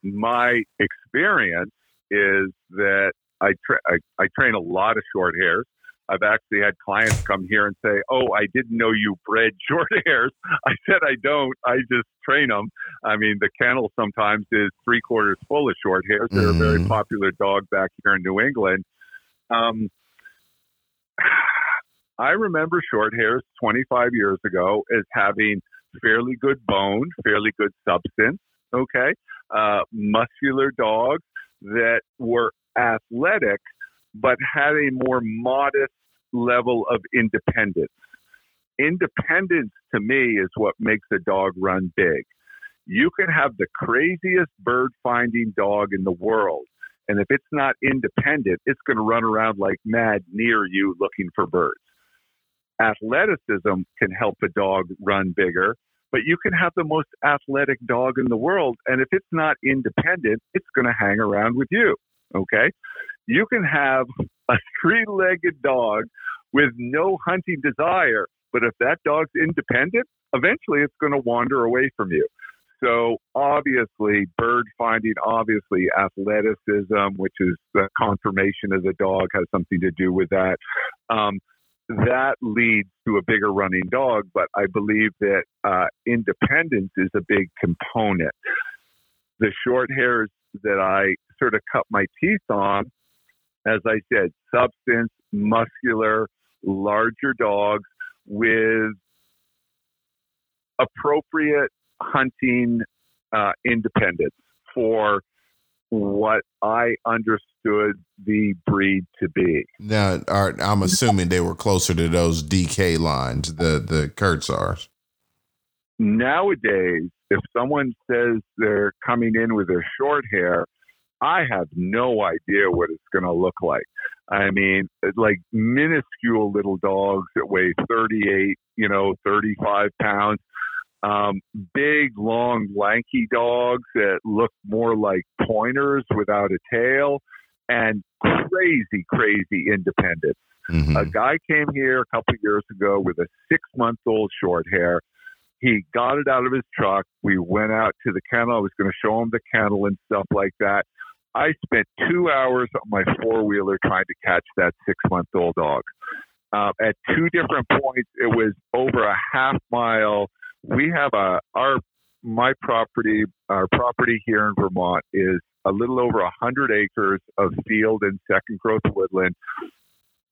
My experience is that I, tra- I, I train a lot of short hairs. I've actually had clients come here and say, "Oh, I didn't know you bred short hairs." I said, "I don't. I just train them." I mean, the kennel sometimes is three quarters full of short hairs. They're mm. a very mm-hmm. popular dog back here in New England. Um, I remember short hairs 25 years ago as having fairly good bone, fairly good substance. Okay, uh, muscular dogs that were athletic but had a more modest level of independence. Independence to me is what makes a dog run big. You can have the craziest bird finding dog in the world, and if it's not independent, it's going to run around like mad near you looking for birds. Athleticism can help a dog run bigger, but you can have the most athletic dog in the world, and if it's not independent, it's going to hang around with you. Okay? You can have a three legged dog with no hunting desire, But if that dog's independent, eventually it's going to wander away from you. So obviously, bird finding, obviously athleticism, which is the conformation of the dog, has something to do with that. Um, that leads to a bigger running dog, but I believe that uh, independence is a big component. The short hairs that I sort of cut my teeth on, as I said, substance, muscular, larger dogs with appropriate hunting uh, independence for what I understood the breed to be. Now, I'm assuming they were closer to those DK lines, the the Kurzhaars. Nowadays, if someone says they're coming in with their short hair, I have no idea what it's going to look like. I mean, like minuscule little dogs that weigh 38, you know, 35 pounds. Um, big, long, lanky dogs that look more like pointers without a tail, and crazy, crazy independent. Mm-hmm. A guy came here a couple of years ago with a six month old short hair. He got it out of his truck. We went out to the kennel. I was going to show him the kennel and stuff like that. I spent two hours on my four wheeler trying to catch that six month old dog. Uh, at two different points, it was over a half mile. We have a our my property, our property here in Vermont is a little over a hundred acres of field and second growth woodland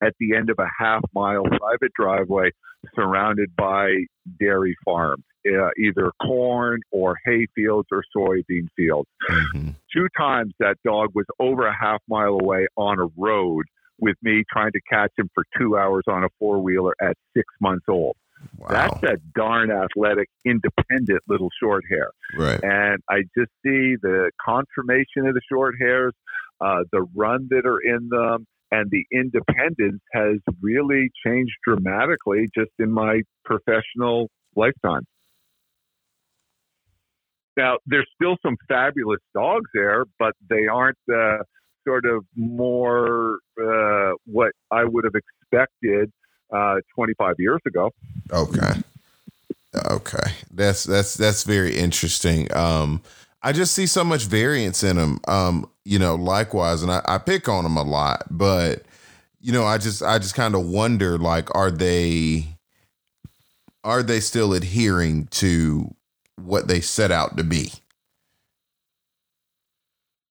at the end of a half mile private driveway surrounded by dairy farms, uh, either corn or hay fields or soybean fields. Mm-hmm. Two times that dog was over a half mile away on a road with me trying to catch him for two hours on a four wheeler at six months old. Wow. That's a darn athletic, independent little short hair. Right. And I just see the conformation of the short hairs, uh, the run that are in them, and the independence has really changed dramatically just in my professional lifetime. Now, there's still some fabulous dogs there, but they aren't the sort of more uh, what I would have expected uh, 25 years ago. Okay. Okay. That's that's that's very interesting. Um, I just see so much variance in them. Um, you know, likewise, and I, I pick on them a lot, but you know, I just I just kind of wonder, like, are they are they still adhering to what they set out to be?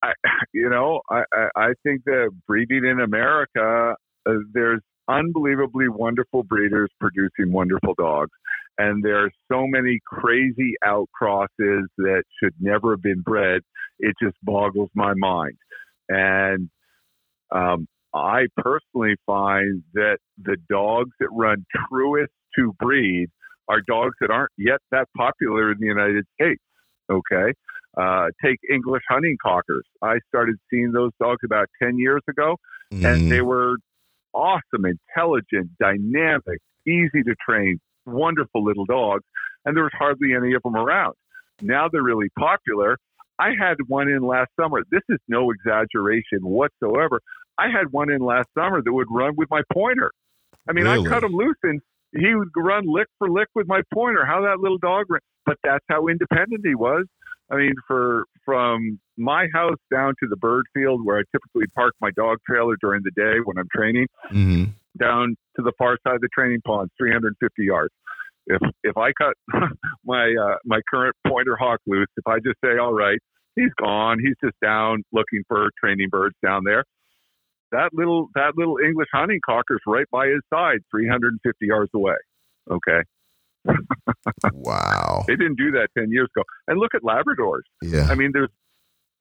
I, you know, I, I think that breeding in America, uh, there's unbelievably wonderful breeders producing wonderful dogs. And there are so many crazy outcrosses that should never have been bred. It just boggles my mind. And um, I personally find that the dogs that run truest to breed are dogs that aren't yet that popular in the United States. Okay. Uh, take English hunting cockers. I started seeing those dogs about 10 years ago, mm. and they were awesome, intelligent, dynamic, easy to train, wonderful little dogs, and there was hardly any of them around. Now they're really popular. I had one in last summer. This is no exaggeration whatsoever. I had one in last summer that would run with my pointer. I mean, really? I cut him loose and he would run lick for lick with my pointer. How that little dog ran. But that's how independent he was. I mean, for from my house down to the bird field where I typically park my dog trailer during the day when I'm training, mm-hmm. down to the far side of the training pond, 350 yards. If if I cut my uh, my current pointer hawk loose, if I just say, all right, he's gone, he's just down looking for training birds down there. That little that little English hunting cocker's right by his side, 350 yards away. Okay, wow. They didn't do that 10 years ago. And look at Labradors. Yeah. I mean, there's,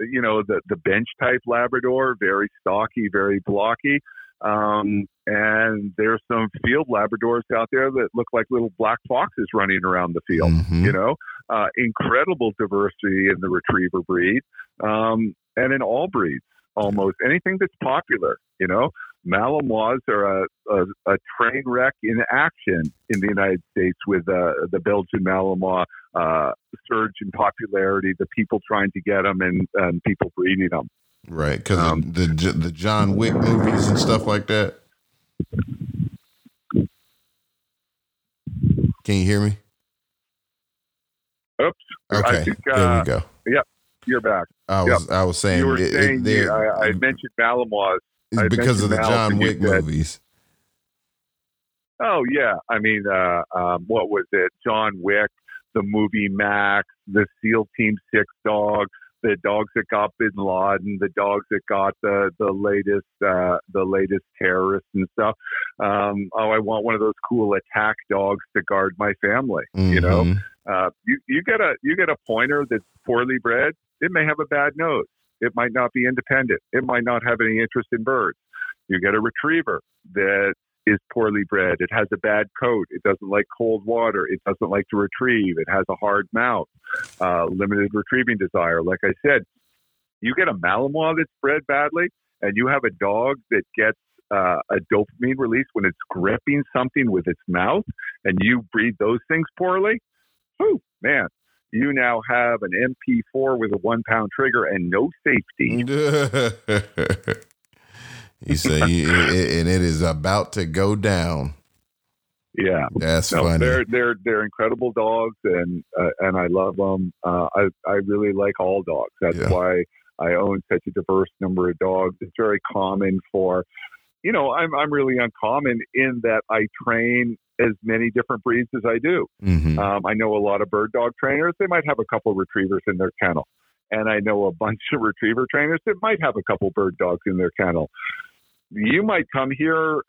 you know, the, the bench type Labrador, very stocky, very blocky. Um, and there's some field Labradors out there that look like little black foxes running around the field. Mm-hmm. You know, uh, incredible diversity in the retriever breed um, and in all breeds almost anything that's popular. You know, Malinois are a, a, a, train wreck in action in the United States with uh, the Belgian Malinois uh, surge in popularity, the people trying to get them and, and people breeding them. Right, because um, the the John Wick movies and stuff like that. Can you hear me? Oops. Okay. Think, uh, there we go. Yep. You're back. I was yep. I was saying you were it, saying it, I, I, mentioned Because of the John Wick movies. Oh yeah, I mean, uh, um, what was it? John Wick, the movie Max, the SEAL Team Six dog, the dogs that got Bin Laden, the dogs that got the the latest uh, the latest terrorists and stuff. Um, oh, I want one of those cool attack dogs to guard my family. Mm-hmm. You know, mm-hmm. uh, you you get a you get a pointer that's poorly bred. It may have a bad nose. It might not be independent. It might not have any interest in birds. You get a retriever that is poorly bred. It has a bad coat. It doesn't like cold water. It doesn't like to retrieve. It has a hard mouth, uh, limited retrieving desire. Like I said, you get a Malinois that's bred badly, and you have a dog that gets uh, a dopamine release when it's gripping something with its mouth, and you breed those things poorly. Whew, man, you now have an MP4 with a one pound trigger and no safety. You say, and it is about to go down. Yeah, that's no, funny. They're they're they're incredible dogs, and uh, and I love them. Uh, I I really like all dogs. That's yeah. why I own such a diverse number of dogs. It's very common for, you know, I'm I'm really uncommon in that I train as many different breeds as I do. Mm-hmm. Um, I know a lot of bird dog trainers. They might have a couple retrievers in their kennel, and I know a bunch of retriever trainers that might have a couple bird dogs in their kennel you might come here.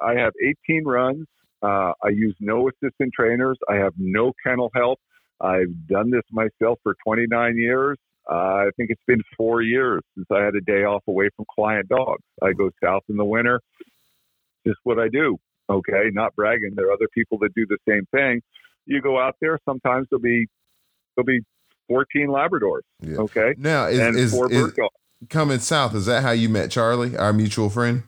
I have 18 runs. Uh, I use no assistant trainers. I have no kennel help. I've done this myself for 29 years. Uh, I think it's been four years since I had a day off away from client dogs. I go south in the winter. Just what I do. Okay, not bragging. There are other people that do the same thing. You go out there. Sometimes there'll be there'll be 14 Labradors. Yeah. Okay. Now is, and is, four is, coming south. Is that how you met Charlie, our mutual friend?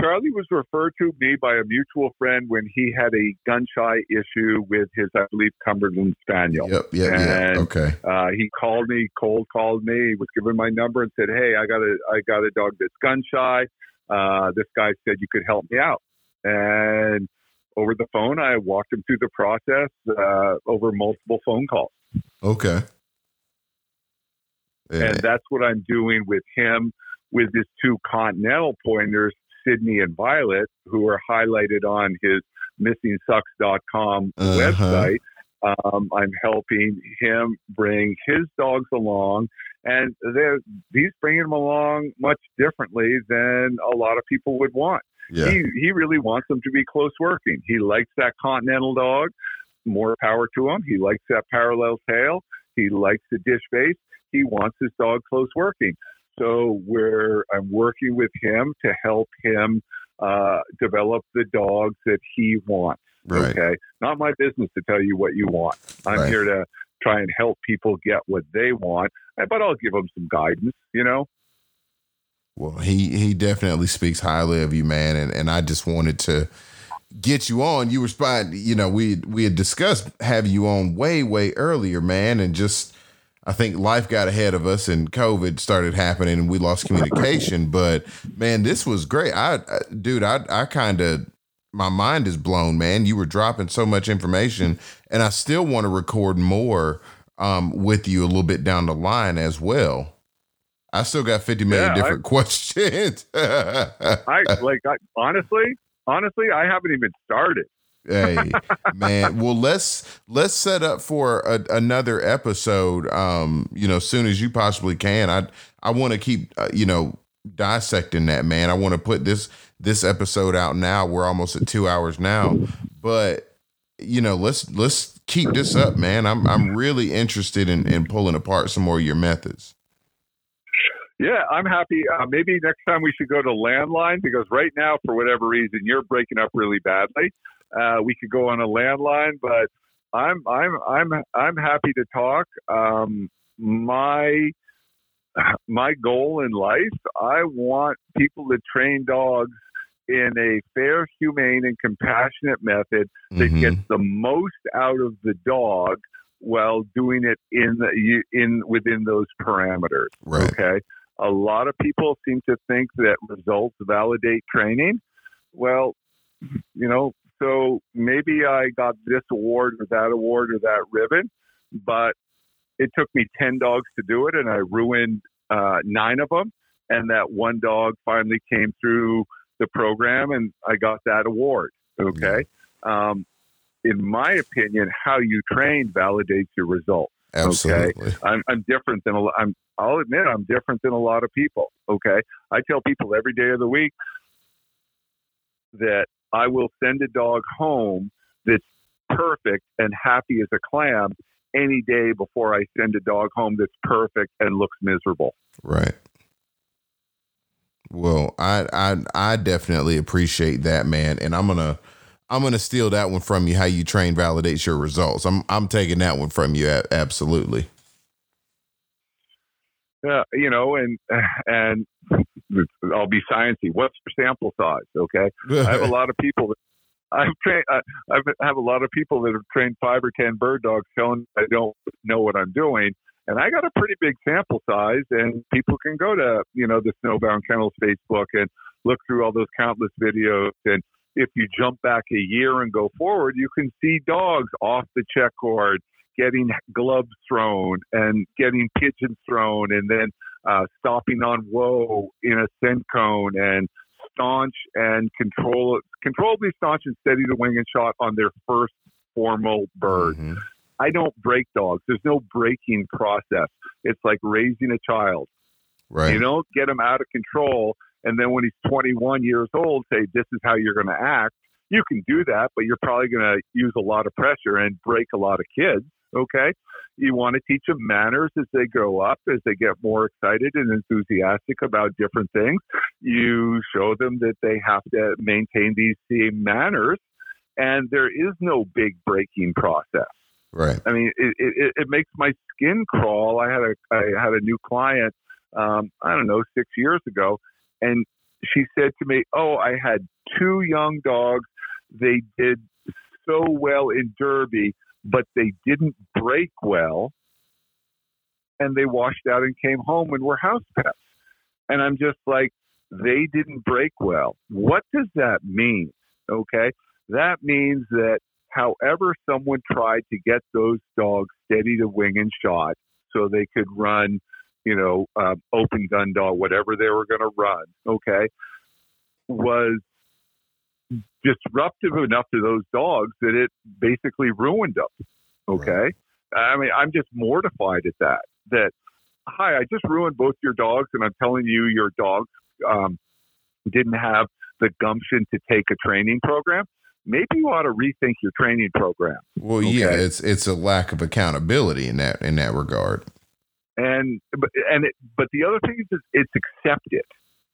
Charlie was referred to me by a mutual friend when he had a gun shy issue with his, I believe, Cumberland Spaniel. Yep, yep, and, yeah. Okay. Uh, he called me, cold called me, was given my number and said, "Hey, I got a, I got a dog that's gun shy. Uh, this guy said you could help me out." And over the phone, I walked him through the process uh, over multiple phone calls. Okay. And that's what I'm doing with him with his two continental pointers, Sydney and Violet, who are highlighted on his missingsucks.com uh-huh. website. Um, I'm helping him bring his dogs along, and he's bringing them along much differently than a lot of people would want. Yeah. He, he really wants them to be close working. He likes that continental dog. More power to him. He likes that parallel tail. He likes the dish face he wants his dog close working. So where I'm working with him to help him uh, develop the dogs that he wants. Right. Okay, not my business to tell you what you want. I'm right. here to try and help people get what they want, but I'll give them some guidance. You know. Well, he he definitely speaks highly of you, man, and and I just wanted to get you on. You were spot, you know, we we had discussed having you on way way earlier, man, and just I think life got ahead of us and COVID started happening and we lost communication. But man, this was great. I, I dude, I, I kind of, my mind is blown, man. You were dropping so much information and I still want to record more um, with you a little bit down the line as well. I still got 50 million yeah, different I, questions. I like, I, honestly, honestly, I haven't even started hey man. Well let's let's set up for a, another episode um you know as soon as you possibly can. I i want to keep uh, you know dissecting that man. I want to put this this episode out now. We're almost at two hours now. But you know let's let's keep this up man. I'm i'm really interested in in pulling apart some more of your methods. Yeah, I'm happy. Uh, maybe next time we should go to landline because right now, for whatever reason, you're breaking up really badly. Uh, we could go on a landline, but I'm I'm I'm I'm happy to talk. Um, my my goal in life, I want people to train dogs in a fair, humane, and compassionate method that mm-hmm. gets the most out of the dog while doing it in the, in within those parameters. Right. Okay. A lot of people seem to think that results validate training. Well, you know, so maybe I got this award or that award or that ribbon, but it took me 10 dogs to do it and I ruined uh, nine of them. And that one dog finally came through the program and I got that award. Okay. Um, in my opinion, how you train validates your results. Absolutely. Okay. I'm, I'm different than a. I'm, I'll admit I'm different than a lot of people. Okay. I tell people every day of the week that I will send a dog home that's perfect and happy as a clam any day before I send a dog home that's perfect and looks miserable. Right. Well, I I I definitely appreciate that, man, and I'm gonna I'm gonna steal that one from you. How you train validates your results. I'm I'm taking that one from you. Absolutely. Yeah, you know, and and I'll be sciencey. What's your sample size? Okay, I have a lot of people. That, I've trained. I, I have a lot of people that have trained five or ten bird dogs, showing I don't know what I'm doing, and I got a pretty big sample size. And people can go to you know the Snowbound Kennels Facebook and look through all those countless videos. And if you jump back a year and go forward, you can see dogs off the check cord getting gloves thrown and getting pigeons thrown, and then uh, stopping on whoa in a scent cone and staunch and control controllably staunch and steady the wing and shot on their first formal bird. Mm-hmm. I don't break dogs. There's no breaking process. It's like raising a child. Right. You don't get him out of control and then when he's 21 years old say this is how you're going to act. You can do that, but you're probably going to use a lot of pressure and break a lot of kids. Okay. You want to teach them manners as they grow up, as they get more excited and enthusiastic about different things. You show them that they have to maintain these same manners, and there is no big breaking process. Right. I mean, it, it, it makes my skin crawl. I had a I had a new client, um, I don't know, six years ago, and she said to me, "Oh, I had two young dogs. They did so well in Derby." But they didn't break well and they washed out and came home and were house pets. And I'm just like, they didn't break well. What does that mean? Okay. That means that however someone tried to get those dogs steady to wing and shot so they could run, you know, um, open gun dog, whatever they were going to run, okay, was disruptive enough to those dogs that it basically ruined them. Okay. Right. I mean, I'm just mortified at that. That, hi, I just ruined both your dogs, and I'm telling you, your dogs um, didn't have the gumption to take a training program. Maybe you ought to rethink your training program. Well, okay? yeah, it's it's a lack of accountability in that in that regard. And but and it, but the other thing is it's accepted.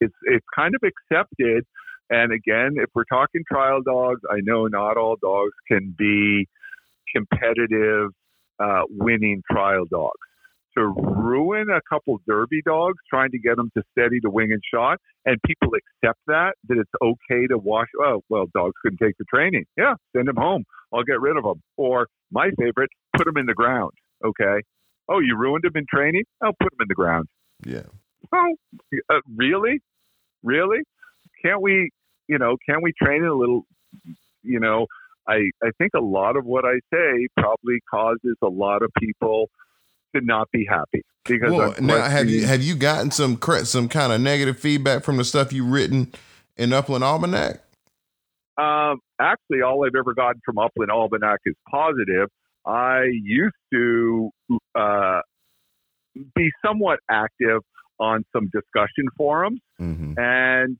It's it's kind of accepted and again, if we're talking trial dogs, I know not all dogs can be competitive, uh, winning trial dogs. To ruin a couple derby dogs, trying to get them to steady the wing and shot, and people accept that that it's okay to wash. Oh, well, dogs couldn't take the training. Yeah, send them home. I'll get rid of them. Or my favorite, put them in the ground. Okay. Oh, you ruined them in training? I'll put them in the ground. Yeah. Oh, uh, really? Really? Can't we you know, can we train it a little? You know, I I think a lot of what I say probably causes a lot of people to not be happy because well, now have you have you gotten some some kind of negative feedback from the stuff you've written in Upland Almanac? Um, actually, all I've ever gotten from Upland Almanac is positive. I used to uh, be somewhat active on some discussion forums, mm-hmm. and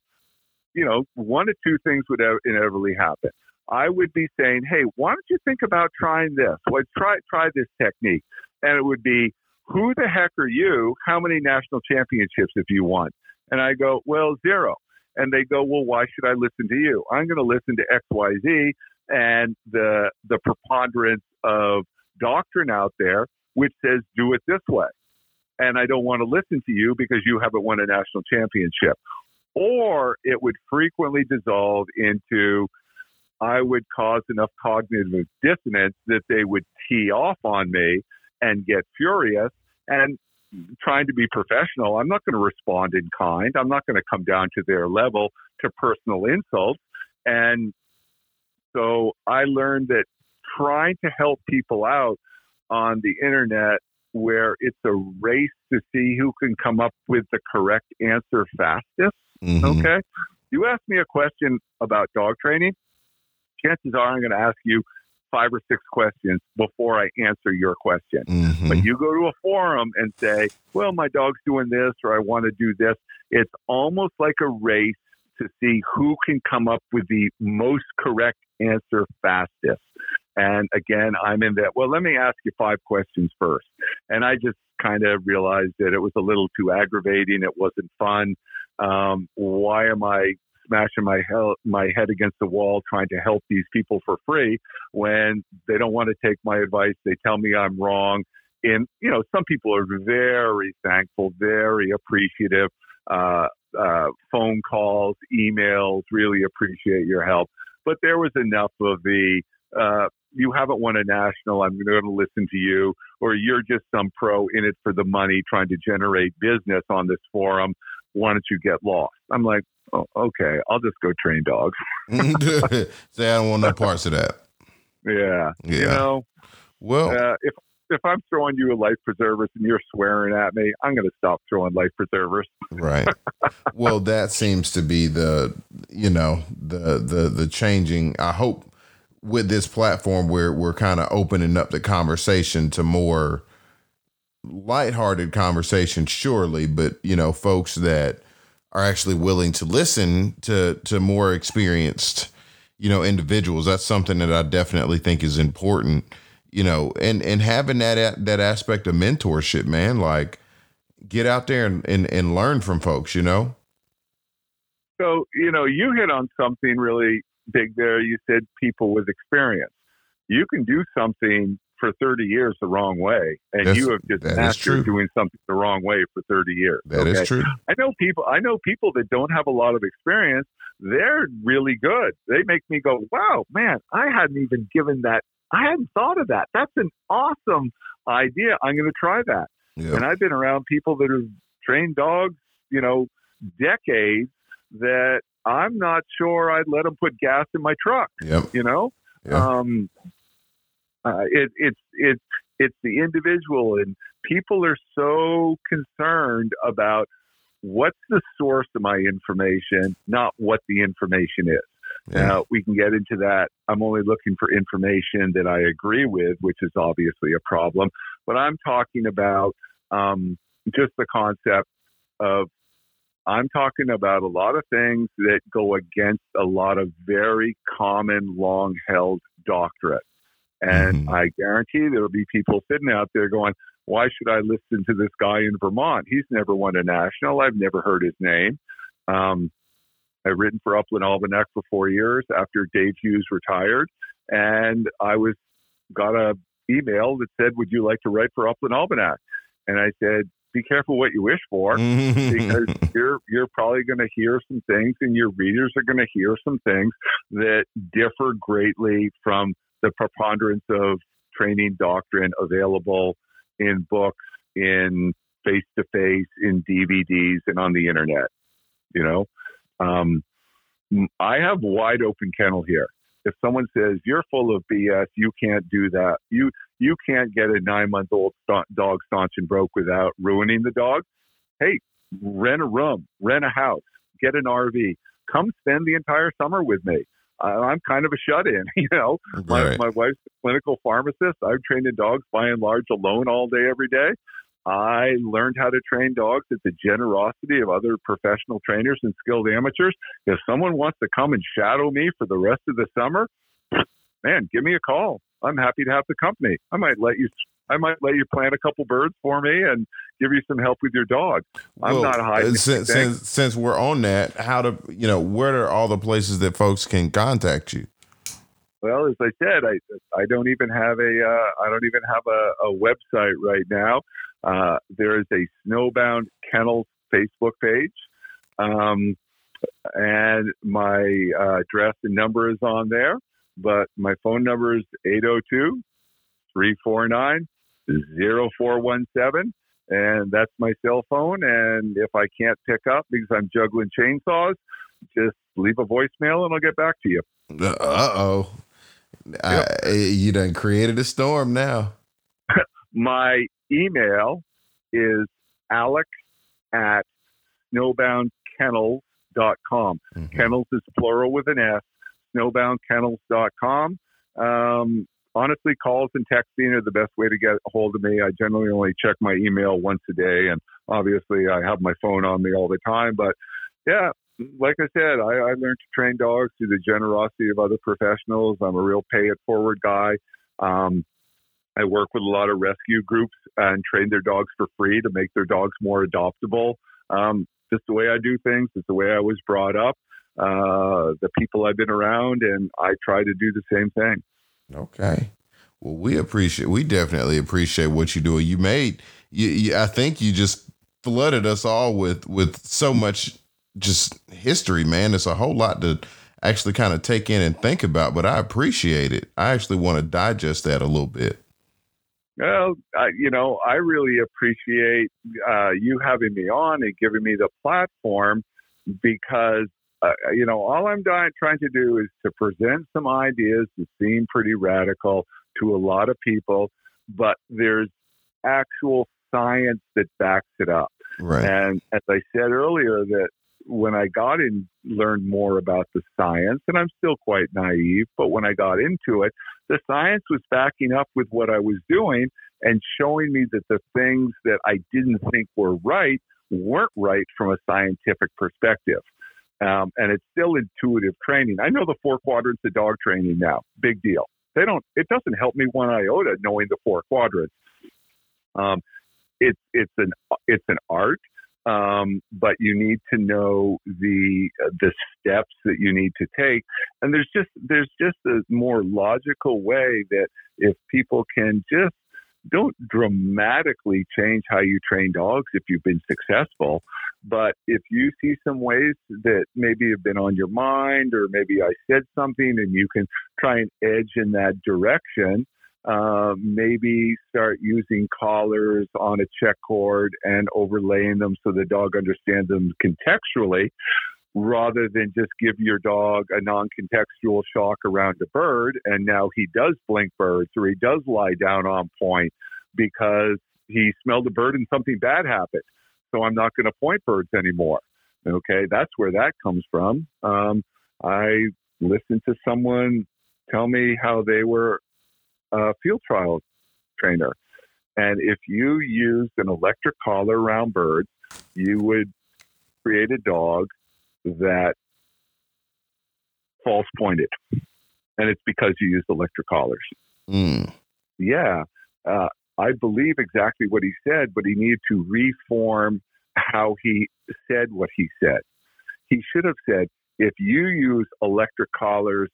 you know, one of two things would inevitably happen. I would be saying, "Hey, why don't you think about trying this? Well, try try this technique," and it would be, "Who the heck are you? How many national championships have you won?" And I go, "Well, zero. And they go, "Well, why should I listen to you? I'm going to listen to X, Y, Z, and the the preponderance of doctrine out there which says do it this way." And I don't want to listen to you because you haven't won a national championship or it would frequently dissolve into I would cause enough cognitive dissonance that they would tee off on me and get furious. And trying to be professional, I'm not going to respond in kind. I'm not going to come down to their level to personal insults. And So I learned that trying to help people out on the internet where it's a race to see who can come up with the correct answer fastest. Mm-hmm. Okay. You ask me a question about dog training, chances are I'm going to ask you five or six questions before I answer your question. Mm-hmm. But you go to a forum and say, well, my dog's doing this or I want to do this. It's almost like a race to see who can come up with the most correct answer fastest. And again, I'm in that. Well, let me ask you five questions first. And I just kind of realized that it was a little too aggravating. It wasn't fun. Um, why am I smashing my hell, my head against the wall trying to help these people for free when they don't want to take my advice? They tell me I'm wrong. And you know, some people are very thankful, very appreciative. Uh, uh, phone calls, emails, really appreciate your help. But there was enough of the uh, you haven't won a national. I'm going to listen to you, or you're just some pro in it for the money, trying to generate business on this forum. Why don't you get lost? I'm like, oh, okay, I'll just go train dogs. Say I don't want no parts of that. Yeah, yeah. You know, well, uh, if if I'm throwing you a life preservers and you're swearing at me, I'm going to stop throwing life preservers. right. Well, that seems to be the you know the the the changing. I hope with this platform we're we're kind of opening up the conversation to more lighthearted conversation surely but you know folks that are actually willing to listen to to more experienced you know individuals that's something that I definitely think is important you know and and having that that aspect of mentorship man like get out there and and, and learn from folks you know so you know you hit on something really big there. You said people with experience. You can do something for 30 years the wrong way, and That's, you have just mastered doing something the wrong way for 30 years. That okay? is true. I know people. I know people that don't have a lot of experience. They're really good. They make me go, "Wow, man! I hadn't even given that. I hadn't thought of that. That's an awesome idea. I'm going to try that." Yep. And I've been around people that have trained dogs, you know, decades that I'm not sure I'd let them put gas in my truck. Yep. You know, um, uh, it, it's it's it's the individual, and people are so concerned about what's the source of my information, not what the information is. Yeah. Now we can get into that. I'm only looking for information that I agree with, which is obviously a problem. But I'm talking about um, just the concept of I'm talking about a lot of things that go against a lot of very common, long held doctrine. And mm-hmm. I guarantee there'll be people sitting out there going, why should I listen to this guy in Vermont? He's never won a national. I've never heard his name. Um, I've written for Upland Almanac for four years after Dave Hughes retired. And I was got a email that said, would you like to write for Upland Almanac? And I said, be careful what you wish for because you're you're probably going to hear some things and your readers are going to hear some things that differ greatly from the preponderance of training doctrine available in books in face to face in DVDs and on the internet you know um, I have wide open kennel here if someone says you're full of BS, you can't do that. You you can't get a nine month old dog staunch and broke without ruining the dog. Hey, rent a room, rent a house, get an RV, come spend the entire summer with me. I'm kind of a shut in, you know. My, my wife's a clinical pharmacist. I've trained in dogs by and large alone all day, every day. I learned how to train dogs at the generosity of other professional trainers and skilled amateurs. If someone wants to come and shadow me for the rest of the summer, man, give me a call. I'm happy to have the company. I might let you I might let you plant a couple birds for me and give you some help with your dog. I'm well, not hiding. Since, since, since we're on that, how to you know where are all the places that folks can contact you? Well, as I said, I I don't even have a uh, I don't even have a, a website right now. Uh, there is a Snowbound Kennels Facebook page. Um, and my uh, address and number is on there, but my phone number is 802 349 0417. And that's my cell phone. And if I can't pick up because I'm juggling chainsaws, just leave a voicemail and I'll get back to you. Uh oh. Yep. You done created a storm now. My email is alex at snowboundkennels.com. Mm-hmm. Kennels is plural with an S, snowboundkennels.com. Um, honestly, calls and texting are the best way to get a hold of me. I generally only check my email once a day, and obviously, I have my phone on me all the time. But yeah, like I said, I, I learned to train dogs through the generosity of other professionals. I'm a real pay it forward guy. Um, I work with a lot of rescue groups and train their dogs for free to make their dogs more adoptable. Um, just the way I do things. It's the way I was brought up. Uh, the people I've been around, and I try to do the same thing. Okay. Well, we appreciate. We definitely appreciate what you do. You made. You, you, I think you just flooded us all with with so much just history, man. It's a whole lot to actually kind of take in and think about, but I appreciate it. I actually want to digest that a little bit. Well, uh, you know, I really appreciate uh, you having me on and giving me the platform because, uh, you know, all I'm trying to do is to present some ideas that seem pretty radical to a lot of people, but there's actual science that backs it up. Right. And as I said earlier, that when I got in, learned more about the science, and I'm still quite naive, but when I got into it, the science was backing up with what I was doing and showing me that the things that I didn't think were right weren't right from a scientific perspective. Um, and it's still intuitive training. I know the four quadrants of dog training now. Big deal. They don't. It doesn't help me one iota knowing the four quadrants. Um, it's it's an it's an art um, but you need to know the uh, the steps that you need to take. And there's just there's just a more logical way that if people can just don't dramatically change how you train dogs if you've been successful. But if you see some ways that maybe have been on your mind, or maybe I said something and you can try and edge in that direction, uh, maybe start using collars on a check cord and overlaying them so the dog understands them contextually rather than just give your dog a non contextual shock around a bird and now he does blink birds or he does lie down on point because he smelled a bird and something bad happened. So I'm not going to point birds anymore. Okay, that's where that comes from. Um, I listened to someone tell me how they were a field trial trainer. And if you used an electric collar around birds, you would create a dog that false pointed. And it's because you used electric collars. Mm. Yeah. Uh, I believe exactly what he said, but he needed to reform how he said what he said. He should have said, if you use electric collars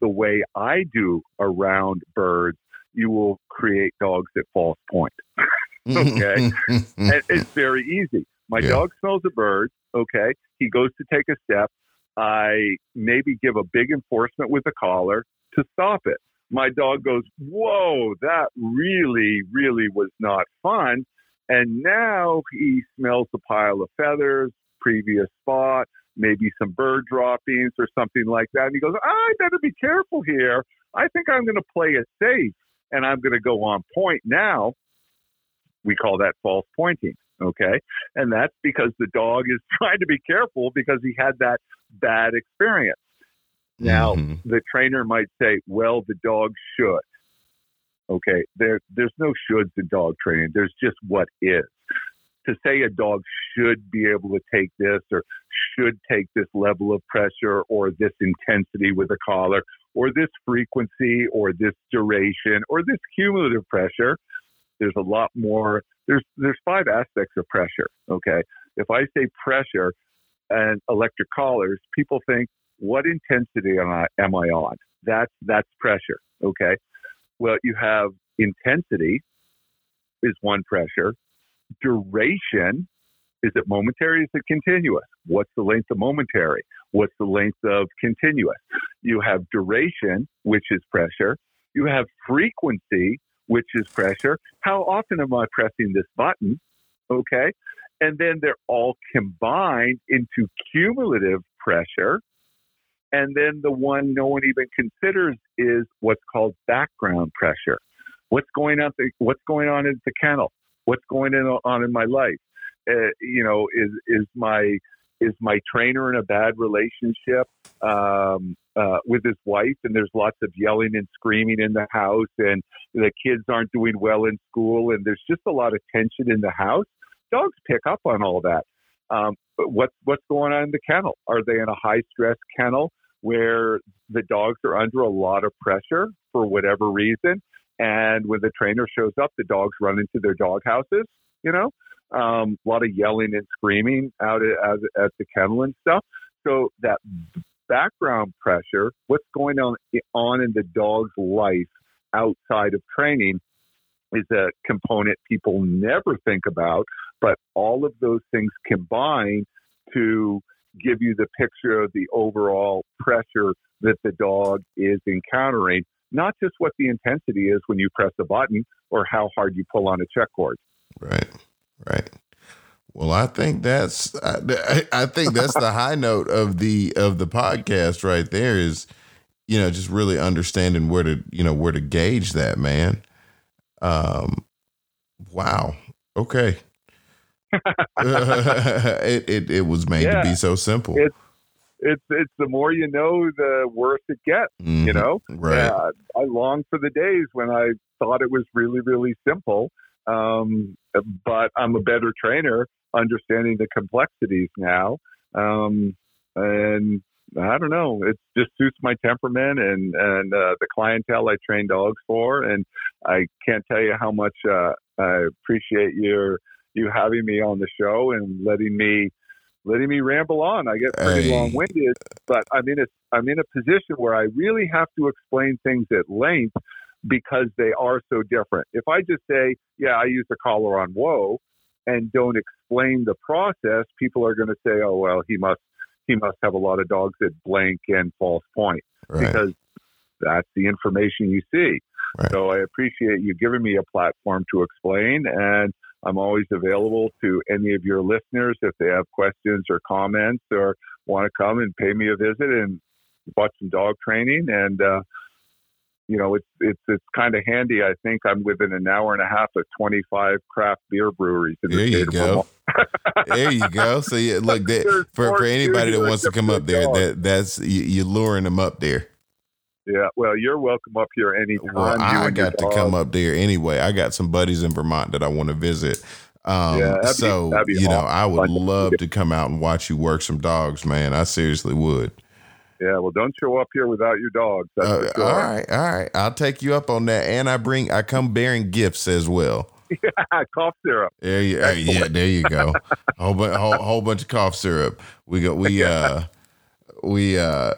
the way I do around birds, you will create dogs that false point. okay. and it's very easy. My yeah. dog smells a bird. Okay. He goes to take a step. I maybe give a big enforcement with a collar to stop it. My dog goes, Whoa, that really, really was not fun. And now he smells a pile of feathers, previous spot, maybe some bird droppings or something like that. And he goes, I better be careful here. I think I'm going to play it safe and I'm going to go on point now. We call that false pointing. Okay. And that's because the dog is trying to be careful because he had that bad experience. Now, mm-hmm. the trainer might say, well, the dog should. Okay. There, there's no shoulds in dog training. There's just what is to say a dog should be able to take this or should take this level of pressure or this intensity with a collar or this frequency or this duration or this cumulative pressure there's a lot more there's there's five aspects of pressure okay if i say pressure and electric collars people think what intensity am i am i on that's that's pressure okay well you have intensity is one pressure duration is it momentary? Is it continuous? What's the length of momentary? What's the length of continuous? You have duration, which is pressure. You have frequency, which is pressure. How often am I pressing this button? Okay. And then they're all combined into cumulative pressure. And then the one no one even considers is what's called background pressure. What's going on? What's going on in the kennel? What's going on in my life? Uh, you know, is is my is my trainer in a bad relationship um, uh, with his wife, and there's lots of yelling and screaming in the house, and the kids aren't doing well in school, and there's just a lot of tension in the house. Dogs pick up on all that. Um, what's what's going on in the kennel? Are they in a high stress kennel where the dogs are under a lot of pressure for whatever reason? And when the trainer shows up, the dogs run into their dog houses. You know, um, a lot of yelling and screaming out at, at the kennel and stuff. So that background pressure, what's going on on in the dog's life outside of training, is a component people never think about. But all of those things combine to give you the picture of the overall pressure that the dog is encountering, not just what the intensity is when you press a button or how hard you pull on a check cord. Right, right. Well, I think that's I, I think that's the high note of the of the podcast right there is you know just really understanding where to you know where to gauge that man. Um, wow. Okay. it, it it was made yeah. to be so simple. It's it's it's the more you know, the worse it gets. Mm-hmm. You know, right? I long for the days when I thought it was really really simple. Um, but I'm a better trainer, understanding the complexities now. Um, and I don't know, it just suits my temperament and and uh, the clientele I train dogs for. And I can't tell you how much uh, I appreciate your you having me on the show and letting me letting me ramble on. I get pretty hey. long winded, but I'm in a I'm in a position where I really have to explain things at length because they are so different. If I just say, yeah, I use a collar on Whoa and don't explain the process, people are going to say, oh well, he must he must have a lot of dogs at blank and false point right. because that's the information you see. Right. So I appreciate you giving me a platform to explain and I'm always available to any of your listeners if they have questions or comments or want to come and pay me a visit and watch some dog training. And, uh, you know, it's, it's, it's kind of handy. I think I'm within an hour and a half of 25 craft beer breweries. In there the you go. there you go. So yeah, look, that, for, for anybody that wants to come up there, that that's, you, you're luring them up there. Yeah, well, you're welcome up here anytime. Well, I got to come up there anyway. I got some buddies in Vermont that I want to visit. Um, yeah, so be, be you know, I would love to come out and watch you work some dogs, man. I seriously would. Yeah, well, don't show up here without your dogs. Uh, all right, all right. I'll take you up on that, and I bring, I come bearing gifts as well. Yeah, cough syrup. There you, uh, yeah, there you go. a whole, whole, whole bunch of cough syrup. We go, we, uh, we, uh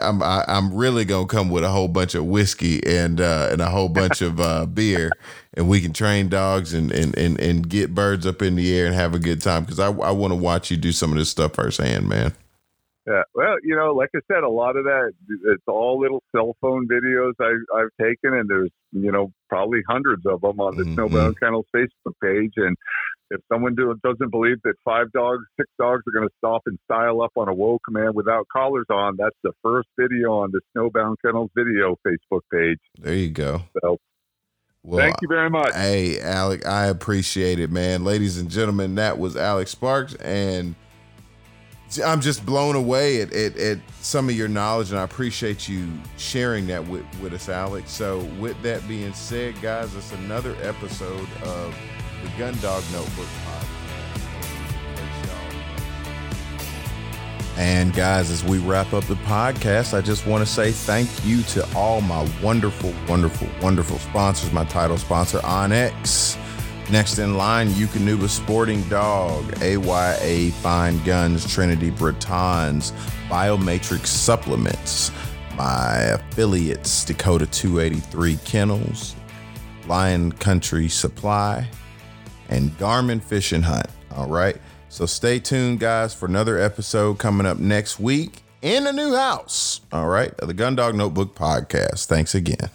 I'm I, am i am really gonna come with a whole bunch of whiskey and uh, and a whole bunch of uh, beer, and we can train dogs and, and and and get birds up in the air and have a good time because I I want to watch you do some of this stuff firsthand, man. Yeah, well, you know, like I said, a lot of that it's all little cell phone videos I, I've taken, and there's you know probably hundreds of them on the mm-hmm. Snowbound Kennels Facebook page, and if someone do, doesn't believe that five dogs, six dogs are going to stop and style up on a whoa command without collars on, that's the first video on the Snowbound Kennels video Facebook page. There you go. So, well, thank you very much. Hey, Alec, I appreciate it, man. Ladies and gentlemen, that was Alex Sparks, and I'm just blown away at, at, at, some of your knowledge, and I appreciate you sharing that with, with us, Alex. So, with that being said, guys, it's another episode of the Gundog Notebook Podcast. And guys, as we wrap up the podcast, I just want to say thank you to all my wonderful, wonderful, wonderful sponsors. My title sponsor, onX. Next in line, Eukanuba Sporting Dog, AYA Fine Guns, Trinity Bretons, Biomatrix Supplements, my affiliates, Dakota 283 Kennels, Lion Country Supply, and Garmin Fish and Hunt. All right. So stay tuned, guys, for another episode coming up next week in a new house. All right. The Gundog Notebook Podcast. Thanks again.